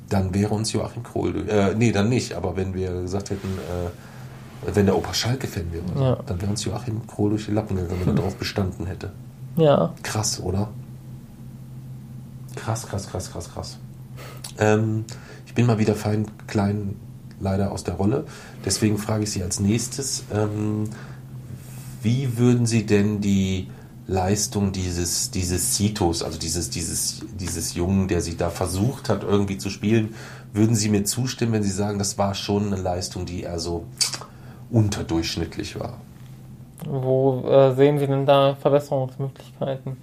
dann wäre uns Joachim Krohl, äh, nee, dann nicht, aber wenn wir gesagt hätten, äh, wenn der Opa Schalke-Fan wäre, Ja. dann wäre uns Joachim Krohl durch die Lappen gegangen, wenn er darauf bestanden hätte. Ja. Krass, oder? Krass, krass, krass, krass, krass. Ähm, ich bin mal wieder fein klein leider aus der Rolle. Deswegen frage ich Sie als nächstes, ähm, wie würden Sie denn die Leistung dieses, dieses Sitos, also dieses, dieses, dieses Jungen, der Sie da versucht hat, irgendwie zu spielen, würden Sie mir zustimmen, wenn Sie sagen, das war schon eine Leistung, die eher so unterdurchschnittlich war? Wo äh, sehen Sie denn da Verbesserungsmöglichkeiten?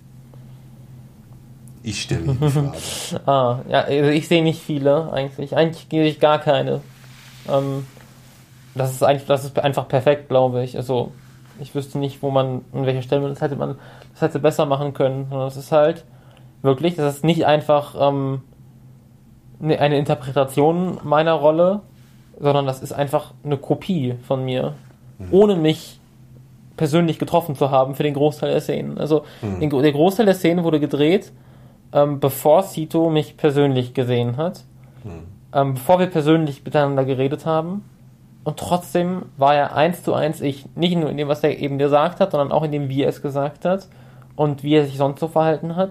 Ich stelle Ihnen die Frage. Ah, ja, also ich sehe nicht viele eigentlich. Eigentlich sehe ich gar keine. Ähm, das ist eigentlich, das ist einfach perfekt, glaube ich. Also ich wüsste nicht, wo man, an welcher Stelle das hätte man, das hätte besser machen können. Sondern es ist halt wirklich, das ist nicht einfach ähm, ne- eine Interpretation meiner Rolle, sondern das ist einfach eine Kopie von mir, ohne mich persönlich getroffen zu haben für den Großteil der Szenen. Also den, Gro- der Großteil der Szenen wurde gedreht, ähm, bevor Sito mich persönlich gesehen hat, ähm, bevor wir persönlich miteinander geredet haben. Und trotzdem war er eins zu eins ich. Nicht nur in dem, was er eben gesagt hat, sondern auch in dem, wie er es gesagt hat und wie er sich sonst so verhalten hat.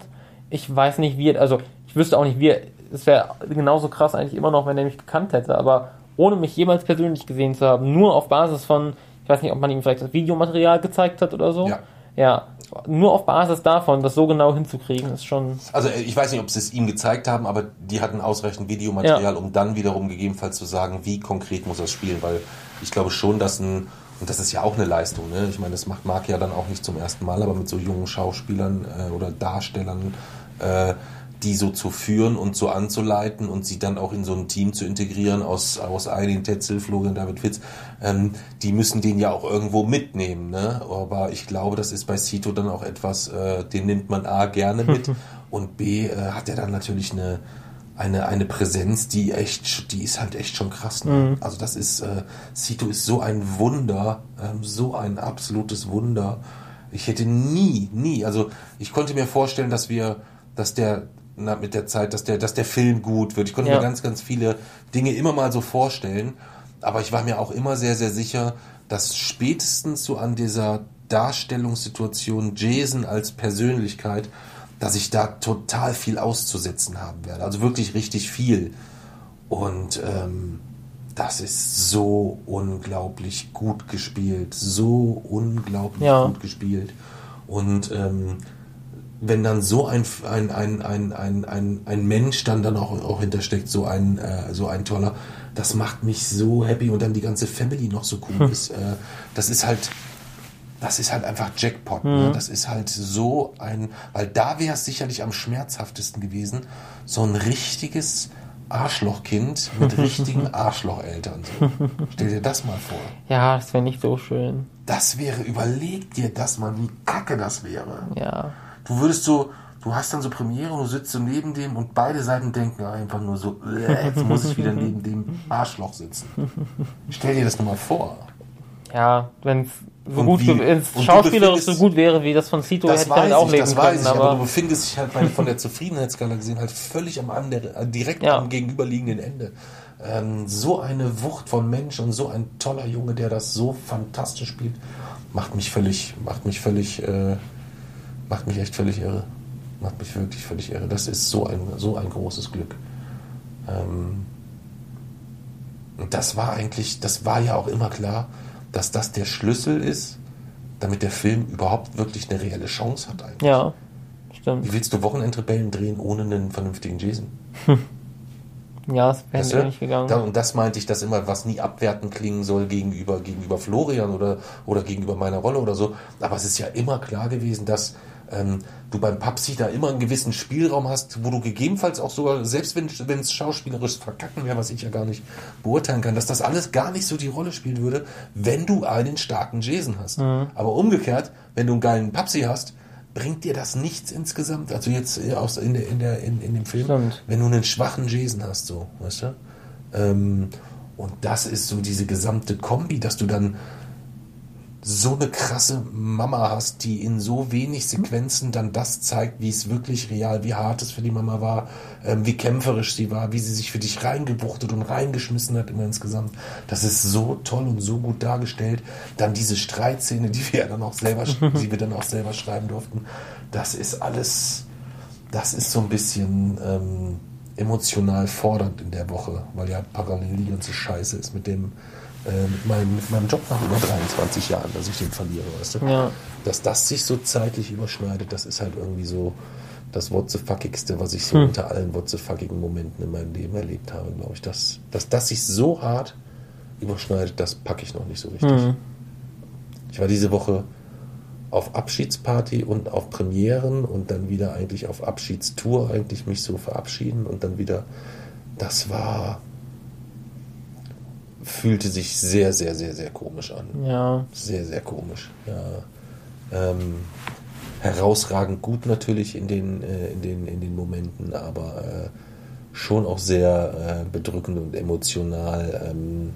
Ich weiß nicht, wie er, also ich wüsste auch nicht, wie er, es wäre genauso krass eigentlich immer noch, wenn er mich gekannt hätte, aber ohne mich jemals persönlich gesehen zu haben, nur auf Basis von, ich weiß nicht, ob man ihm vielleicht das Videomaterial gezeigt hat oder so. Ja. Ja, nur auf Basis davon, das so genau hinzukriegen, ist schon. Also ich weiß nicht, ob sie es ihm gezeigt haben, aber die hatten ausreichend Videomaterial, um dann wiederum gegebenenfalls zu sagen, wie konkret muss er spielen, weil ich glaube schon, dass ein, und das ist ja auch eine Leistung, ne? ich meine, das macht Marc ja dann auch nicht zum ersten Mal, aber mit so jungen Schauspielern äh, oder Darstellern, äh, die so zu führen und so anzuleiten und sie dann auch in so ein Team zu integrieren aus, aus Eileen Tetzel, Florian David Fitz, ähm, die müssen den ja auch irgendwo mitnehmen. Ne? Aber ich glaube, das ist bei Sito dann auch etwas, äh, den nimmt man A gerne mit und B äh, hat er dann natürlich eine, eine, eine Präsenz, die echt, die ist halt echt schon krass. Ne? Also das ist, äh, Sito ist so ein Wunder, ähm, so ein absolutes Wunder. Ich hätte nie, nie, also ich konnte mir vorstellen, dass wir, dass der mit der Zeit, dass der, dass der Film gut wird. Ich konnte Ja. mir ganz, ganz viele Dinge immer mal so vorstellen, aber ich war mir auch immer sehr, sehr sicher, dass spätestens so an dieser Darstellungssituation Jason als Persönlichkeit, dass ich da total viel auszusetzen haben werde. Also wirklich richtig viel. Und ähm, das ist so unglaublich gut gespielt. So unglaublich Ja. gut gespielt. Und ähm, wenn dann so ein, ein, ein, ein, ein, ein, ein Mensch dann, dann auch, auch hintersteckt, so ein, äh, so ein toller, das macht mich so happy und dann die ganze Family noch so cool ist. Äh, das ist halt, das ist halt einfach Jackpot. Ne? Das ist halt so ein, weil da wäre es sicherlich am schmerzhaftesten gewesen, so ein richtiges Arschlochkind mit richtigen Arschlocheltern. So. Stell dir das mal vor. Ja, das wäre nicht so schön. Das wäre, überleg dir das mal, wie kacke das wäre. Ja. Du würdest so, du hast dann so Premiere und du sitzt so neben dem und beide Seiten denken einfach nur so, äh, jetzt muss ich wieder neben dem Arschloch sitzen. Stell dir das nochmal vor. Ja, wenn es so Und gut, wenn's du schauspielerisch so gut wäre, wie das von Cito, Das hätte ich weiß auch ich, leben das weiß können, ich, aber, du aber befindest dich halt von der Zufriedenheitsskala gesehen halt völlig am anderen, äh, direkt Ja. am gegenüberliegenden Ende. Ähm, so eine Wucht von Mensch und so ein toller Junge, der das so fantastisch spielt, macht mich völlig, macht mich völlig, äh, macht mich echt völlig irre. Macht mich wirklich völlig irre. Das ist so ein, so ein großes Glück. Ähm, und das war eigentlich, das war ja auch immer klar, dass das der Schlüssel ist, damit der Film überhaupt wirklich eine reelle Chance hat eigentlich. ja, stimmt. Wie willst du Wochenendrebellen drehen ohne einen vernünftigen Jason? Ja, es wäre Weißt mir du? nicht gegangen. Da, und das meinte ich, dass immer was nie abwertend klingen soll gegenüber, gegenüber Florian oder, oder gegenüber meiner Rolle oder so. Aber es ist ja immer klar gewesen, dass ähm, du beim Papsi da immer einen gewissen Spielraum hast, wo du gegebenenfalls auch sogar, selbst wenn es schauspielerisch verkacken wäre, was ich ja gar nicht beurteilen kann, dass das alles gar nicht so die Rolle spielen würde, wenn du einen starken Jason hast. Mhm. Aber umgekehrt, wenn du einen geilen Papsi hast, bringt dir das nichts insgesamt. Also jetzt äh, aus, in, der, in, der, in, in dem Film, Stimmt. wenn du einen schwachen Jason hast, so, weißt du? Ähm, und das ist so diese gesamte Kombi, dass du dann so eine krasse Mama hast, die in so wenig Sequenzen dann das zeigt, wie es wirklich real, wie hart es für die Mama war, ähm, wie kämpferisch sie war, wie sie sich für dich reingebuchtet und reingeschmissen hat immer insgesamt. Das ist so toll und so gut dargestellt. Dann diese Streitszene, die wir ja dann auch selber, die wir dann auch selber schreiben durften. Das ist alles, das ist so ein bisschen ähm, emotional fordernd in der Woche, weil ja parallel die ganze Scheiße ist mit dem, mit, meinem, mit meinem Job nach über 23 Jahren, dass ich den verliere, weißt du? Ja. Dass das sich so zeitlich überschneidet, das ist halt irgendwie so das what the fuckigste, was ich so Hm. unter allen what the fuckigen Momenten in meinem Leben erlebt habe, glaube ich. Dass, dass das sich so hart überschneidet, das packe ich noch nicht so richtig. Mhm. Ich war diese Woche auf Abschiedsparty und auf Premieren und dann wieder eigentlich auf Abschiedstour, eigentlich mich so verabschieden und dann wieder, das war, fühlte sich sehr, sehr, sehr, sehr komisch an. Ja, Sehr, sehr komisch. Ja. Ähm, herausragend gut natürlich in den, äh, in den, in den Momenten, aber äh, schon auch sehr äh, bedrückend und emotional, ähm,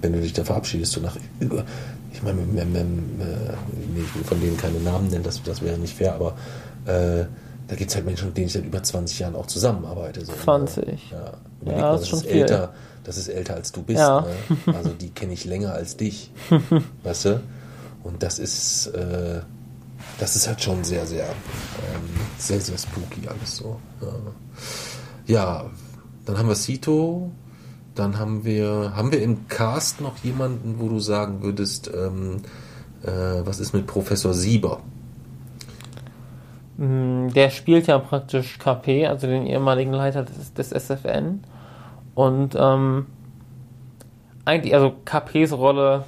wenn du dich da verabschiedest, so nach über. Ich meine, äh, ich will von denen keine Namen nennen, das, das wäre nicht fair, aber äh, da gibt es halt Menschen, mit denen ich seit über 20 Jahren auch zusammenarbeite. So, ne? 20. Ja, Ja, das ist schon viel. älter, das ist älter als du bist. Ja. Ne? Also die kenne ich länger als dich. weißt du? Und das ist, äh, das ist halt schon sehr, sehr, ähm, sehr, sehr spooky alles so. Ja. ja, dann haben wir Sito, dann haben wir, haben wir im Cast noch jemanden, wo du sagen würdest, ähm, äh, was ist mit Professor Sieber? Mm, Der spielt ja praktisch KP, also den ehemaligen Leiter des, des SFN. Und ähm, eigentlich, also KPs Rolle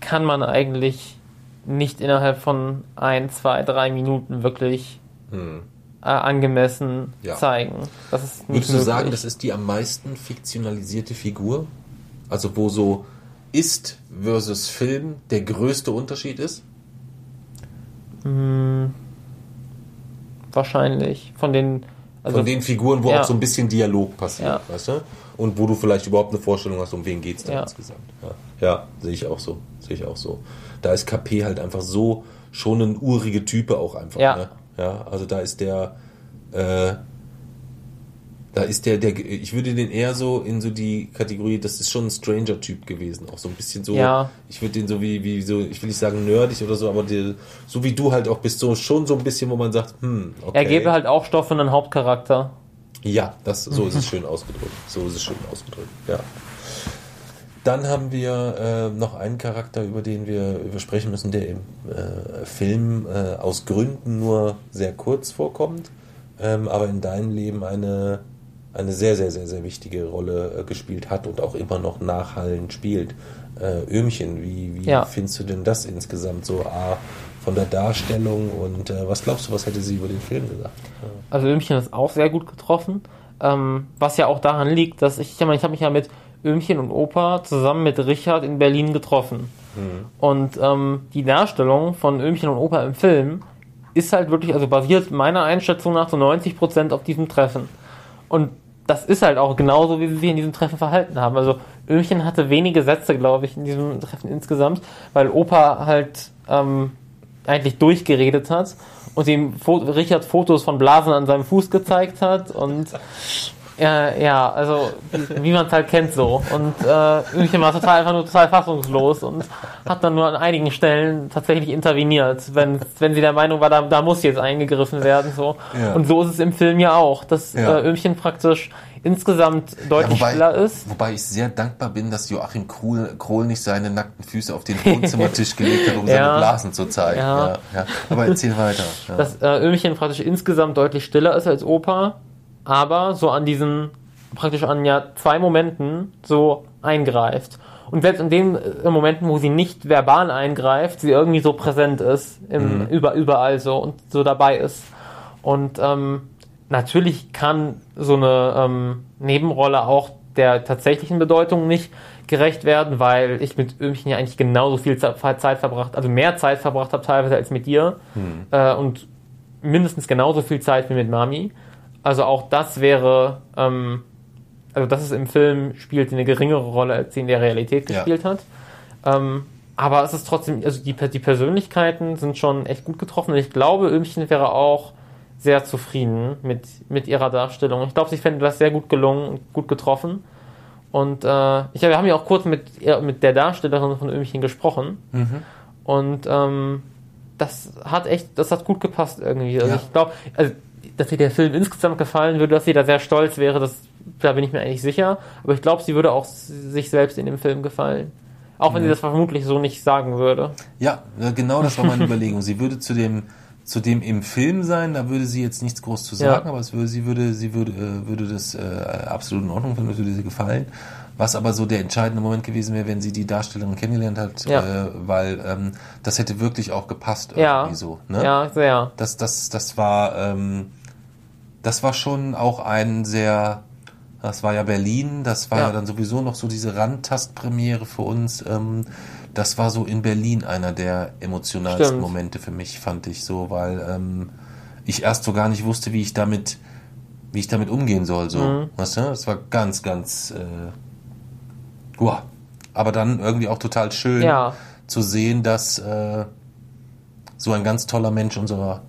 kann man eigentlich nicht innerhalb von ein, zwei, drei Minuten wirklich Hm. äh, angemessen Ja. zeigen. Das ist nicht Würdest du möglich. sagen, das ist die am meisten fiktionalisierte Figur? Also wo so ist versus Film der größte Unterschied ist? Wahrscheinlich. Von den, also Von den Figuren, wo ja. auch so ein bisschen Dialog passiert, Ja. weißt du? Und wo du vielleicht überhaupt eine Vorstellung hast, um wen geht's da Ja. insgesamt. Ja, ja sehe ich auch so. Sehe ich auch so. Da ist KP halt einfach so schon ein urige Type auch einfach. Ja. Ne? Ja, also da ist der, äh, da ist der, der, ich würde den eher so in so die Kategorie, das ist schon ein Stranger-Typ gewesen, auch so ein bisschen so, Ja. ich würde den so wie, wie so, ich will nicht sagen nerdig oder so, aber die, so wie du halt auch bist, so schon so ein bisschen, wo man sagt, hm, okay. er gäbe halt auch Stoff für einen Hauptcharakter. Ja, das, so ist es schön ausgedrückt. So ist es schön ausgedrückt, ja. Dann haben wir äh, noch einen Charakter, über den wir, wir sprechen müssen, der im äh, Film äh, aus Gründen nur sehr kurz vorkommt, ähm, aber in deinem Leben eine, eine sehr, sehr, sehr, sehr wichtige Rolle äh, gespielt hat und auch immer noch nachhallend spielt. Äh, Öhmchen, wie, wie Ja. findest du denn das insgesamt so A, von der Darstellung und äh, was glaubst du, was hätte sie über den Film gesagt? Also Öhmchen ist auch sehr gut getroffen. Ähm, was ja auch daran liegt, dass ich, ich meine, ich habe mich ja mit Öhmchen und Opa zusammen mit Richard in Berlin getroffen. Und ähm, die Darstellung von Öhmchen und Opa im Film ist halt wirklich, also basiert meiner Einschätzung nach so 90% auf diesem Treffen. Und das ist halt auch genauso, wie sie sich in diesem Treffen verhalten haben. Also Ömchen hatte wenige Sätze, glaube ich, in diesem Treffen insgesamt, weil Opa halt ähm, eigentlich durchgeredet hat und ihm Richard Fotos von Blasen an seinem Fuß gezeigt hat und ja, ja, also wie man es halt kennt so. Und äh, München war total einfach nur total fassungslos und hat dann nur an einigen Stellen tatsächlich interveniert, wenn, wenn sie der Meinung war, da, da muss jetzt eingegriffen werden. So. Ja. Und so ist es im Film ja auch, dass Ja. äh, Ömchen praktisch insgesamt deutlich wobei, schneller ist. wobei ich sehr dankbar bin, dass Joachim Krohl, Krohl nicht seine nackten Füße auf den Wohnzimmertisch gelegt hat, um Ja. seine Blasen zu zeigen. Ja. Ja. Ja, Aber erzähl weiter. Ja. dass äh, Ömchen praktisch insgesamt deutlich stiller ist als Opa, aber so an diesen, praktisch an ja zwei Momenten so eingreift. Und selbst in den äh, Momenten, wo sie nicht verbal eingreift, sie irgendwie so präsent ist, im, über, überall so und so dabei ist. Und ähm, natürlich kann so eine ähm, Nebenrolle auch der tatsächlichen Bedeutung nicht gerecht werden, weil ich mit Ömchen ja eigentlich genauso viel Ze- Zeit verbracht, also mehr Zeit verbracht habe teilweise als mit dir äh, und mindestens genauso viel Zeit wie mit Mami. Also auch das wäre, ähm, also das ist im Film spielt eine geringere Rolle, als sie in der Realität Ja. gespielt hat. Ähm, aber es ist trotzdem, also die, die Persönlichkeiten sind schon echt gut getroffen und ich glaube, Ömchen wäre auch sehr zufrieden mit, mit ihrer Darstellung. Ich glaube, sie fände das sehr gut gelungen und gut getroffen. Und äh, ich, wir haben ja auch kurz mit, mit der Darstellerin von Ömchen gesprochen. Und ähm, das hat echt, das hat gut gepasst irgendwie. Also Ja. ich glaube, also, dass ihr der Film insgesamt gefallen würde, dass sie da sehr stolz wäre, das, da bin ich mir eigentlich sicher. Aber ich glaube, sie würde auch sich selbst in dem Film gefallen. Auch wenn sie das vermutlich so nicht sagen würde. Ja, äh, genau das war meine Überlegung. Sie würde zu dem, zu dem im Film sein, da würde sie jetzt nichts groß zu sagen, Ja. aber es würde, sie würde, sie würde, äh, würde das äh, absolut in Ordnung finden, das würde sie gefallen. Was aber so der entscheidende Moment gewesen wäre, wenn sie die Darstellerin kennengelernt hat, Ja. äh, weil ähm, das hätte wirklich auch gepasst Ja. irgendwie so. Ne? Ja, sehr. Das, das, das war, ähm, das war schon auch ein sehr, das war ja Berlin, das war ja, Ja. dann sowieso noch so diese Randtastpremiere für uns. Ähm, das war so in Berlin einer der emotionalsten Stimmt. Momente für mich, fand ich so, weil ähm, ich erst so gar nicht wusste, wie ich damit, wie ich damit umgehen soll. So, Mhm. weißt du? Das war ganz, ganz, äh, wow. aber dann irgendwie auch total schön Ja. zu sehen, dass äh, so ein ganz toller Mensch unserer,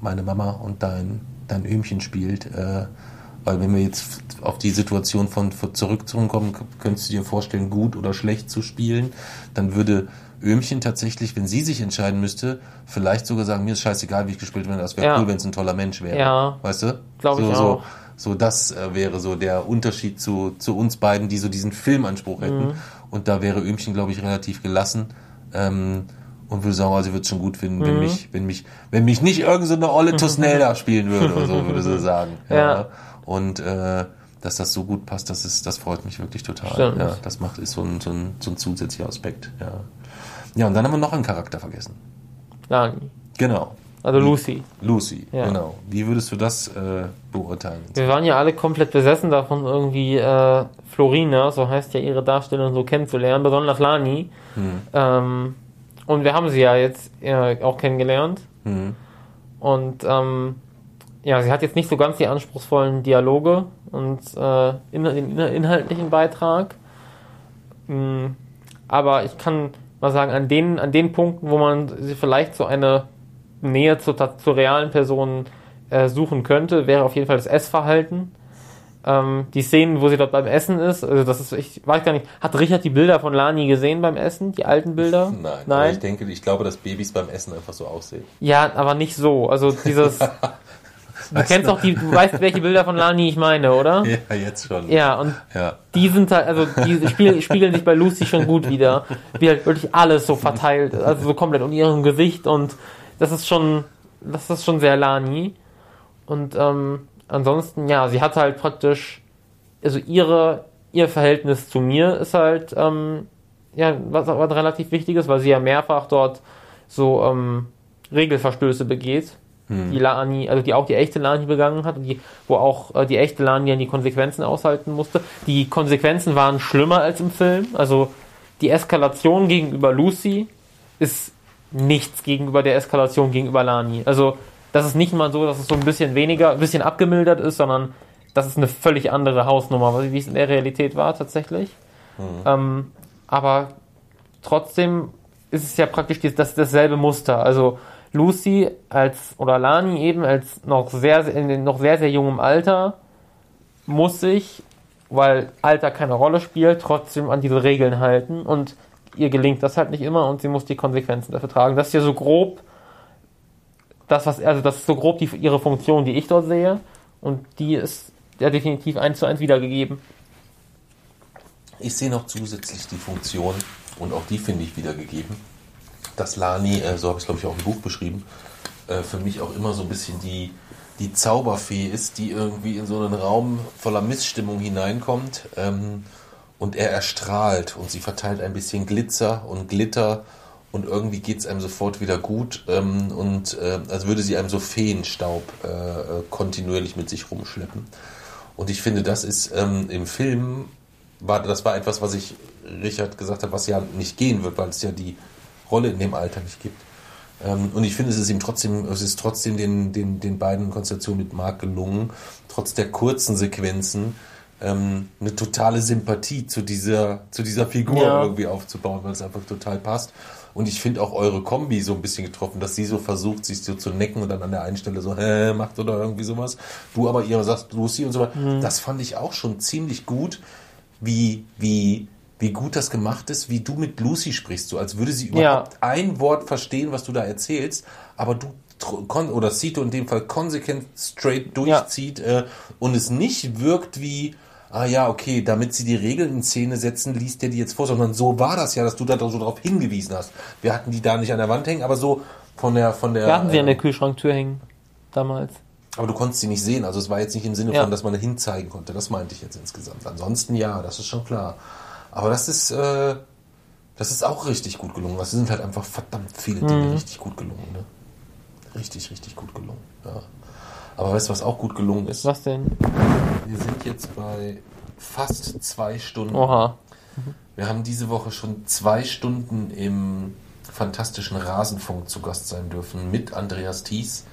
meine Mama und dein, dein Öhmchen spielt. Äh, weil wenn wir jetzt auf die Situation von, von zurück zurückkommen, k- könntest du dir vorstellen, gut oder schlecht zu spielen, dann würde Öhmchen tatsächlich, wenn sie sich entscheiden müsste, vielleicht sogar sagen, mir ist scheißegal, wie ich gespielt werde, das wäre Ja. cool, wenn es ein toller Mensch wäre. Ja. Weißt du? Glaub so, ich so, auch. so das äh, wäre so der Unterschied zu, zu uns beiden, die so diesen Filmanspruch hätten. Mhm. Und da wäre Öhmchen, glaube ich, relativ gelassen. Ähm, und würde sagen, also sie wird es schon gut finden, Mhm. wenn mich, wenn mich, wenn mich nicht irgend so eine Olle Tusnelda spielen würde oder so, würde sie sagen. Ja. Und äh, dass das so gut passt, das ist, das freut mich wirklich total. Stimmt. Ja, das macht ist so ein, so ein, so ein zusätzlicher Aspekt. Ja. ja, und dann haben wir noch einen Charakter vergessen. Lani. Genau. Also Lucy. Lucy, Ja. genau. Wie würdest du das äh, beurteilen? Wir waren ja alle komplett besessen davon, irgendwie äh, Florina, so heißt ja ihre Darstellung, so kennenzulernen, besonders Lani. Ähm, und wir haben sie ja jetzt äh, auch kennengelernt. Mhm. Und ähm, ja, sie hat jetzt nicht so ganz die anspruchsvollen Dialoge und äh, in, den inhaltlichen Beitrag. Mm, aber ich kann mal sagen, an den, an den Punkten, wo man sie vielleicht so eine Nähe zur, ta- zur realen Person äh, suchen könnte, wäre auf jeden Fall das Essverhalten. Ähm, die Szenen, wo sie dort beim Essen ist, also das ist, ich weiß gar nicht, hat Richard die Bilder von Lani gesehen beim Essen, die alten Bilder? Nein, Nein. ich denke, ich glaube, dass Babys beim Essen einfach so aussehen. Ja, aber nicht so. Also dieses. du kennst doch die, du weißt, welche Bilder von Lani ich meine, oder? Ja, jetzt schon. Ja, und Ja. die sind halt, also die spiel, spiegeln sich bei Lucy schon gut wieder. Wie halt wirklich alles so verteilt, also so komplett um ihrem Gesicht und das ist schon, das ist schon sehr Lani. Und ähm, ansonsten, ja, sie hat halt praktisch, also ihre, ihr Verhältnis zu mir ist halt, ähm, ja, was, was relativ wichtig ist, weil sie ja mehrfach dort so ähm, Regelverstöße begeht, die Lani, also die auch die echte Lani begangen hat und die, wo auch äh, die echte Lani dann die Konsequenzen aushalten musste. Die Konsequenzen waren schlimmer als im Film, also die Eskalation gegenüber Lucy ist nichts gegenüber der Eskalation gegenüber Lani. Also, das ist nicht mal so, dass es so ein bisschen weniger, ein bisschen abgemildert ist, sondern das ist eine völlig andere Hausnummer, wie es in der Realität war tatsächlich. Mhm. Ähm, aber trotzdem ist es ja praktisch das, dasselbe Muster. Also Lucy als oder Lani eben als noch sehr in noch sehr sehr jungem Alter muss sich, weil Alter keine Rolle spielt, trotzdem an diese Regeln halten und ihr gelingt das halt nicht immer und sie muss die Konsequenzen dafür tragen. Das ist ja so grob das was also das ist so grob die, ihre Funktion, die ich dort sehe und die ist ja definitiv eins zu eins wiedergegeben. Ich sehe noch zusätzlich die Funktion und auch die finde ich wiedergegeben dass Lani, äh, so habe ich es glaube ich auch im Buch beschrieben, äh, für mich auch immer so ein bisschen die, die Zauberfee ist, die irgendwie in so einen Raum voller Missstimmung hineinkommt ähm, und er erstrahlt und sie verteilt ein bisschen Glitzer und Glitter und irgendwie geht es einem sofort wieder gut ähm, und äh, als würde sie einem so Feenstaub äh, äh, kontinuierlich mit sich rumschleppen. Und ich finde, das ist ähm, im Film, war, das war etwas, was ich Richard gesagt habe, was ja nicht gehen wird, weil es ja die Rolle in dem Alter nicht gibt. Ähm, und ich finde, es ist ihm trotzdem, es ist trotzdem den, den, den beiden Konstellationen mit Marc gelungen, trotz der kurzen Sequenzen, ähm, eine totale Sympathie zu dieser, zu dieser Figur ja. irgendwie aufzubauen, weil es einfach total passt. Und ich finde auch eure Kombi so ein bisschen getroffen, dass sie so versucht, sich so zu necken und dann an der einen Stelle so, hä, macht oder irgendwie sowas. Du aber ihr sagst Lucy und so weiter. Mhm. Das fand ich auch schon ziemlich gut, wie, wie, wie gut das gemacht ist, wie du mit Lucy sprichst, so als würde sie überhaupt ja. ein Wort verstehen, was du da erzählst, aber du oder Sito in dem Fall konsequent straight durchzieht ja. äh, und es nicht wirkt wie ah ja, okay, damit sie die Regeln in Szene setzen, liest der die jetzt vor, sondern so war das ja, dass du da so darauf hingewiesen hast. Wir hatten die da nicht an der Wand hängen, aber so von der von der. Wir hatten sie äh, an der Kühlschranktür hängen damals. Aber du konntest sie nicht sehen, also es war jetzt nicht im Sinne ja. von, dass man da hinzeigen konnte. Das meinte ich jetzt insgesamt. Ansonsten ja, das ist schon klar. Aber das ist, äh, das ist auch richtig gut gelungen. Es sind halt einfach verdammt viele Dinge mhm. richtig gut gelungen. Ne? Richtig, richtig gut gelungen. Ja. Aber weißt du, was auch gut gelungen ist? Was denn? Wir sind jetzt bei fast zwei Stunden. Oha. Mhm. Wir haben diese Woche schon zwei Stunden im fantastischen Rasenfunk zu Gast sein dürfen mit Andreas Thies,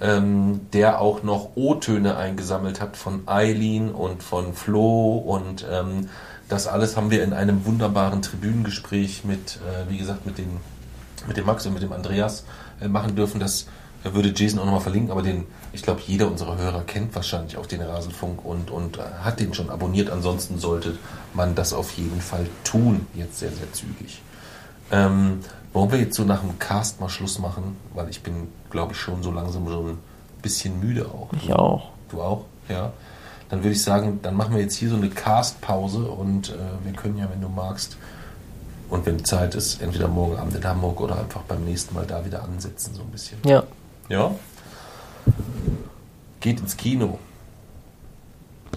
ähm, der auch noch O-Töne eingesammelt hat von Eileen und von Flo und ähm, das alles haben wir in einem wunderbaren Tribünengespräch mit, äh, wie gesagt, mit dem, mit dem Max und mit dem Andreas äh, machen dürfen. Das würde Jason auch nochmal verlinken, aber den, ich glaube, jeder unserer Hörer kennt wahrscheinlich auch den Rasenfunk und, und äh, hat den schon abonniert. Ansonsten sollte man das auf jeden Fall tun, jetzt sehr, sehr zügig. Ähm, wollen wir jetzt so nach dem Cast mal Schluss machen? Weil ich bin, glaube ich, schon so langsam so ein bisschen müde auch. Ich auch. Du auch? Ja dann würde ich sagen, dann machen wir jetzt hier so eine Cast-Pause und äh, wir können ja, wenn du magst, und wenn Zeit ist, entweder morgen Abend in Hamburg oder einfach beim nächsten Mal da wieder ansetzen, so ein bisschen. Ja. Ja? Geht ins Kino.